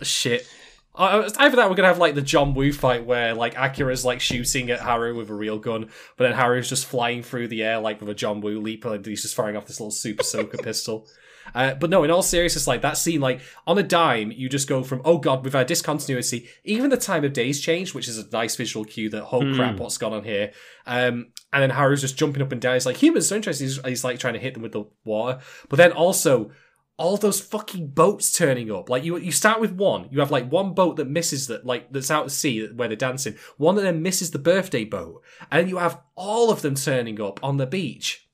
shit. Uh, either that, we're gonna have like the John Woo fight where like Akira's like shooting at Haru with a real gun, but then Haru's just flying through the air like with a John Woo leap, and he's just firing off this little Super Soaker pistol. Uh, but no, in all seriousness, like that scene, like on a dime, you just go from oh god, we've had discontinuity. Even the time of day's changed, which is a nice visual cue that oh crap, what's gone on here? Um, and then Haru's just jumping up and down. He's like humans so interesting. He's, he's like trying to hit them with the water, but then also all those fucking boats turning up. Like you, you start with one. You have like one boat that misses that, like that's out at sea where they're dancing. One that then misses the birthday boat, and you have all of them turning up on the beach.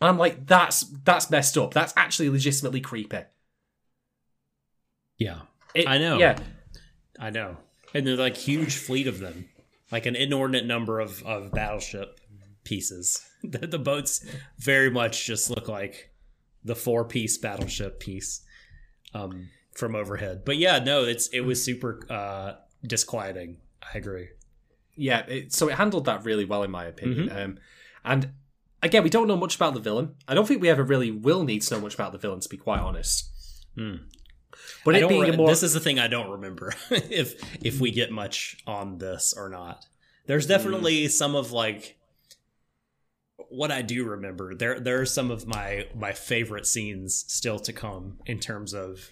And I'm like, that's that's messed up. That's actually legitimately creepy. Yeah, It- I know. Yeah, I know. And they're like huge fleet of them, like an inordinate number of of battleship pieces. The, the boats very much just look like the four piece battleship piece um, from overhead. But yeah, no, it's it was super uh, disquieting. I agree. yeah. It, so it handled that really well, in my opinion. Mm-hmm. Um, and again, we don't know much about the villain. I don't think we ever really will need to know much about the villain, to be quite honest. Hmm. But it being re- a more this is the thing I don't remember if if we get much on this or not. There's definitely some of like what I do remember. There there are some of my my favorite scenes still to come in terms of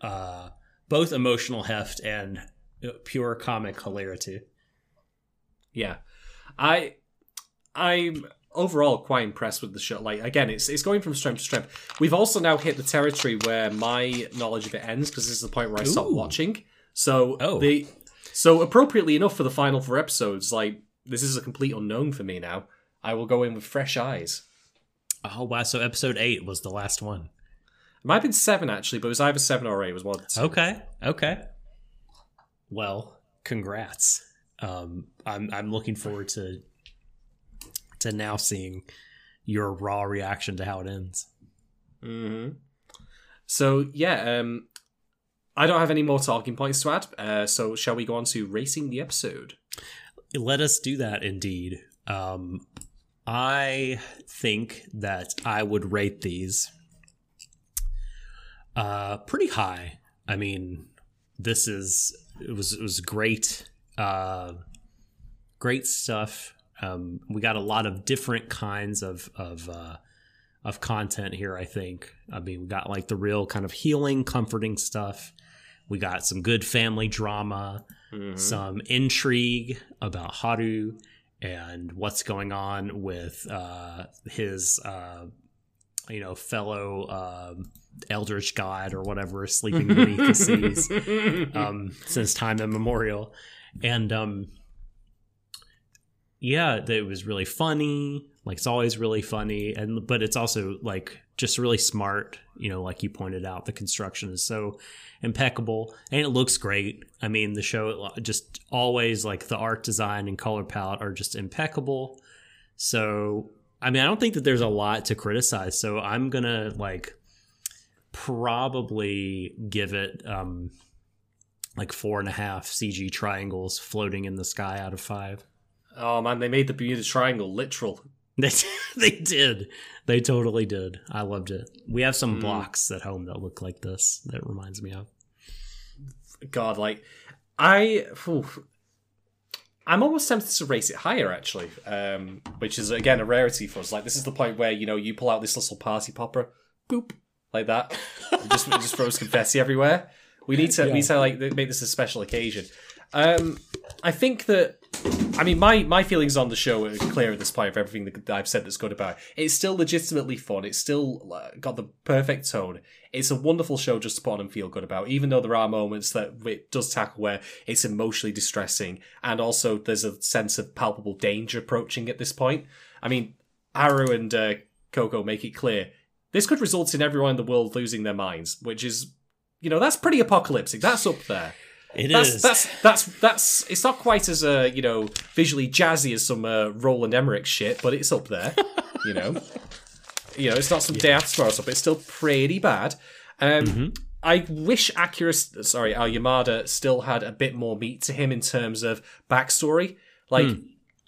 uh both emotional heft and uh, pure comic hilarity. Yeah, I I'm overall quite impressed with the show. Like again, it's it's going from strength to strength. We've also now hit the territory where my knowledge of it ends because this is the point where I stop Ooh. watching. So Oh. the so appropriately enough for the final four episodes, like this is a complete unknown for me now. I will go in with fresh eyes. Oh wow! So episode eight was the last one. It might have been seven actually, but it was either seven or eight. It was one. Okay. Okay. Well, congrats. Um, I'm I'm looking forward to to now seeing your raw reaction to how it ends. hmm So yeah, um, I don't have any more talking points to add. Uh, so shall we go on to racing the episode? Let us do that indeed. Um, I think that I would rate these uh, pretty high. I mean, this is it was it was great, uh, great stuff. Um, we got a lot of different kinds of of uh, of content here. I think. I mean, we got like the real kind of healing, comforting stuff. We got some good family drama some intrigue about Haru and what's going on with uh, his, uh, you know, fellow um Eldritch God or whatever sleeping beneath the seas um, since time immemorial. And um, yeah, it was really funny. Like it's always really funny, and but it's also like just really smart. You know, like you pointed out, the construction is so impeccable and it looks great. I mean, the show just always like the art design and color palette are just impeccable. So, I mean, I don't think that there's a lot to criticize. So I'm gonna like probably give it um like four and a half CG triangles floating in the sky out of five. Oh man, they made the Bermuda Triangle literal. They they did. They totally did. I loved it. We have some Mm. blocks at home that look like this. That reminds me of. God, like I, phew, I'm almost tempted to race it higher actually, um, which is again a rarity for us. Like this is the point where you know you pull out this little party popper, boop, like that, and just it just throws confetti everywhere. We need to we need to like make this a special occasion. Um, I think that. I mean, my, my feelings on the show are clear at this point of everything that I've said that's good about it. It's still legitimately fun. It's still got the perfect tone. It's a wonderful show just to put on and feel good about, even though there are moments that it does tackle where it's emotionally distressing and also there's a sense of palpable danger approaching at this point. I mean, Haru and uh, Coco make it clear this could result in everyone in the world losing their minds, which is, you know, that's pretty apocalyptic. That's up there. It that's, is. That's that's that's. It's not quite as uh, you know visually jazzy as some uh, Roland Emmerich shit, but it's up there. you know, you know, it's not some day after tomorrow stuff, but it's still pretty bad. Um, Mm-hmm. I wish Akira, sorry, Al Yamada still had a bit more meat to him in terms of backstory. Like, Hmm.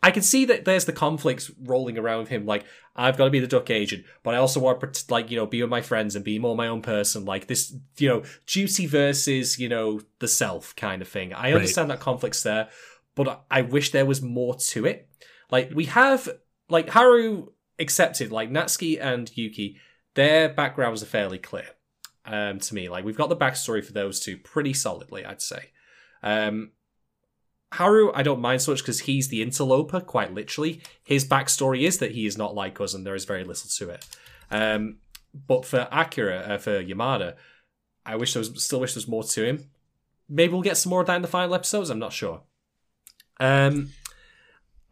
I can see that there's the conflicts rolling around with him. Like, I've got to be the duck agent, but I also want to, like, you know, be with my friends and be more my own person. Like this, you know, duty versus, you know, the self kind of thing. I understand that conflict's there, but I wish there was more to it. Like, we have, like, Haru accepted, like, Natsuki and Yuki, their backgrounds are fairly clear um, to me. Like, we've got the backstory for those two pretty solidly, I'd say. Um, Haru, I don't mind so much because he's the interloper, quite literally. His backstory is that he is not like us and there is very little to it. Um, but for Akira, uh, for Yamada, I wish there was, still wish there was more to him. Maybe we'll get some more of that in the final episodes, I'm not sure. Um,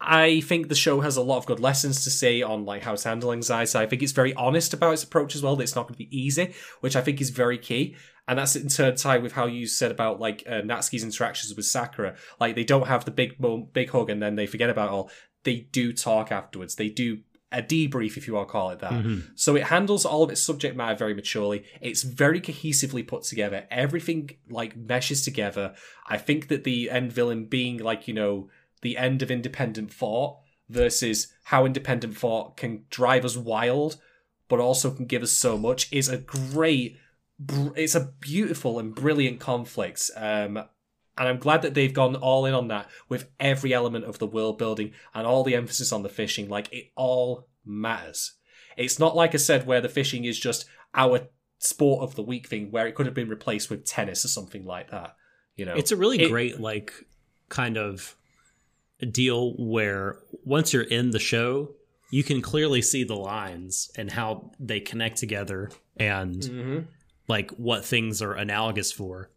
I think the show has a lot of good lessons to say on like how to handle anxiety. I think it's very honest about its approach as well. That it's not going to be easy, which I think is very key. And that's in turn tied with how you said about like uh, Natsuki's interactions with Sakura. Like they don't have the big big hug and then they forget about it all. They do talk afterwards. They do a debrief, if you want to call it that. Mm-hmm. So it handles all of its subject matter very maturely. It's very cohesively put together. Everything like meshes together. I think that the end villain being like you know the end of independent thought versus how independent thought can drive us wild, but also can give us so much is a great. It's a beautiful and brilliant conflict. Um, and I'm glad that they've gone all in on that with every element of the world building and all the emphasis on the fishing. Like it all matters. It's not like I said where the fishing is just our sport of the week thing, where it could have been replaced with tennis or something like that. You know, It's a really It- great like kind of deal where once you're in the show, you can clearly see the lines and how they connect together and Mhm. Like what things are analogous for.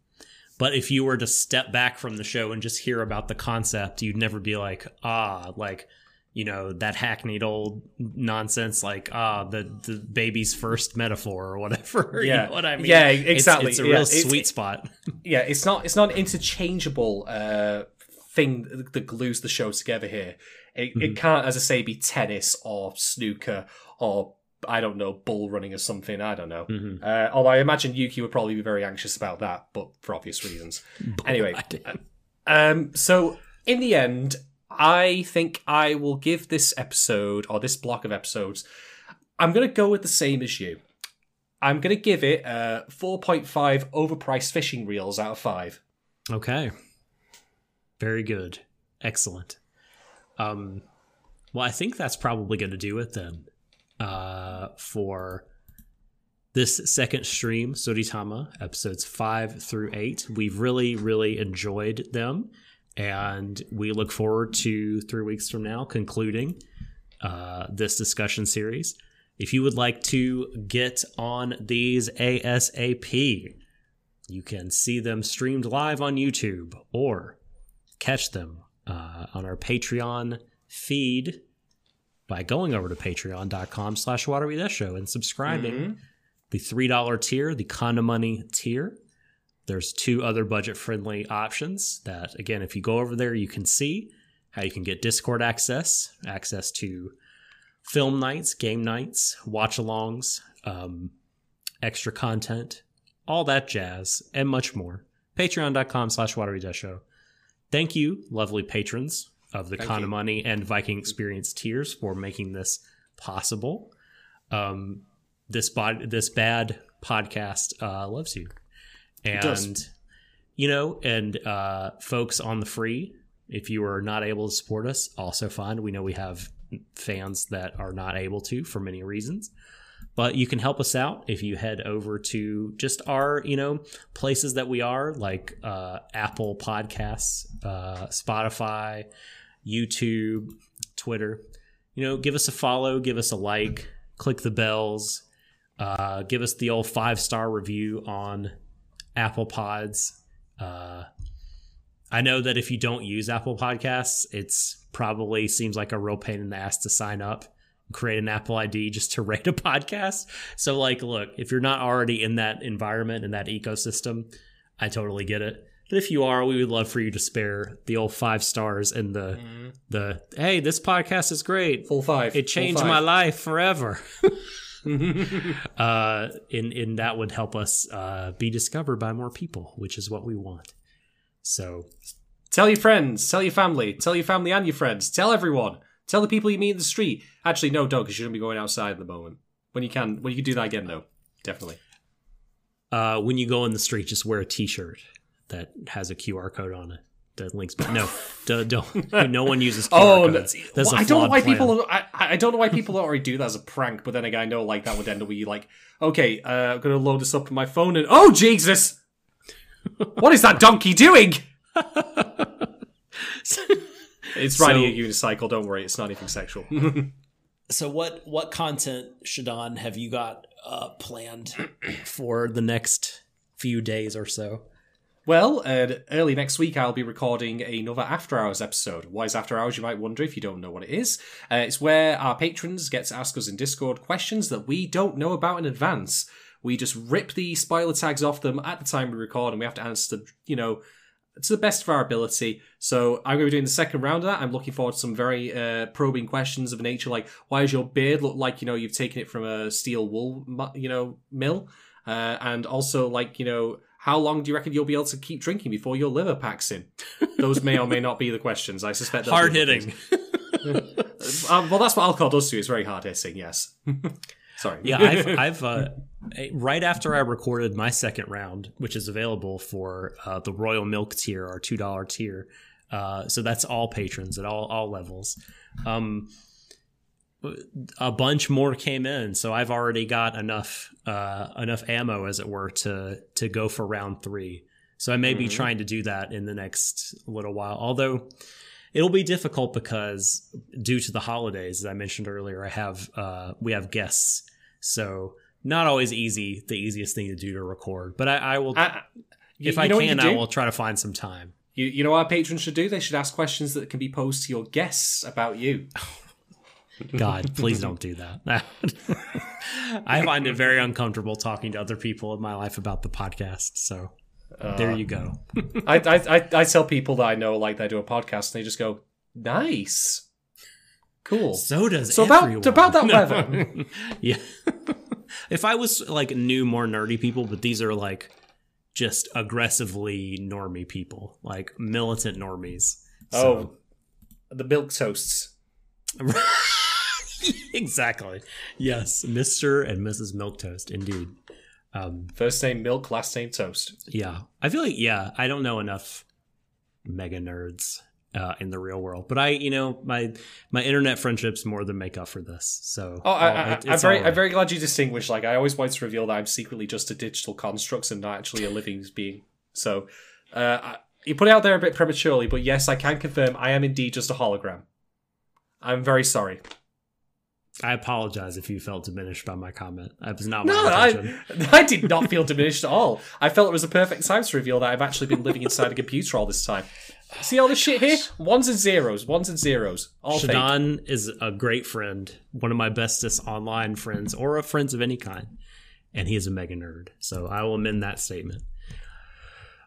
But if you were to step back from the show and just hear about the concept, you'd never be like, ah, like, you know, that hackneyed old nonsense, like, ah, the, the baby's first metaphor or whatever. Yeah. You know what I mean? Yeah, exactly. It's, a Yeah, real it's- sweet spot. yeah, it's not it's not an interchangeable uh, thing that glues the show together here. It, it can't, as I say, be tennis or snooker or I don't know bull running or something. I don't know. Mhm. Uh, although I imagine Yuki would probably be very anxious about that, but for obvious reasons. Anyway, um, so in the end, I think I will give this episode or this block of episodes. I'm gonna go with the same as you. I'm gonna give it uh, 4.5 overpriced fishing reels out of five. Okay. Very good. Excellent. Um well, I think that's probably going to do it then. Uh for this second stream, Tsuritama, episodes 5 through 8. We've really really enjoyed them and we look forward to 3 weeks from now concluding uh this discussion series. If you would like to get on these ASAP, you can see them streamed live on YouTube or catch them uh, on our Patreon feed by going over to patreon.com slash watery show and subscribing the $3 tier, the Conda Money tier. There's two other budget friendly options that, again, if you go over there, you can see how you can get Discord access, access to film nights, game nights, watch alongs, um, extra content, all that jazz, and much more. Patreon.com slash watery show. Thank you, lovely patrons of the Thank Con you. of Money and Viking Experience tiers for making this possible. Um, this bod- this bad podcast uh, loves you, and you know, and uh, folks on the free. If you are not able to support us, also fine. We know we have fans that are not able to for many reasons, but you can help us out if you head over to just our, you know, places that we are, like uh, Apple Podcasts, uh, Spotify, YouTube, Twitter. You know, give us a follow, give us a like, click the bells, uh, give us the old five star review on Apple Pods. Uh, I know that if you don't use Apple Podcasts, it's probably seems like a real pain in the ass to sign up create an Apple ID just to rate a podcast. So, like, look, if you're not already in that environment and that ecosystem, I totally get it. But if you are, we would love for you to spare the old five stars and the mm-hmm. the hey, this podcast is great. Full five. It changed five. my life forever. uh, and and that would help us uh, be discovered by more people, which is what we want. So, tell your friends, tell your family, tell your family and your friends, tell everyone. Tell the people you meet in the street. Actually, no, don't, because you shouldn't be going outside at the moment. When you can, when you can do that again, though, definitely. Uh, when you go in the street, just wear a T-shirt that has a QR code on it that links. But no, don't, don't. No one uses. QR oh, codes. That's well, I don't know why plan. people. I, I don't know why people already do that as a prank. But then again, I know like that would end up with you like, okay, uh, I'm gonna load this up on my phone, and oh Jesus, what is that donkey doing? It's riding so, a unicycle. Don't worry, it's not anything sexual. so, what what content, Shadon, have you got uh, planned for the next few days or so? Well, uh, early next week, I'll be recording another After Hours episode. Why is After Hours, you might wonder if you don't know what it is. Uh, it's where our patrons get to ask us in Discord questions that we don't know about in advance. We just rip the spoiler tags off them at the time we record, and we have to answer them, you know, to the best of our ability. So I'm going to be doing the second round of that. I'm looking forward to some very uh, probing questions of a nature like, why does your beard look like you know you've taken it from a steel wool you know mill, uh, and also like you know how long do you reckon you'll be able to keep drinking before your liver packs in? Those may or may not be the questions. I suspect hard hitting. um, well, that's what alcohol does to you. It's very hard hitting. Yes. Sorry. Yeah, I've, I've uh, right after I recorded my second round, which is available for uh, the Royal Milk tier, our two dollar tier. Uh, so that's all patrons at all all levels. Um, a bunch more came in, so I've already got enough uh, enough ammo, as it were, to to go for round three. So I may mm-hmm. be trying to do that in the next little while. Although it'll be difficult because due to the holidays, as I mentioned earlier, I have uh, we have guests so not always easy, the easiest thing to do to record. But I, I will, I, if I can, I will try to find some time. You, you know what our patrons should do? They should ask questions that can be posed to your guests about you. God, please don't do that. I find it very uncomfortable talking to other people in my life about the podcast. So uh, there you go. I, I I tell people that I know like they do a podcast and they just go, "Nice." Cool. So does so everyone. about about that weather. yeah. if I was like new more nerdy people, but these are like just aggressively normie people, like militant normies. So. Oh, the milk toasts. exactly. Yes, Mister and Mrs. Milk Toast, indeed. Um, First name Milk, last name Toast. Yeah, I feel like yeah, I don't know enough mega nerds uh, in the real world. But I, you know, my my internet friendships more than make up for this. So oh, I, am very right. I'm very glad you distinguish. Like I always wanted to reveal that I'm secretly just a digital construct and not actually a living being. So uh, you put it out there a bit prematurely, but yes, I can confirm I am indeed just a hologram. I'm very sorry. I apologize if you felt diminished by my comment. That was not my no, intention. I, I did not feel diminished at all. I felt it was a perfect time to reveal that I've actually been living inside a computer all this time. See all this shit here? Ones and zeros, ones and zeros. All Shadon fake. is a great friend, one of my bestest online friends, or a friends of any kind, and he is a mega nerd. So I will amend that statement.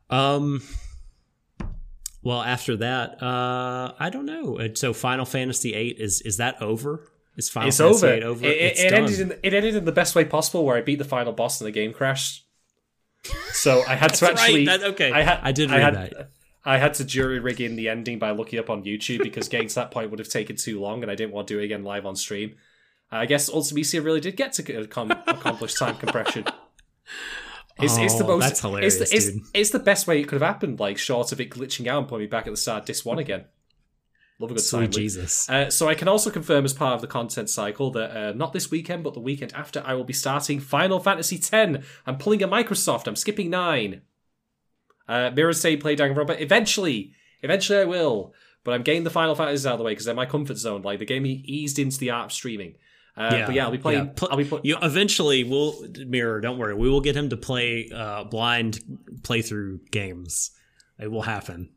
Um. Well, after that, uh, I don't know. So Final Fantasy VIII is is that over? Is Final it's Fantasy over. over? It, it, it ended in it ended in the best way possible, where I beat the final boss and the game crashed. So I had to actually. Right. That, okay, I, had, I did read I had, that. I had to jury rig in the ending by looking up on YouTube because getting to that point would have taken too long, and I didn't want to do it again live on stream. I guess Ultimecia really did get to accomplish time compression. It's, oh, it's the oh, most. That's hilarious, it's the, it's, it's, the best way it could have happened. Like short of it glitching out and putting me back at the start, disc one again. Love a good Sweet time. Jesus. Uh, so I can also confirm as part of the content cycle that uh, not this weekend, but the weekend after, I will be starting Final Fantasy X. I'm pulling a Microsoft. I'm skipping nine. Uh, Mirrors say play Danganronpa. Eventually, eventually I will. But I'm getting the Final Fantasies out of the way because they're my comfort zone. Like the game eased into the art of streaming. Uh, but yeah, I'll be playing. yeah. Pl- I'll be you eventually we'll mirror. Don't worry, we will get him to play uh, blind playthrough games. It will happen.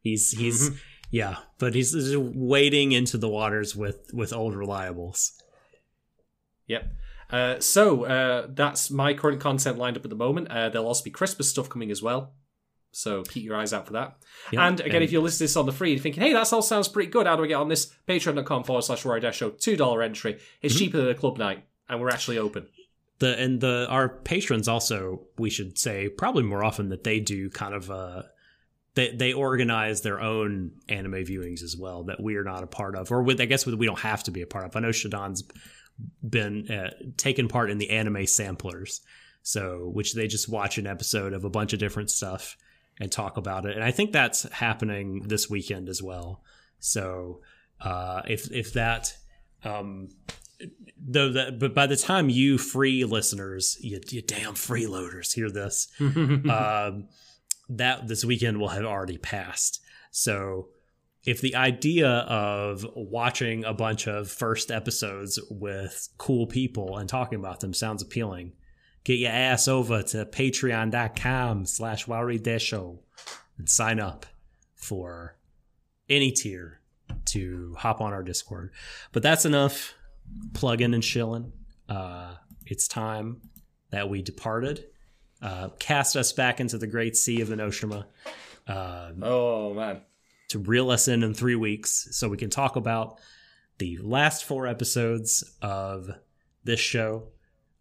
He's he's Mm-hmm. Yeah, but he's just wading into the waters with with old reliables. Yep. Uh, so uh, that's my current content lined up at the moment. Uh, there'll also be Christmas stuff coming as well. So keep your eyes out for that. Yeah, and again, if you're listening to this on the free and thinking, hey, that all sounds pretty good, how do I get on this? Patreon.com forward slash Rory Dash Show, $2 entry. It's cheaper than a club night, and we're actually open. the and the our patrons also we should say probably more often that they do kind of uh they they organize their own anime viewings as well that we are not a part of or with I guess we don't have to be a part of. I know Shadon's been uh, taken part in the anime samplers, so which they just watch an episode of a bunch of different stuff and talk about it. And I think that's happening this weekend as well. So uh, if if that um, though that but by the time you free listeners you, you damn freeloaders hear this um, that this weekend will have already passed so if the idea of watching a bunch of first episodes with cool people and talking about them sounds appealing get your ass over to patreon.com slash show and sign up for any tier to hop on our discord but that's enough plugging and chilling. Uh, it's time that we departed. Uh, cast us back into the great sea of Enoshima uh, oh, man. to reel us in in three weeks so we can talk about the last four episodes of this show.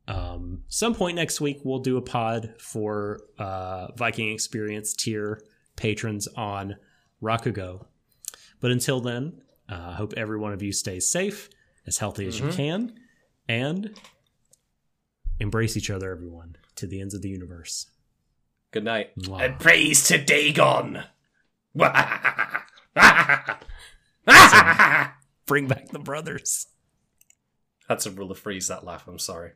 Um, some point next week, we'll do a pod for uh, Viking Experience tier patrons on Rakugo. But until then, uh, I hope every one of you stays safe, as healthy as you can, and embrace each other, everyone, to the ends of the universe. Good night. Mwah. And praise to Dagon. Bring back the brothers. Had to rule the freeze that laugh. I'm sorry.